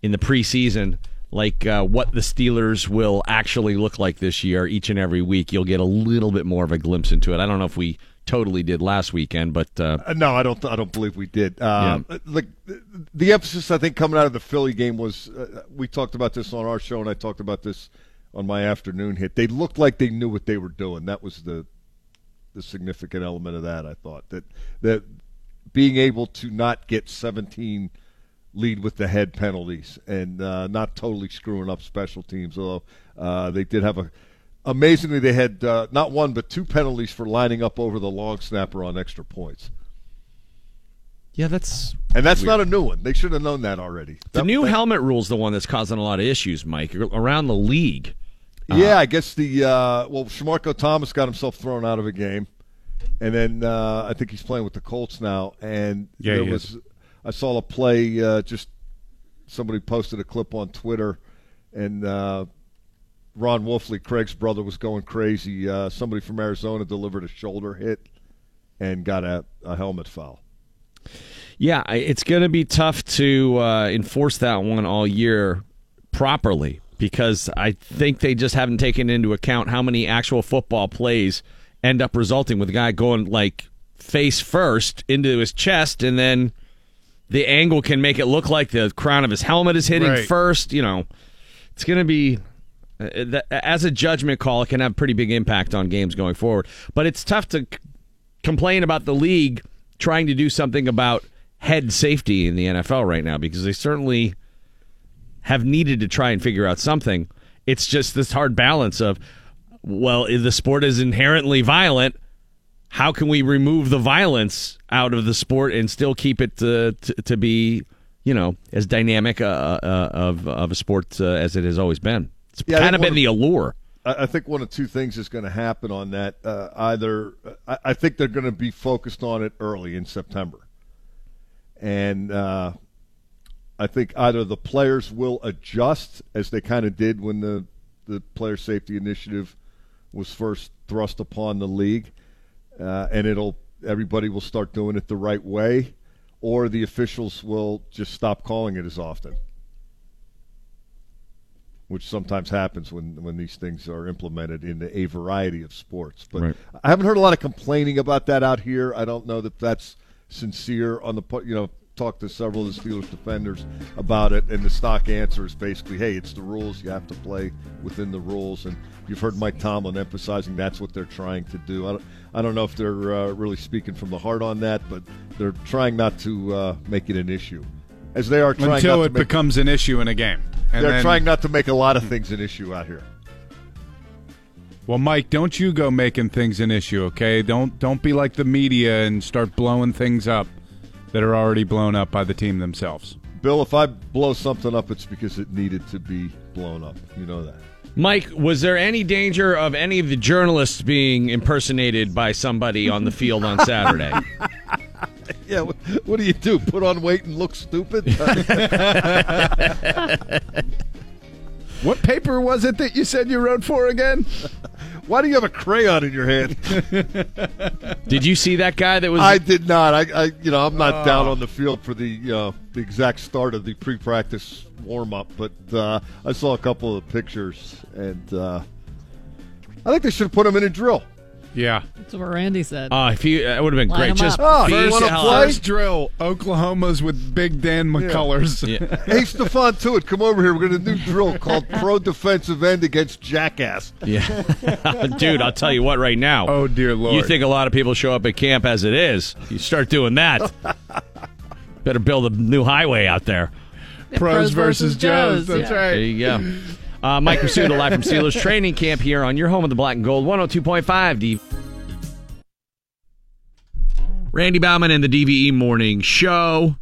in the preseason, like uh, what the Steelers will actually look like this year. Each and every week, you'll get a little bit more of a glimpse into it. I don't know if we totally did last weekend, but uh, Uh, no, I don't. I don't believe we did. Um, Like the, the emphasis, I think, coming out of the Philly game was uh, we talked about this on our show, and I talked about this on my afternoon hit. They looked like they knew what they were doing. That was the the significant element of that. I thought that that being able to not get 17 lead with the head penalties and uh, not totally screwing up special teams. Although uh, they did have a amazingly they had uh, not one but two penalties for lining up over the long snapper on extra points. yeah, that's And that's weird. not a new one. They should have known that already. the That- new that- helmet rule's the one that's causing a lot of issues, Mike, around the league. Yeah, I guess the uh, well, Shamarko Thomas got himself thrown out of a game, and then uh, I think he's playing with the Colts now. And Yeah, there he was is. I saw a play. Uh, just somebody posted a clip on Twitter, and uh, Ron Wolfley, Craig's brother, was going crazy. Uh, somebody from Arizona delivered a shoulder hit and got a, a helmet foul. Yeah, it's going to be tough to uh, enforce that one all year properly because I think they just haven't taken into account how many actual football plays end up resulting with a guy going like face first into his chest and then the angle can make it look like the crown of his helmet is hitting Right. first, you know. It's going to be that- as a judgment call it can have pretty big impact on games going forward. But it's tough to c- complain about the league trying to do something about head safety in the NFL right now because they certainly have needed to try and figure out something. It's just this hard balance of, well, the sport is inherently violent. How can we remove the violence out of the sport and still keep it to, to, to be, you know, as dynamic uh, uh, of of a sport uh, as it has always been? It's Yeah, kind of been one the allure. I I think one of two things is going to happen on that. Uh, either I, I think they're going to be focused on it early in September, and uh, I think either the players will adjust as they kind of did when the the player safety initiative was first thrust upon the league, uh, and it'll everybody will start doing it the right way, or the officials will just stop calling it as often which sometimes happens when, when these things are implemented in a variety of sports. But Right. I haven't heard a lot of complaining about that out here. I don't know that that's sincere on the part. You know, talked to several of the Steelers defenders about it, and the stock answer is basically, "Hey, it's the rules. You have to play within the rules." And you've heard Mike Tomlin emphasizing that's what they're trying to do. I don't, I don't know if they're uh, really speaking from the heart on that, but they're trying not to uh, make it an issue, as they are trying Until not it to make becomes an issue in a game. And they're then- trying not to make a lot of things an issue out here. Well, Mike, don't you go making things an issue, okay? Don't don't be like the media and start blowing things up that are already blown up by the team themselves. Bill, if I blow something up, it's because it needed to be blown up. You know that. Mike, was there any danger of any of the journalists being impersonated by somebody on the field on Saturday? Yeah, what, what do you do? Put on weight and look stupid? What paper was it that you said you wrote for again? Why do you have a crayon in your hand? Did you see that guy that was? I did not. I, I you know, I'm not Oh. down on the field for the uh, the exact start of the pre-practice warm up, but uh, I saw a couple of pictures, and uh, I think they should have put him in a drill. Yeah. That's what Randy said. Oh, if you, it would have been Line great. 'em Just up. Oh, you first, wanna hell, play? First drill, Oklahoma's with Big Dan McCullers. Yeah. hey, Stephon Tuitt, come over here. We're going to do a drill called Pro Defensive End against Jackass. Yeah, dude, I'll tell you what. Right now, Oh dear lord. you think a lot of people show up at camp as it is? You start doing that. Better build a new highway out there. pros, versus Joes? That's yeah. There right. you go. Uh, Mike Prisuta live from Steelers training camp here on your home of the black and gold, 102.5 D. Randy Baumann and the DVE Morning Show,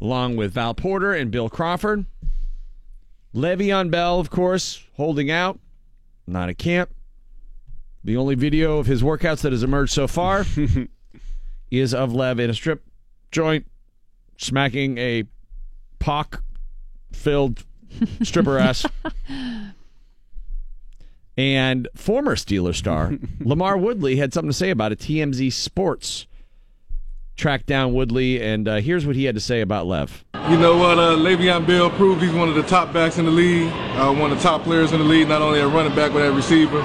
along with Val Porter and Bill Crawford. Le'Veon Bell, of course, holding out. not at camp. The only video of his workouts that has emerged so far is of Lev in a strip joint smacking a pock filled stripper ass. And former Steeler star LaMarr Woodley had something to say about it. TMZ Sports tracked down Woodley, and uh, here's what he had to say about Lev. You know what? Uh, Le'Veon Bell proved he's one of the top backs in the league, uh, one of the top players in the league, not only a running back but a receiver.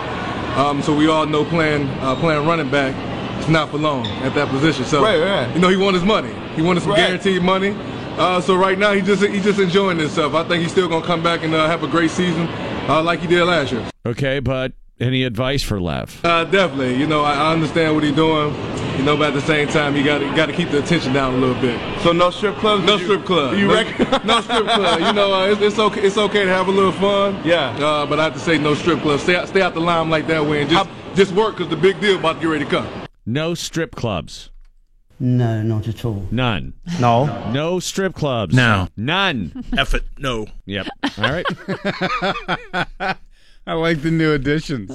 Um, so we all know playing uh, playing running back is not for long at that position. So Right, right. you know he wanted his money. He wanted some Right. guaranteed money. Uh, so right now he just he's just enjoying himself. I think he's still gonna come back and uh, have a great season uh, like he did last year. Okay, but any advice for Lev? Uh, definitely. You know, I, I understand what he's doing. You know, but at the same time, you got to got to keep the attention down a little bit. So no strip clubs? No strip club. you no, reckon? no strip club. You know, uh, it's, it's okay. It's okay to have a little fun. Yeah. Uh, but I have to say, no strip club. Stay out, stay out the limelight like that way and just just work because the big deal about to get ready to come. No strip clubs. No, not at all. None. No. No strip clubs. No. None. F it. No. Yep. All right. I like the new additions.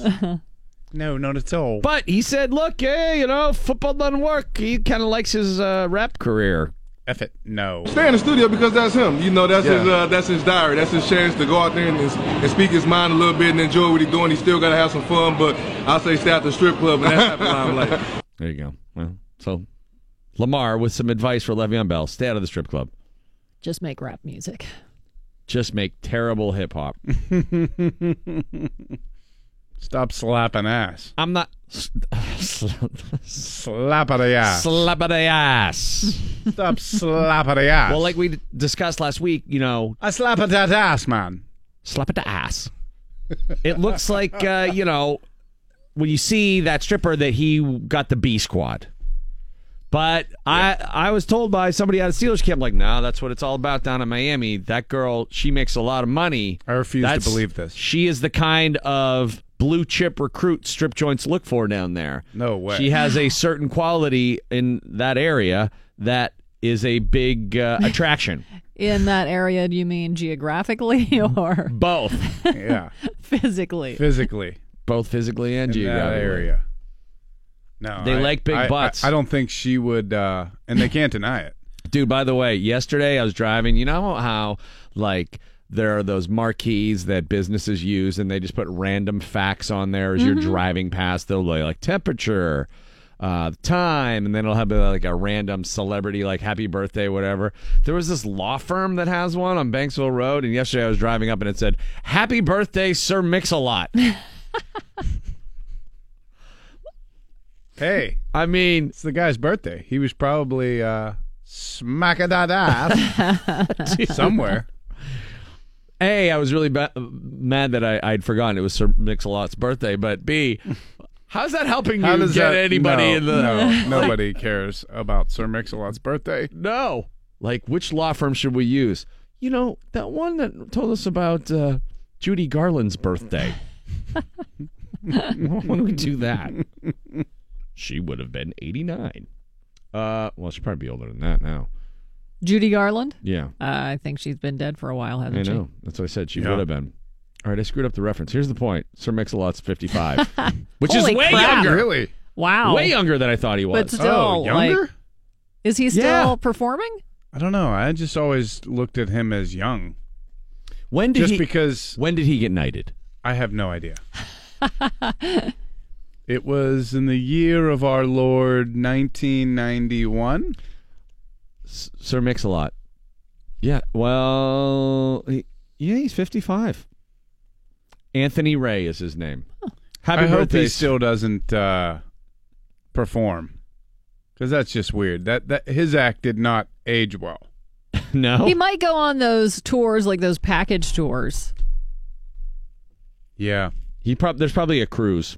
no, not at all. But he said, look, hey, you know, football doesn't work. He kind of likes his uh, rap career. F it. No. Stay in the studio because that's him. You know, that's Yeah. his uh, that's his diary. That's his chance to go out there and, and speak his mind a little bit and enjoy what he's doing. He still got to have some fun, but I say stay at the strip club and that's type of limelight. There you go. Well, so Lamar with some advice for Le'Veon Bell: stay out of the strip club. Just make rap music. Just make terrible hip hop. Stop slapping ass. I'm not. Slap at the ass. Slap at the ass. Stop slap at the ass. Well, like we discussed last week, you know, I slap at that ass, man. slap at the ass. It looks like uh, you know when you see that stripper that he got the B squad. But I I was told by somebody out of Steelers camp like, no, that's what it's all about down in Miami. That girl, she makes a lot of money. I refuse to believe this. She is the kind of blue chip recruit strip joints look for down there. No way. She has a certain quality in that area that is a big uh, attraction. In that area, do you mean geographically or Both. yeah. physically? Physically. Both physically and in that geographically. area. No, They I- like big I- I- butts. I, don't think she would, uh, and they can't deny it. Dude, by the way, yesterday I was driving. You know how, like, there are those marquees that businesses use and they just put random facts on there as you're Mhm. driving past. They'll be like temperature, uh, time, and then it'll have like a random celebrity, like happy birthday, whatever. There was this law firm that has one on Banksville Road, and yesterday I was driving up and it said, Happy birthday, Sir Mix a Lot. Hey, I mean, it's the guy's birthday. He was probably uh, smack a that ass somewhere. A, I was really ba- mad that I, I'd forgotten it was Sir Mix-a-Lot's birthday, but B, how's that helping How you does get that- anybody no, in the... No, nobody cares about Sir Mix-a-Lot's birthday. No. Like, which law firm should we use? You know, that one that told us about uh, Judy Garland's birthday. Why don't we do that? She would have been 89. Uh, well, she'd probably be older than that now. Judy Garland? Yeah. Uh, I think she's been dead for a while, hasn't she? know. That's what I said. She Yeah. would have been. All right, I screwed up the reference. Here's the point. Sir Mix-a-Lot's 55, which is Holy way crap. younger. Really? Wow. Way younger than I thought he was. But still, Oh, younger? like, is he still Yeah. performing? I don't know. I just always looked at him as young. When did just he? because When did he get knighted? I have no idea. it was in the year of our Lord 1991. S- Sir Mix-a-Lot. Yeah. Well, he, yeah, he's 55. Anthony Ray is his name. Happy I hope birthday. he still doesn't uh, perform because that's just weird. That that his act did not age well. no. He might go on those tours, like those package tours. Yeah. He prob- there's probably a cruise.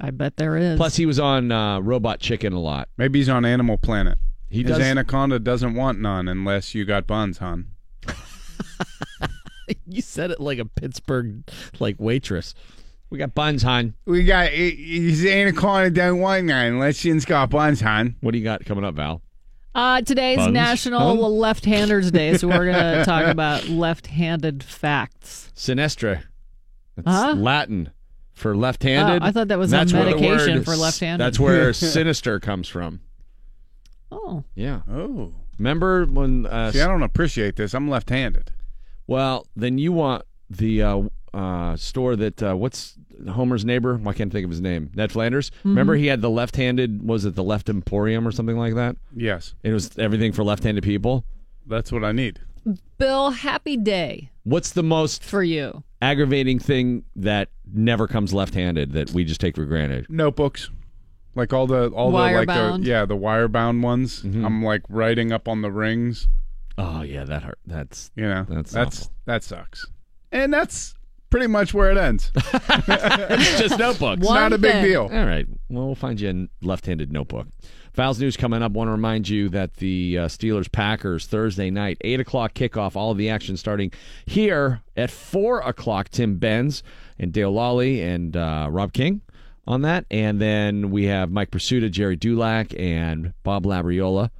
I bet there is. Plus, he was on uh, Robot Chicken a lot. Maybe he's on Animal Planet. He His does. anaconda doesn't want none unless you got buns, hon. you said it like a Pittsburgh like waitress. We got buns, hon. We got his anaconda don't want none unless you's got buns, hon. What do you got coming up, Val? Uh, today's Buns? National Huh? Left-Handers Day, so we're going to talk about left-handed facts. Sinestra. That's Huh? Latin for left-handed. Oh, I thought that was a That's where the medication word for left-handed. That's where sinister comes from. Oh. Yeah. Oh. Remember when? Uh, See, I don't appreciate this. I'm left-handed. Well, then you want the uh, uh, store that uh, what's Homer's neighbor? I can't think of his name. Ned Flanders. Remember he had the left-handed. Was it the Left Emporium or something like that? Yes. It was everything for left-handed people. That's what I need. Bill, happy day What's the most for you. aggravating thing that never comes left-handed that we just take for granted? Notebooks. Like all the all the like Wire-bound? the yeah the wire bound ones. Mm-hmm. I'm like writing up on the rings. Oh yeah, that hurt. That's You know That's that's awful. that sucks. And that's pretty much where it ends. it's just notebooks. It's not a big deal. All right. Well, we'll find you a left-handed notebook. Fouls news coming up. Want to remind you that the uh, Steelers Packers Thursday night, eight o'clock kickoff. All of the action starting here at four o'clock. Tim Benz and Dale Lolley and uh, Rob King on that, and then we have Mike Prisuta, Gerry Dulac, and Bob Labriola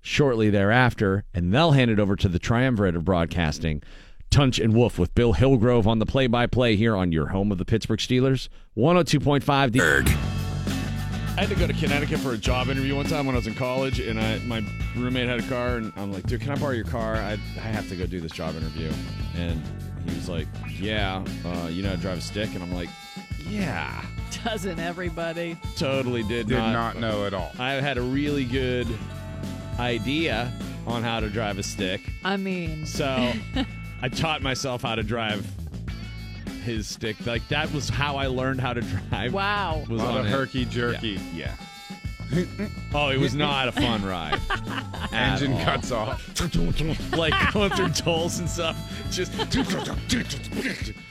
shortly thereafter, and they'll hand it over to the triumvirate of broadcasting. Tunch and Wolf with Bill Hillgrove on the play-by-play here on your home of the Pittsburgh Steelers, 102.5 The I had to go to Connecticut for a job interview one time when I was in college, and I, my roommate had a car, and I'm like, dude, can I borrow your car? I, I have to go do this job interview. And he was like, yeah, uh, you know how to drive a stick? And I'm like, yeah. Doesn't everybody? Totally did, Did not know at all. I had a really good idea on how to drive a stick. I mean, So I taught myself how to drive his stick. Like that was how I learned how to drive. Wow. Was A on of it. herky jerky. Yeah. Oh, it was not a fun ride. Engine all. cuts off. like going through tolls and stuff. Just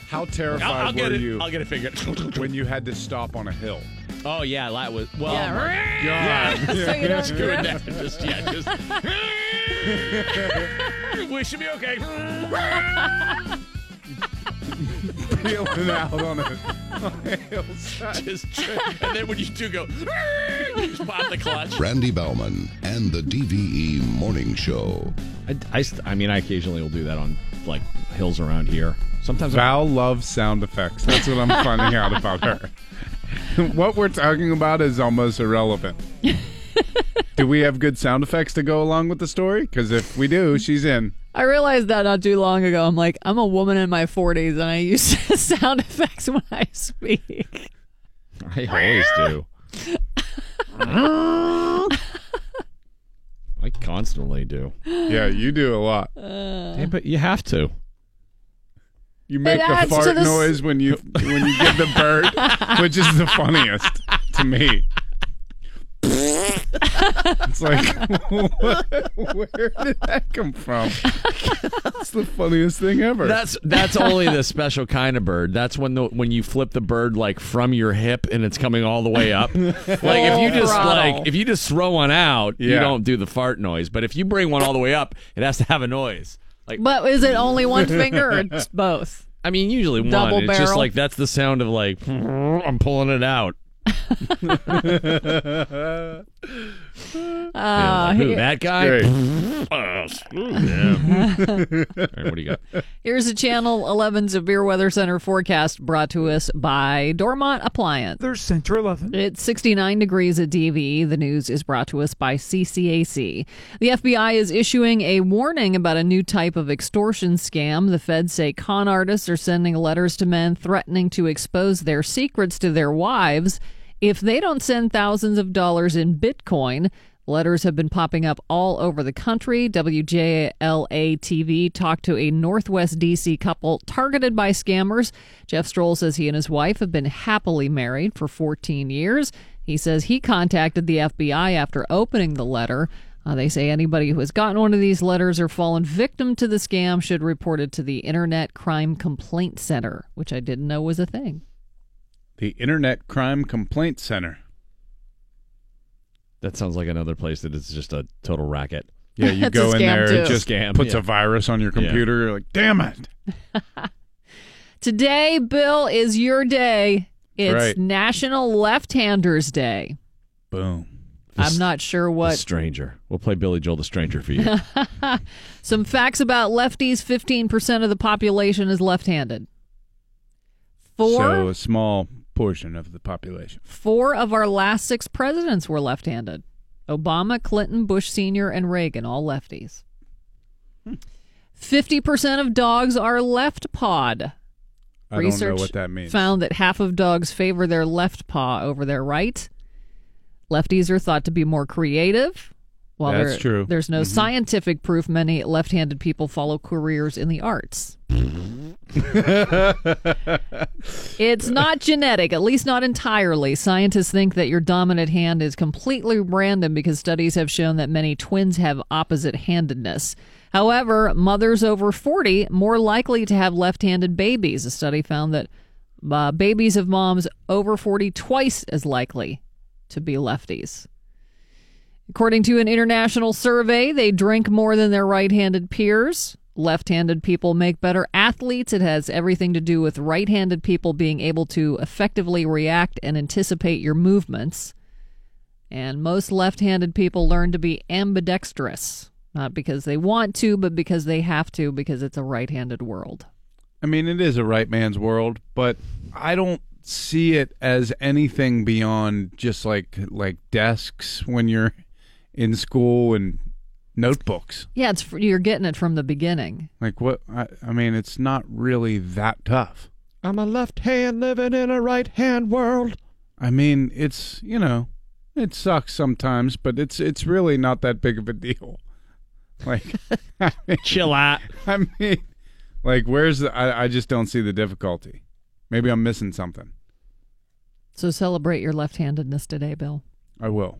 How terrified I'll, I'll were get it. you I'll get it figured. when you had to stop on a hill? Oh yeah, that was well. Yeah. oh my Yeah. God. So you don't Just doing drift. that. Just yeah, just. we should be okay. Peeling out on a, on a hillside. just and then when you do go, you just pop the clutch. Randy Baumann and the DVE Morning Show. I, I, st- I mean, I occasionally will do that on like hills around here. Sometimes I'm- Val loves sound effects. That's what I'm finding out about her. what we're talking about is almost irrelevant. do we have good sound effects to go along with the story? Because if we do, she's in. I realized that not too long ago. I'm like, I'm a woman in my 40s and I use sound effects when I speak. I always do. I constantly do. Yeah, you do a lot. Uh. Yeah, but you have to. You make the adds to fart the s- noise when you when you get the bird, which is the funniest to me. it's like, what, where did that come from? That's the funniest thing ever. That's that's only the special kind of bird. That's when the when you flip the bird like from your hip and it's coming all the way up. like if you just throttle. like if you just throw one out, you Yeah. don't do the fart noise. But if you bring one all the way up, it has to have a noise. Like But is it only one finger or it's both? I mean, usually one. Double it's just like that's the sound of like I'm pulling it out. Uh, Like, who, here- that guy? Great. Oh, screw him. All right, what do you got? Here's a Channel 11 Severe Weather Center forecast brought to us by Dormont Appliance. There's Center 11. It's 69 degrees at DVE. The news is brought to us by CCAC. The FBI is issuing a warning about a new type of extortion scam. The feds say con artists are sending letters to men threatening to expose their secrets to their wives if they don't send thousands of dollars in Bitcoin. Letters have been popping up all over the country. WJLA TV talked to a Northwest DC couple targeted by scammers. Jeff Stroll says he and his wife have been happily married for 14 years. He says he contacted the FBI after opening the letter. Uh, they say anybody who has gotten one of these letters or fallen victim to the scam should report it to the Internet Crime Complaint Center, which I didn't know was a thing. The Internet Crime Complaint Center. That sounds like another place that is just a total racket. Yeah, you go in there, it too. just Scam, puts yeah. a virus on your Yeah. computer. You're like, damn it. Today, Bill, is your day. It's Right. National Left-Handers Day. Boom. I'm not sure The what. stranger. We'll play Billy Joel the Stranger for you. Some facts about lefties 15% of the population is left handed. Four? So a small portion of the population. Four of our last six presidents were left handed Obama, Clinton, Bush Sr., and Reagan, all lefties. 50% of dogs are left pawed. I don't know what that means. found that half of dogs favor their left paw over their right. Lefties are thought to be more creative. While That's there- true. There's no Mhm. scientific proof many left handed people follow careers in the arts. It's not genetic, at least not entirely. Scientists think that your dominant hand is completely random because studies have shown that many twins have opposite handedness. However, mothers over 40 more likely to have left-handed babies. A study found that uh, babies of moms over 40 twice as likely to be lefties. According to an international survey, they drink more than their right handed peers. Left handed people make better athletes. It has everything to do with right handed people being able to effectively react and anticipate your movements. And most left handed people learn to be ambidextrous, not because they want to, but because they have to, because it's a right handed world. I mean, it is a right man's world, but I don't see it as anything beyond just like like desks when you're in school and notebooks. Yeah, it's you're getting it from the beginning. Like what? I, I mean, it's not really that tough. I'm a left hand living in a right hand world. I mean, it's you know, it sucks sometimes, but it's it's really not that big of a deal. Like, I mean, chill out. I mean, like, where's the? I, I just don't see the difficulty. Maybe I'm missing something. So celebrate your left handedness today, Bill. I will.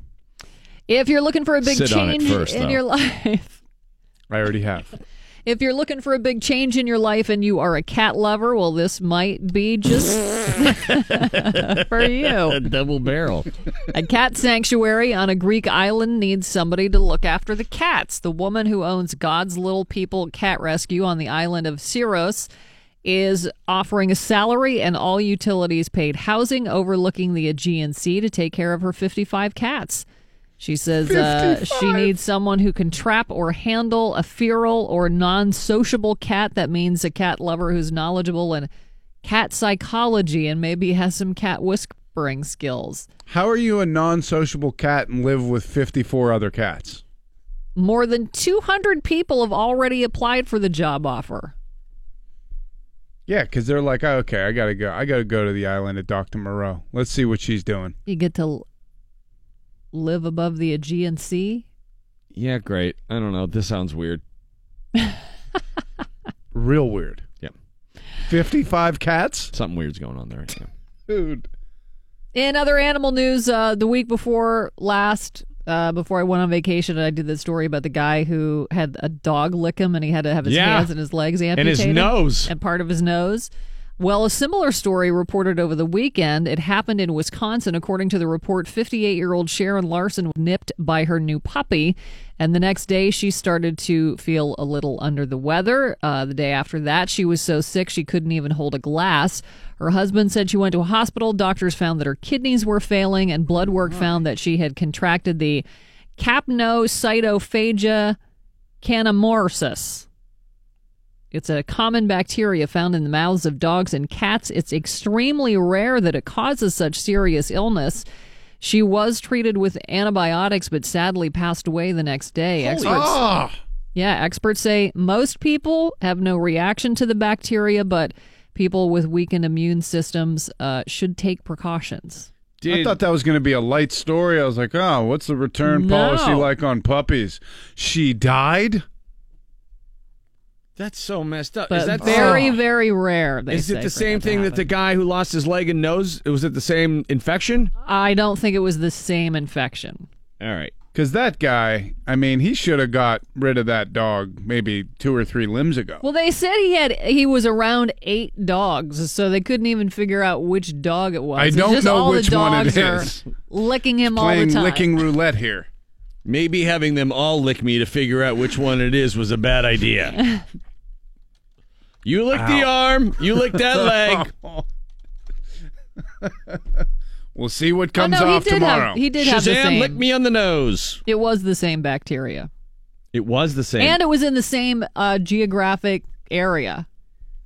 If you're looking for a big Sit change first, in though. your life, I already have. if you're looking for a big change in your life and you are a cat lover, well, this might be just for you. A double barrel. A cat sanctuary on a Greek island needs somebody to look after the cats. The woman who owns God's Little People Cat Rescue on the island of Syros is offering a salary and all utilities paid housing overlooking the Aegean Sea to take care of her 55 cats. She says uh, she needs someone who can trap or handle a feral or non sociable cat. That means a cat lover who's knowledgeable in cat psychology and maybe has some cat whispering skills. How are you a non-sociable cat and live with 54 other cats? More than 200 people have already applied for the job offer. Yeah, because they're like, oh, okay, I gotta go. I gotta go to the island of Doctor Moreau. Let's see what she's doing. You get to live above the Aegean Sea. Yeah, great. I don't know. This sounds weird. Real weird. Yeah. 55 cats? Something weird's going on there right now. Dude. In other animal news, uh, the week before last, uh, before I went on vacation, I did this story about the guy who had a dog lick him and he had to have his Yeah. hands and his legs amputated. And his nose. And part of his nose. Well, a similar story reported over the weekend. It happened in Wisconsin. According to the report, 58 year old Sharon Larson was nipped by her new puppy. And the next day, she started to feel a little under the weather. Uh, the day after that, she was so sick she couldn't even hold a glass. Her husband said she went to a hospital. Doctors found that her kidneys were failing, and blood work found that she had contracted the capnocytophaga canimorsus. It's a common bacteria found in the mouths of dogs and cats. It's extremely rare that it causes such serious illness. She was treated with antibiotics, but sadly passed away the next day. experts, Ah! yeah, experts say most people have no reaction to the bacteria, but people with weakened immune systems uh, should take precautions. I thought that was going to be a light story. I was like, oh, what's the return No. policy like on puppies? She died? That's so messed up. But is that very, very rare. They Is say, it the same thing that the guy who lost his leg and nose? Was it the same infection? I don't think it was the same infection. All right. Because that guy, I mean, he should have got rid of that dog maybe two or three limbs ago. Well, they said he had he was around eight dogs, so they couldn't even figure out which dog it was. I don't just know all which the one it dogs is. Are licking him all the Playing time. licking roulette here. Maybe having them all lick me to figure out which one it is was a bad idea. you lick the arm, you lick that leg. We'll see what Oh, comes no, he off have- tomorrow. he did have the Shazam, same. lick me on the nose. It was the same bacteria, It was the same. and it was in the same uh, geographic area.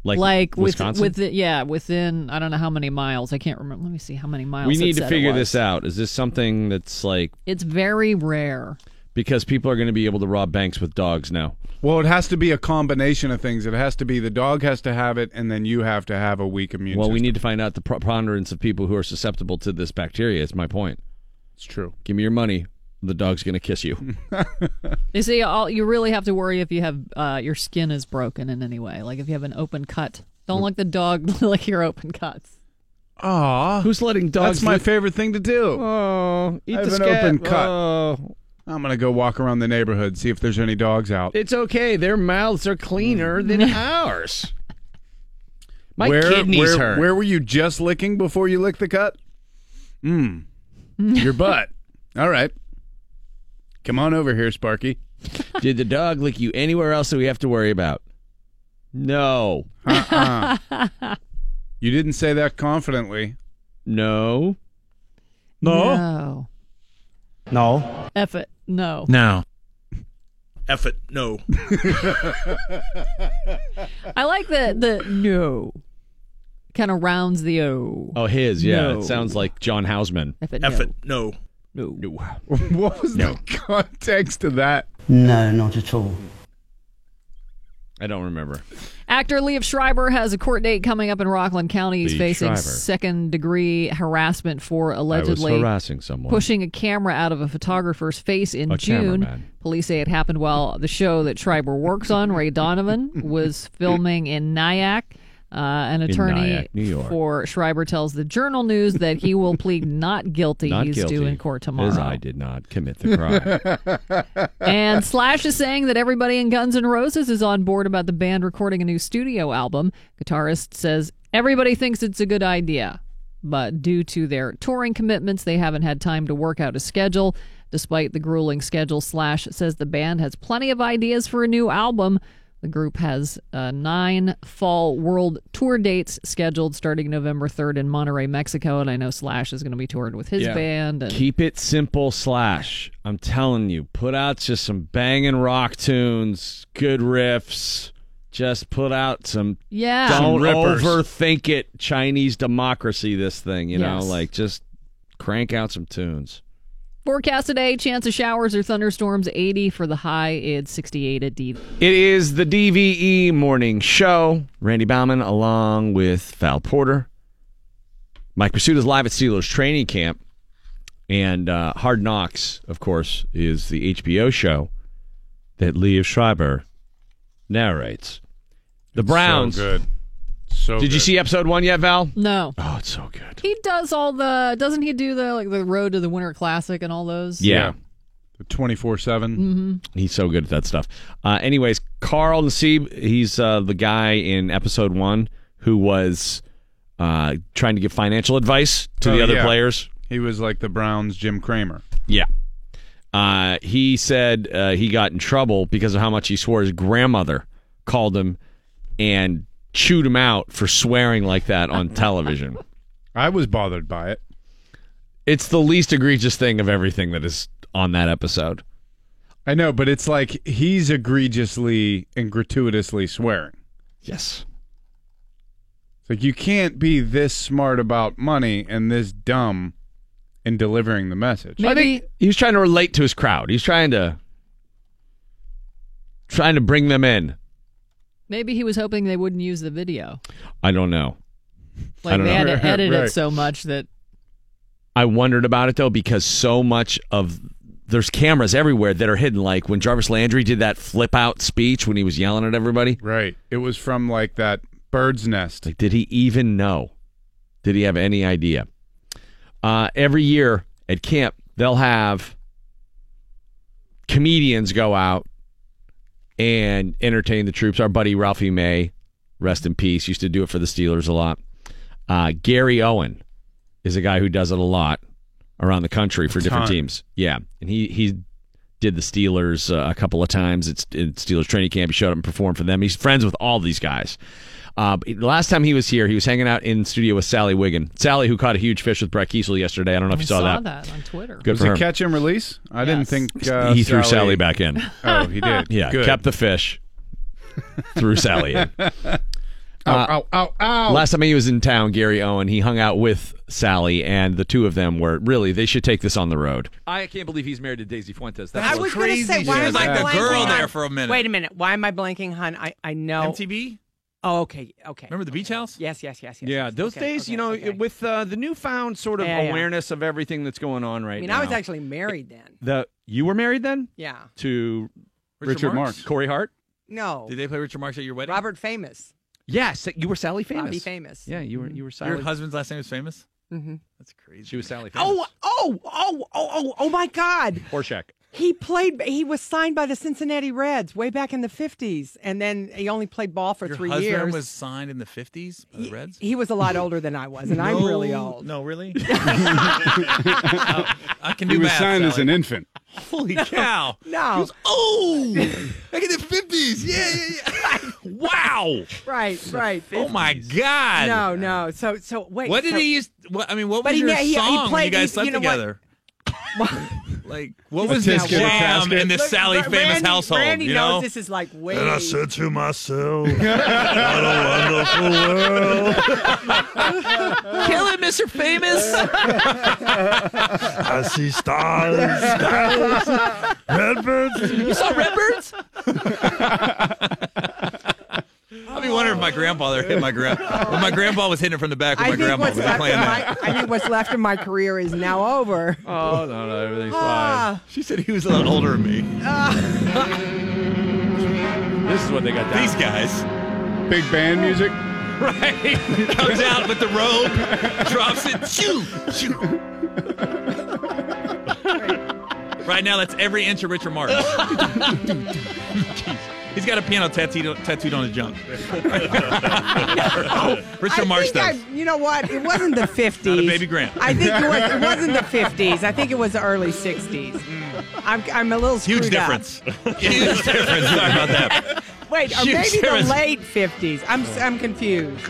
Like, with Wisconsin? with yeah within I don't know how many miles I can't remember let me see how many miles we need to figure this out. Is this something that's like it's very rare because people are going to be able to rob banks with dogs now? Well, it has to be a combination of things. It has to be the dog has to have it, and then you have to have a weak immune Well, system. we need to find out the preponderance of people who are susceptible to this bacteria. It's my point. It's true. Give me your money. The dog's going to kiss you. you see all you really have to worry if you have uh, your skin is broken in any way like if you have an open cut don't let the dog lick your open cuts Aw, who's letting dogs? That's my lick- favorite thing to do. Oh, eat I have the an scat. open cut. Oh. I'm gonna go walk around the neighborhood, see if there's any dogs out. It's okay. Their mouths are cleaner than ours. My where, kidneys where, hurt. Where were you just licking before you licked the cut? Mmm. Your butt. All right. Come on over here, Sparky. Did the dog lick you anywhere else that we have to worry about? No. Uh-uh. you didn't say that confidently. No. no No. F it no No. F it. No. I like the the no kind of rounds the o Oh, his. Yeah. No. It sounds like John Houseman. F it F no. it. No. No No. what was the context of that? No, not at all. I don't remember. Actor Liev Schreiber has a court date coming up in Rockland County. He's Liev facing Schreiber. second degree harassment for allegedly harassing someone. pushing a camera out of a photographer's face in A June. cameraman. Police say it happened while the show that Schreiber works on, Ray Donovan, was filming in Nyack. Uh, an attorney Nyack, for Schreiber tells the Journal News that he will plead not guilty. Not He's guilty. due in court tomorrow. As I did not commit the crime. And Slash is saying that everybody in Guns N' Roses is on board about the band recording a new studio album. Guitarist says everybody thinks it's a good idea, but due to their touring commitments, they haven't had time to work out a schedule. Despite the grueling schedule, Slash says the band has plenty of ideas for a new album. The group has uh, nine fall world tour dates scheduled starting November 3rd in Monterrey, Mexico. And I know Slash is going to be touring with his Yeah. band. And Keep it simple, Slash. I'm telling you, put out just some banging rock tunes, good riffs. Just put out some. Yeah. Don't Some rippers. overthink it. Chinese democracy, this thing, you know, like just crank out some tunes. Forecast today, chance of showers or thunderstorms 80 for the high. It's 68 at D. It is the DVE morning show. Randy Baumann along with Val Porter. Mike Prisuta is live at Steelers training camp. And uh, Hard Knocks, of course, is the HBO show that Liev Schreiber narrates. The Browns. So good. So Did you see episode one yet, Val? No. Oh, it's so good. He does all the doesn't he do the like the road to the Winter Classic and all those? Yeah. Twenty four seven. Mm-hmm. He's so good at that stuff. Uh, anyways, Carl Nassib, he's uh, the guy in episode one who was uh, trying to give financial advice to the Oh, other yeah. players. He was like the Browns' Jim Cramer. Yeah. Uh, he said uh, he got in trouble because of how much he swore. His grandmother called him and chewed him out for swearing like that on television. I was bothered by it. It's the least egregious thing of everything that is on that episode. I know, but it's like he's egregiously and gratuitously swearing. Yes. It's like you can't be this smart about money and this dumb in delivering the message. I think he was trying to relate to his crowd. He's trying to trying to bring them in. Maybe he was hoping they wouldn't use the video. I don't know. I Like don't they had to edit Right. it so much that I wondered about it though because so much of there's cameras everywhere that are hidden. Like when Jarvis Landry did that flip out speech when he was yelling at everybody. Right. It was from like that bird's nest. Like, did he even know? Did he have any idea? Uh, every year at camp, they'll have comedians go out and entertain the troops. Our buddy Ralphie May, rest in peace, used to do it for the Steelers a lot. Uh, Gary Owen is a guy who does it a lot around the country for different teams. Yeah, and he he did the Steelers uh, a couple of times. It's at Steelers training camp. He showed up and performed for them. He's friends with all these guys. Uh, the last time he was here, he was hanging out in studio with Sally Wiggin. Sally, who caught a huge fish with Brett Keisel yesterday. I don't know if I you saw, saw that. that on Twitter. Good was for it her. catch and release? I didn't think uh, he threw Sally back in. Oh, he did. Yeah, Good. kept the fish. threw Sally in. Uh, ow, ow, ow. Last time he was in town, Gary Owen, he hung out with Sally, and the two of them were really they should take this on the road. I can't believe he's married to Daisy Fuentes. That's I was going to say, why She was am I like the blanking girl on- there for a minute. Wait a minute. Why am I blanking, hun? I, I know. MTV? Oh, okay. Okay. Remember the beach house? Yes, yes, yes, yes. Yeah, yes. those Okay, days, okay, you know, okay. with uh, the newfound sort of Yeah, yeah. awareness of everything that's going on right I mean, now. I was actually married then. the you were married then Yeah. to Richard Richard Marx? Marx. Corey Hart. No. Did they play Richard Marx at your wedding? Robert Famous. Yes, you were Sally Famous. Bobby Famous. Yeah, you were. You were Sally. Your husband's last name was famous? Mm-hmm. That's crazy. She was Sally Famous. Oh, oh, oh, oh, oh, oh my God. Horshack. He played, he was signed by the Cincinnati Reds way back in the 50s. And then he only played ball for Your three husband years. was signed in the 50s by the Reds? He was a lot older than I was, and I'm really old. No, really? Oh, I can do he was math, signed as an infant. Holy cow. No. oh, back in the 50s. Yeah, yeah, yeah. wow. Right, right. Oh, my God. No, no. So, so wait. What did so- he use? What, I mean, what But was he- your he- he song when you guys slept you know what? together? Like, what was this tisket, jam in this Look, Sally Ra- famous Randy, household? Randy you knows know? this is like way. And I said to myself, what a wonderful world. Kill it, Mr. Famous. I see stars, stars, redbirds. you saw Redbirds? I'll be wondering if my grandfather hit my grand. When my grandpa was hitting it from the back with I my think, grandpa. what's Was left of playing my, that? I think what's left of my career is now over. Oh no, no, everything's Ah. She said he was a lot older than me. This is what they got down. These guys. Big band music. Right. Comes out with the robe, drops it, shoo, shoo. Right now, that's every inch of Richard Martin. He's got a piano tattooed, tattooed on his junk. Richard I Marx think I, you know what? It wasn't the 50s. Not a baby Grant. I think it, was, it wasn't the 50s. I think it was the early 60s. Mm. I'm, I'm a little screwed Huge up. difference. Huge difference. Sorry about that. Wait, or Huge maybe difference. the late 50s. I'm, I'm confused.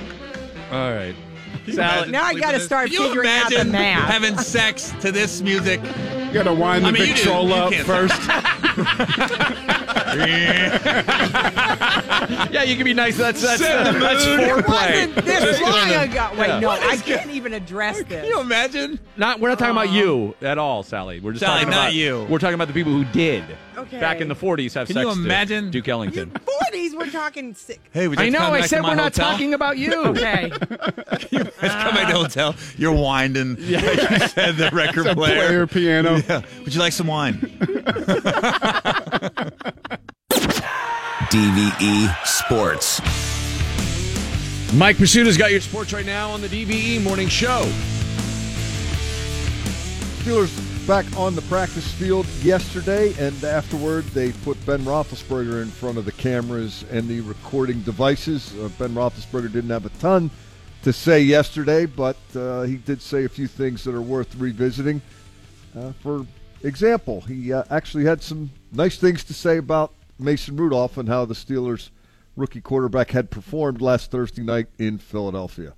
All right. Imagine Now I gotta start Can you figuring out the imagine math. having sex to this music? You got to wind the I mean, you do. Victrola You up can't- first. Yeah, you can be nice. That's that's, Set the uh, that's mood. It foreplay. wasn't this long ago. Wait, Yeah. no, What I is can't even address this. Can you imagine? Not we're not talking about you at all, Sally. We're just Sally, talking not about you. We're talking about the people who did Okay. back in the 40s have Can sex. you to imagine? Duke Ellington? 40s, we're talking sick. Hey, would you I like to know. come I back to said my we're not hotel? talking about you. Okay. Let's come back to the uh. hotel. You're winding. Yeah, you said the record player. player piano. Yeah. Would you like some wine? DVE Sports. Mike Prisuta's got your sports right now on the DVE Morning Show. Steelers back on the practice field yesterday, and afterward they put Ben Roethlisberger in front of the cameras and the recording devices. Uh, ben Roethlisberger didn't have a ton to say yesterday, but uh, he did say a few things that are worth revisiting. Uh, for example, he uh, actually had some nice things to say about Mason Rudolph and how the Steelers' rookie quarterback had performed last Thursday night in Philadelphia.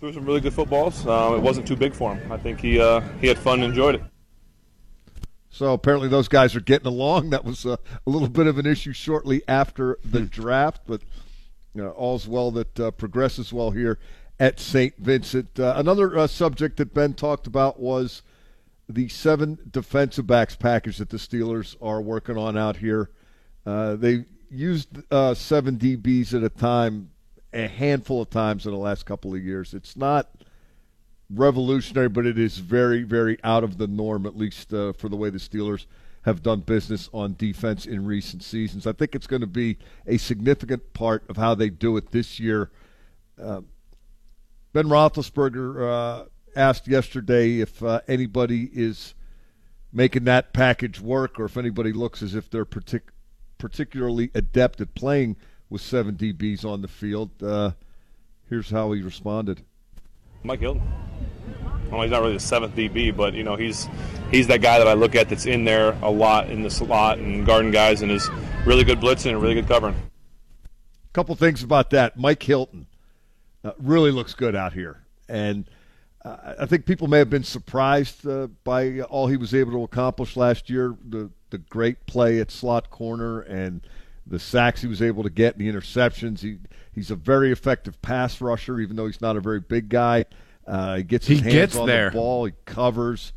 Threw some really good footballs. Um, it wasn't too big for him. I think he uh, he had fun and enjoyed it. So apparently those guys are getting along. That was a, a little bit of an issue shortly after the draft, but you know, all's well that uh, progresses well here at St. Vincent. Uh, another uh, subject that Ben talked about was the seven defensive backs package that the Steelers are working on out here. Uh, they used uh, seven DBs at a time a handful of times in the last couple of years. It's not revolutionary, but it is very, very out of the norm, at least uh, for the way the Steelers have done business on defense in recent seasons. I think it's going to be a significant part of how they do it this year. Uh, ben Roethlisberger uh, asked yesterday if uh, anybody is making that package work or if anybody looks as if they're partic- particularly adept at playing with seven DBs on the field. Uh, here's how he responded. Mike Hilton. Well, he's not really the seventh DB, but you know he's he's that guy that I look at that's in there a lot in the slot and guarding guys and is really good blitzing and really good covering. A couple things about that. Mike Hilton uh, really looks good out here, and uh, I think people may have been surprised uh, by all he was able to accomplish last year. The the great play at slot corner and the sacks he was able to get, and the interceptions. He he's a very effective pass rusher, even though he's not a very big guy. Uh, he gets his He hands gets on there. the ball. He covers.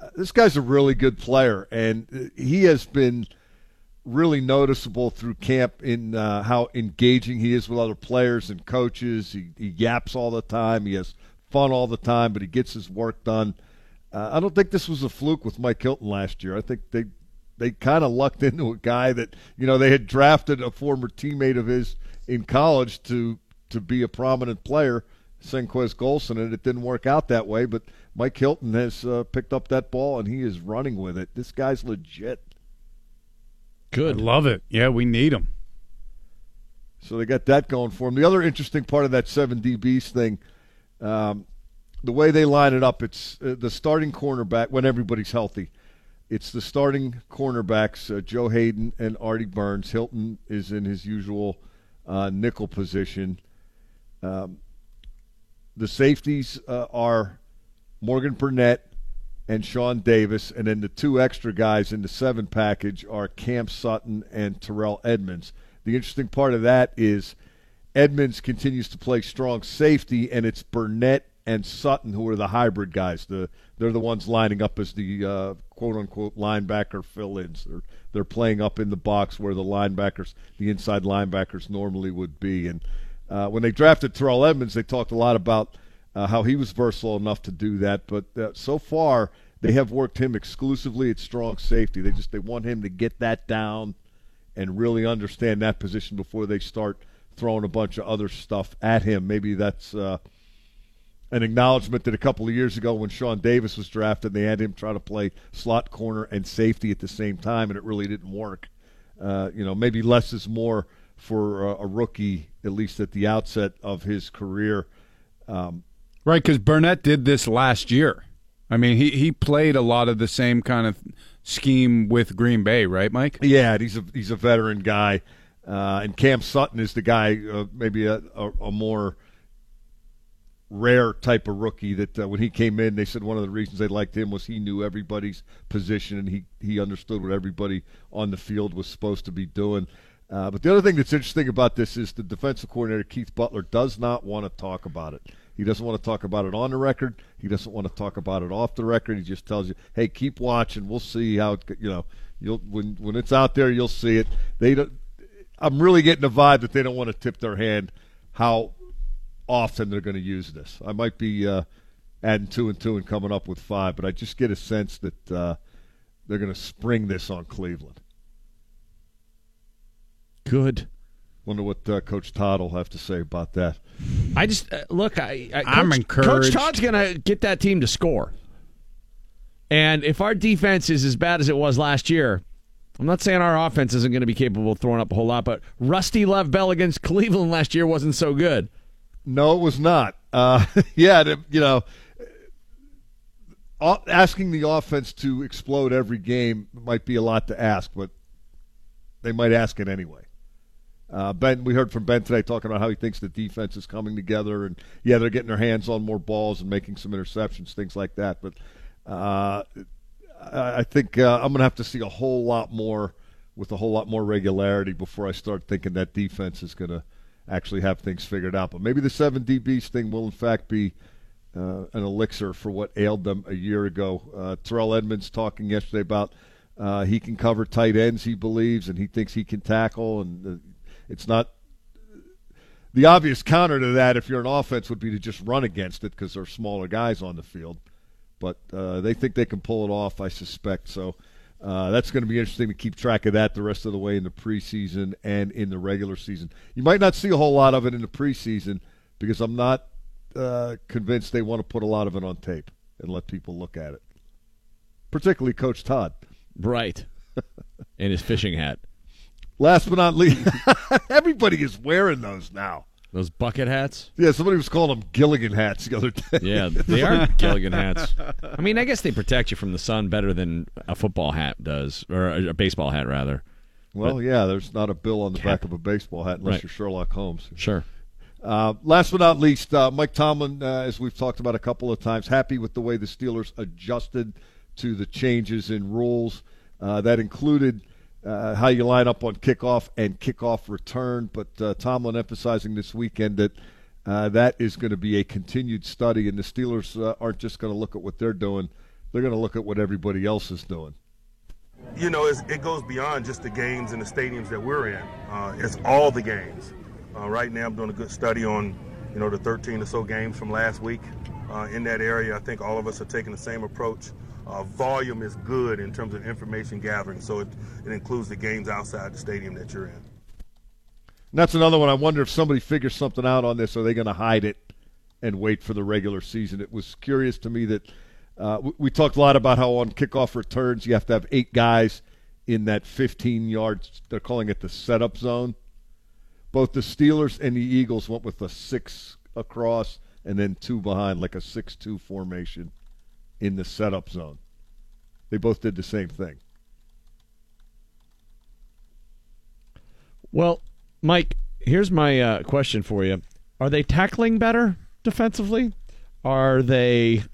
Uh, this guy's a really good player, and uh, he has been really noticeable through camp in uh, how engaging he is with other players and coaches. He, he yaps all the time. He has fun all the time, but he gets his work done. Uh, I don't think this was a fluke with Mike Hilton last year. I think they they kind of lucked into a guy that you know they had drafted a former teammate of his in college to to be a prominent player, Senquez Golson, and it didn't work out that way. But Mike Hilton has uh, picked up that ball and he is running with it. This guy's legit. Good. I love it. Yeah, we need him. So they got that going for them. The other interesting part of that seven DBs thing, um, the way they line it up, it's uh, the starting cornerback when everybody's healthy. It's the starting cornerbacks, uh, Joe Haden and Artie Burns. Hilton is in his usual uh, nickel position. Um, the safeties uh, are Morgan Burnett and Sean Davis, and then the two extra guys in the seven package are Cam Sutton and Terrell Edmunds. The interesting part of that is Edmunds continues to play strong safety, and it's Burnett and Sutton who are the hybrid guys. The they're the ones lining up as the uh, quote unquote linebacker fill-ins. They're they're playing up in the box where the linebackers, the inside linebackers, normally would be. And uh, when they drafted Terrell Edmunds, they talked a lot about uh, how he was versatile enough to do that. But uh, so far, they have worked him exclusively at strong safety. They just they want him to get that down and really understand that position before they start throwing a bunch of other stuff at him. Maybe that's uh, an acknowledgement that a couple of years ago when Sean Davis was drafted, they had him try to play slot corner and safety at the same time, and it really didn't work. Uh, you know, maybe less is more for a, a rookie, at least at the outset of his career. Um, Right, because Burnett did this last year. I mean, he, he played a lot of the same kind of scheme with Green Bay, right, Mike? Yeah, he's a he's a veteran guy, uh, and Cam Sutton is the guy, uh, maybe a, a, a more rare type of rookie that uh, when he came in, they said one of the reasons they liked him was he knew everybody's position and he he understood what everybody on the field was supposed to be doing. Uh, but the other thing that's interesting about this is the defensive coordinator Keith Butler does not want to talk about it. He doesn't want to talk about it on the record. He doesn't want to talk about it off the record. He just tells you, "Hey, keep watching. We'll see how it, you know. You'll when when it's out there, you'll see it." They don't. I'm really getting the vibe that they don't want to tip their hand how often they're going to use this. I might be uh, adding two and two and coming up with five, but I just get a sense that uh, they're going to spring this on Cleveland. Good. Wonder what uh, Coach Todd will have to say about that. I just uh, look. I, I I'm Coach- encouraged. Coach Todd's gonna get that team to score. And if our defense is as bad as it was last year, I'm not saying our offense isn't going to be capable of throwing up a whole lot, but Rusty Lev Bell against Cleveland last year wasn't so good. No, it was not. Uh, yeah, you know, uh, asking the offense to explode every game might be a lot to ask, but they might ask it anyway. Uh, ben, we heard from Ben today talking about how he thinks the defense is coming together, and yeah, they're getting their hands on more balls and making some interceptions, things like that. But uh, I, I think uh, I'm going to have to see a whole lot more with a whole lot more regularity before I start thinking that defense is going to actually have things figured out. But maybe the seven DBs thing will in fact be uh, an elixir for what ailed them a year ago. Uh, Terrell Edmunds talking yesterday about uh, he can cover tight ends, he believes, and he thinks he can tackle, and uh, it's not. The obvious counter to that, if you're an offense, would be to just run against it because there are smaller guys on the field. But uh, they think they can pull it off, I suspect. So uh, that's going to be interesting to keep track of that the rest of the way in the preseason and in the regular season. You might not see a whole lot of it in the preseason because I'm not uh, convinced they want to put a lot of it on tape and let people look at it, particularly Coach Todd. Right. In his fishing hat. Last but not least, everybody is wearing those now. Those bucket hats? Yeah, somebody was calling them Gilligan hats the other day. Yeah, they are Gilligan hats. I mean, I guess they protect you from the sun better than a football hat does, or a, baseball hat, rather. Well, But- yeah, there's not a bill on the back of a baseball hat unless Right. you're Sherlock Holmes. Sure. Uh, last but not least, uh, Mike Tomlin, uh, as we've talked about a couple of times, happy with the way the Steelers adjusted to the changes in rules. Uh, that included uh, how you line up on kickoff and kickoff return. But uh, Tomlin emphasizing this weekend that uh, that is going to be a continued study, and the Steelers uh, aren't just going to look at what they're doing; they're going to look at what everybody else is doing. You know, it goes beyond just the games and the stadiums that we're in. Uh, it's all the games. Uh, right now, I'm doing a good study on, you know, the 13 or so games from last week. In that area, I think all of us are taking the same approach. Uh, volume is good in terms of information gathering, so it, it includes the games outside the stadium that you're in. And that's another one. I wonder if somebody figures something out on this. Are they going to hide it and wait for the regular season? It was curious to me that uh, we, we, talked a lot about how on kickoff returns you have to have eight guys in that 15 yards. They're calling it the setup zone. Both the Steelers and the Eagles went with a six across and then two behind, like a six-two formation in the setup zone. They both did the same thing. Well, Mike, here's my uh, question for you: Are they tackling better defensively? Are they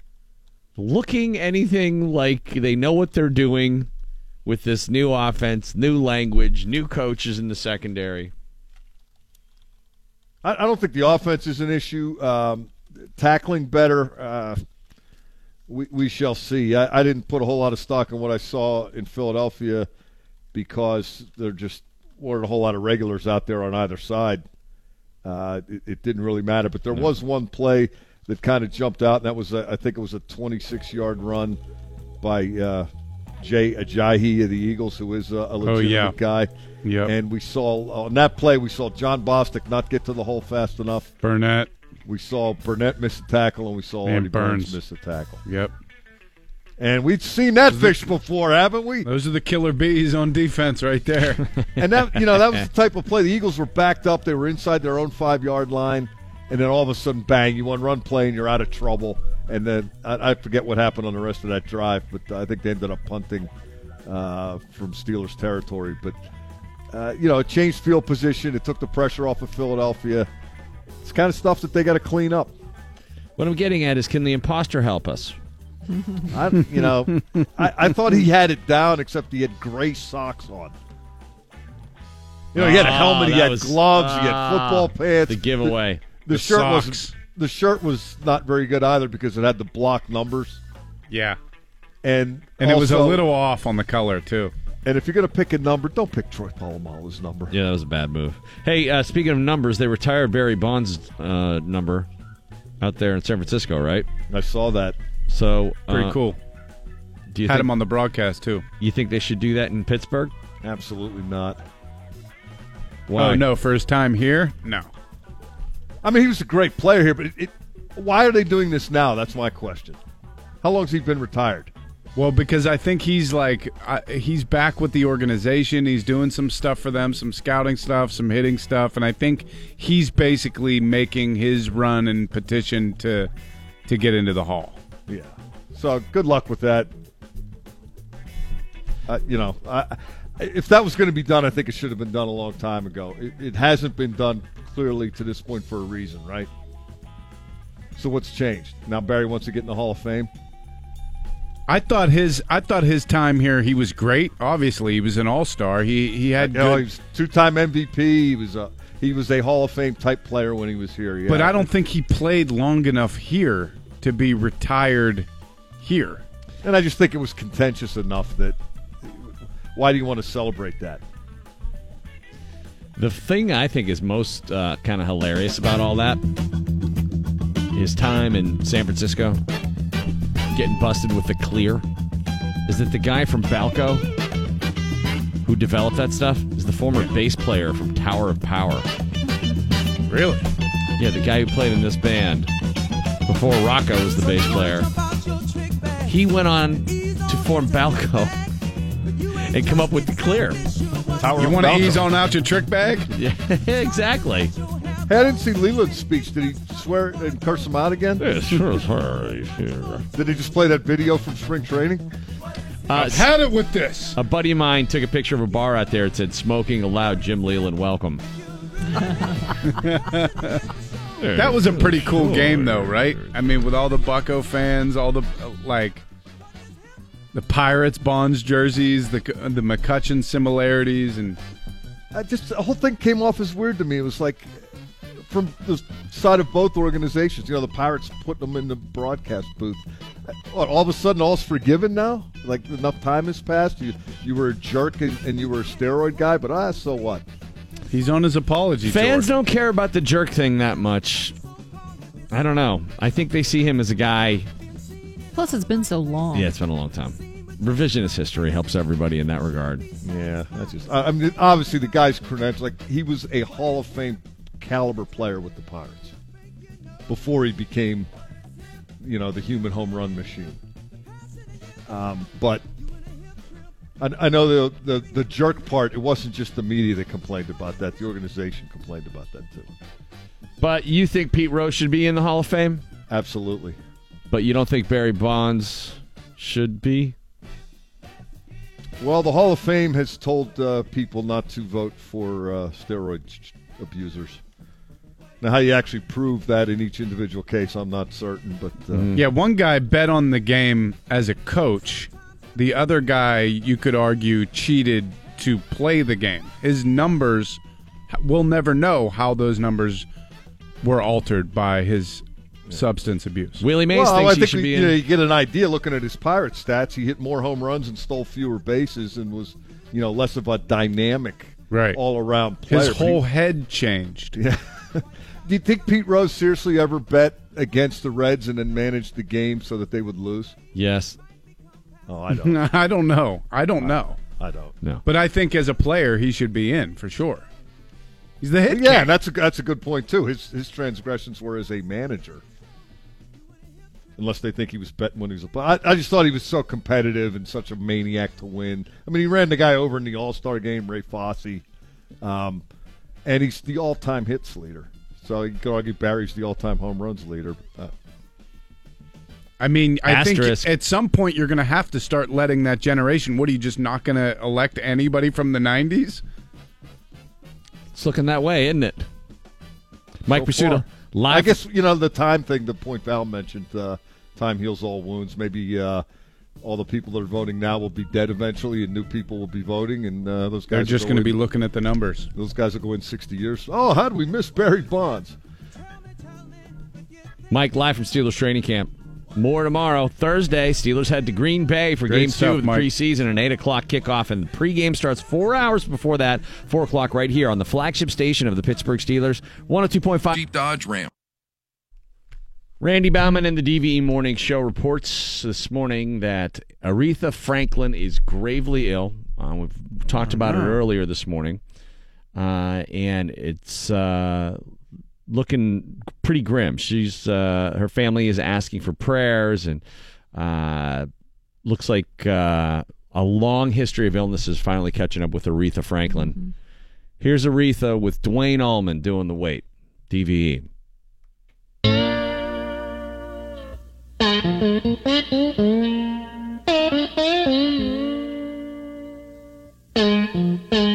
looking anything like they know what they're doing with this new offense, new language, new coaches in the secondary? I, I don't think the offense is an issue. Um, tackling better, uh, we we shall see. I, I didn't put a whole lot of stock in what I saw in Philadelphia because there just weren't a whole lot of regulars out there on either side. Uh, it, it, didn't really matter, but there yeah. was one play that kind of jumped out, and that was a, I think it was a 26-yard run by uh, Jay Ajayi of the Eagles, who is a, a legitimate oh, yeah. guy. Yeah. And we saw on that play, we saw Jon Bostic not get to the hole fast enough. Burnett. We saw Burnett miss a tackle, and we saw and Artie Burns. Burns miss a tackle. Yep. And we've seen that fish before, haven't we? Those are the killer bees on defense right there. and that you know that was the type of play. The Eagles were backed up; they were inside their own five yard line, and then all of a sudden, bang! You want run play, and you're out of trouble. And then I, I forget what happened on the rest of that drive, but I think they ended up punting uh, from Steelers territory. But uh, you know, it changed field position. It took the pressure off of Philadelphia. It's kind of stuff that they got to clean up. What I'm getting at is, can the imposter help us? I, you know, I, I, thought he had it down, except he had gray socks on. You know, he had a ah, helmet, he had was, gloves, he had ah, football pants. The giveaway. The, the, the shirt socks. was the shirt was not very good either because it had the block numbers. Yeah, and and also, it was a little off on the color too. And if you're going to pick a number, don't pick Troy Polamalu's number. Yeah, that was a bad move. Hey, uh, speaking of numbers, they retired Barry Bonds' uh, number out there in San Francisco, right? I saw that. So pretty uh, cool. Do you had think, him on the broadcast too? You think they should do that in Pittsburgh? Absolutely not. Why? Oh no, for his time here, no. I mean, he was a great player here, but it, it, why are they doing this now? That's my question. How long has he been retired? Well, because I think he's like he's back with the organization. He's doing some stuff for them, some scouting stuff, some hitting stuff, and I think he's basically making his run and petition to to get into the hall. Yeah. So good luck with that. Uh, you know, I, if that was going to be done, I think it should have been done a long time ago. It, it hasn't been done clearly to this point for a reason, right? So what's changed? Now Barry wants to get in the Hall of Fame. I thought his I thought his time here he was great. Obviously, he was an all star. He he had you know, he was two time MVP. He was a he was a Hall of Fame type player when he was here. Yeah, but I don't think he played long enough here to be retired here. And I just think it was contentious enough that why do you want to celebrate that? The thing I think is most uh, kind of hilarious about all that is time in San Francisco getting busted with the clear is that the guy from Balco who developed that stuff is the former bass player from Tower of Power. Really? Yeah, the guy who played in this band before Rocco was the bass player. He went on to form Balco and come up with the clear. Tower you want to ease on out your trick bag? Yeah, exactly. Hey, I didn't see Leyland's speech. Did he swear and curse him out again? Yeah, sure, sure, sure. Did he just play that video from spring training? Uh, I've had it with this. A buddy of mine took a picture of a bar out there. It said "Smoking allowed." Jim Leyland, welcome. That was a pretty cool game, though, right? I mean, with all the Bucco fans, all the like, The Pirates Bonds jerseys, the the McCutchen similarities, and I just the whole thing came off as weird to me. It was like from the side of both organizations. You know, the Pirates putting them in the broadcast booth. What, all of a sudden, all's forgiven now? Like enough time has passed. You you were a jerk and, and you were a steroid guy, but ah, so what? he's on his apology Fans tour. don't care about the jerk thing that much. I don't know. I think they see him as a guy. Plus, it's been so long. Yeah, it's been a long time. Revisionist history helps everybody in that regard. Yeah, that's just. I, I mean, obviously the guy's credentials. Like he was a Hall of Fame caliber player with the Pirates before he became, you know, the human home run machine. Um, but I, I know the, the the jerk part. It wasn't just the media that complained about that. The organization complained about that too. But you think Pete Rose should be in the Hall of Fame? Absolutely. But you don't think Barry Bonds should be? Well, the Hall of Fame has told uh, people not to vote for uh, steroid abusers. Now, how you actually prove that in each individual case, I'm not certain. But uh, Yeah, one guy bet on the game as a coach. The other guy, you could argue, cheated to play the game. His numbers, we'll never know how those numbers were altered by his substance abuse. Willie Mays well, thinks I he think should we- be you, know, you get an idea looking at his pirate stats. He hit more home runs and stole fewer bases, and was you know less of a dynamic, Right. all around player. His whole he- head changed. Yeah. Do you think Pete Rose seriously ever bet against the Reds and then managed the game so that they would lose? Yes. Oh, I don't. I don't know. I don't know. I don't. know. But I think as a player, he should be in for sure. He's the hit. yeah, king. that's a that's a good point too. His his transgressions were as a manager, unless they think he was betting when he was a player, I just thought he was so competitive and such a maniac to win. I mean, he ran the guy over in the All Star game, Ray Fosse, um, and he's the all time hits leader. So you could argue Barry's the all time home runs leader. Uh, I mean, I Asterisk. think at some point you're going to have to start letting that generation. What are you just not going to elect anybody from the '90s? It's looking that way, isn't it? Mike so Prisuta, live. I guess you know the time thing. The point Val mentioned, uh, time heals all wounds. Maybe uh, all the people that are voting now will be dead eventually, and new people will be voting, and uh, those guys They're just going to be looking at the numbers. Those guys will go in sixty years. Oh, how did we miss Barry Bonds? Mike live from Steelers training camp. More tomorrow, Thursday. Steelers head to Green Bay for Great Game stuff, Two of the Mike. preseason, an eight o'clock kickoff, and the pregame starts four hours before that, four o'clock right here on the flagship station of the Pittsburgh Steelers, one hundred two point five. Jeep Dodge Ram. Randy Baumann in the DVE Morning Show reports this morning that Aretha Franklin is gravely ill. Uh, we've talked about it earlier this morning, uh, and it's uh, looking pretty grim. She's uh, her family is asking for prayers, and uh, looks like uh, a long history of illness is finally catching up with Aretha Franklin. Here's Aretha with Duane Allman doing the wait. E. DVE. I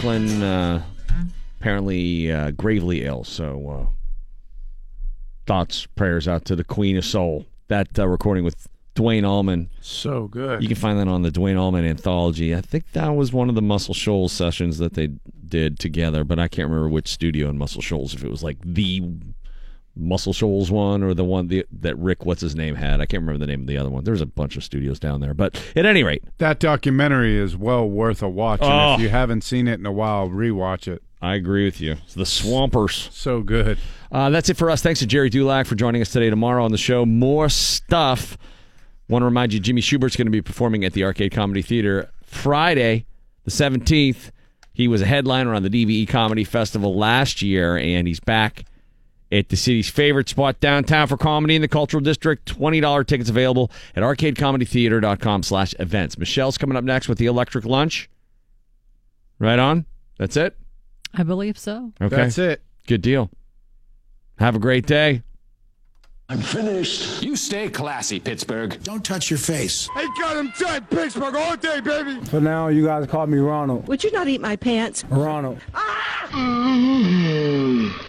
Franklin uh, apparently uh, gravely ill. So uh, thoughts, prayers out to the Queen of Soul. That uh, recording with Duane Allman. So good. You can find that on the Duane Allman anthology. I think that was one of the Muscle Shoals sessions that they did together, but I can't remember which studio in Muscle Shoals. If it was like the Muscle Shoals one or the one the, that Rick, what's his name, had. I can't remember the name of the other one. There's a bunch of studios down there, but at any rate, That documentary is well worth a watch. and Oh. If you haven't seen it in a while, rewatch it. I agree with you. It's the Swampers. So good. Uh, that's it for us. Thanks to Gerry Dulac for joining us today. Tomorrow on the show, more stuff. Want to remind you, Jimmy Shubert's going to be performing at the Arcade Comedy Theater Friday, the 17th. He was a headliner on the DVE Comedy Festival last year, and he's back at the city's favorite spot downtown for comedy in the Cultural District. $20 tickets available at arcadecomedytheater.com slash events. Michelle's coming up next with the Electric Lunch. Right on? That's it? I believe so. Okay. That's it. Good deal. Have a great day. I'm finished. You stay classy, Pittsburgh. Don't touch your face. I got him tight, Pittsburgh all day, baby. For now, you guys call me Ronald. Would you not eat my pants? Ronald. Ah! Mm.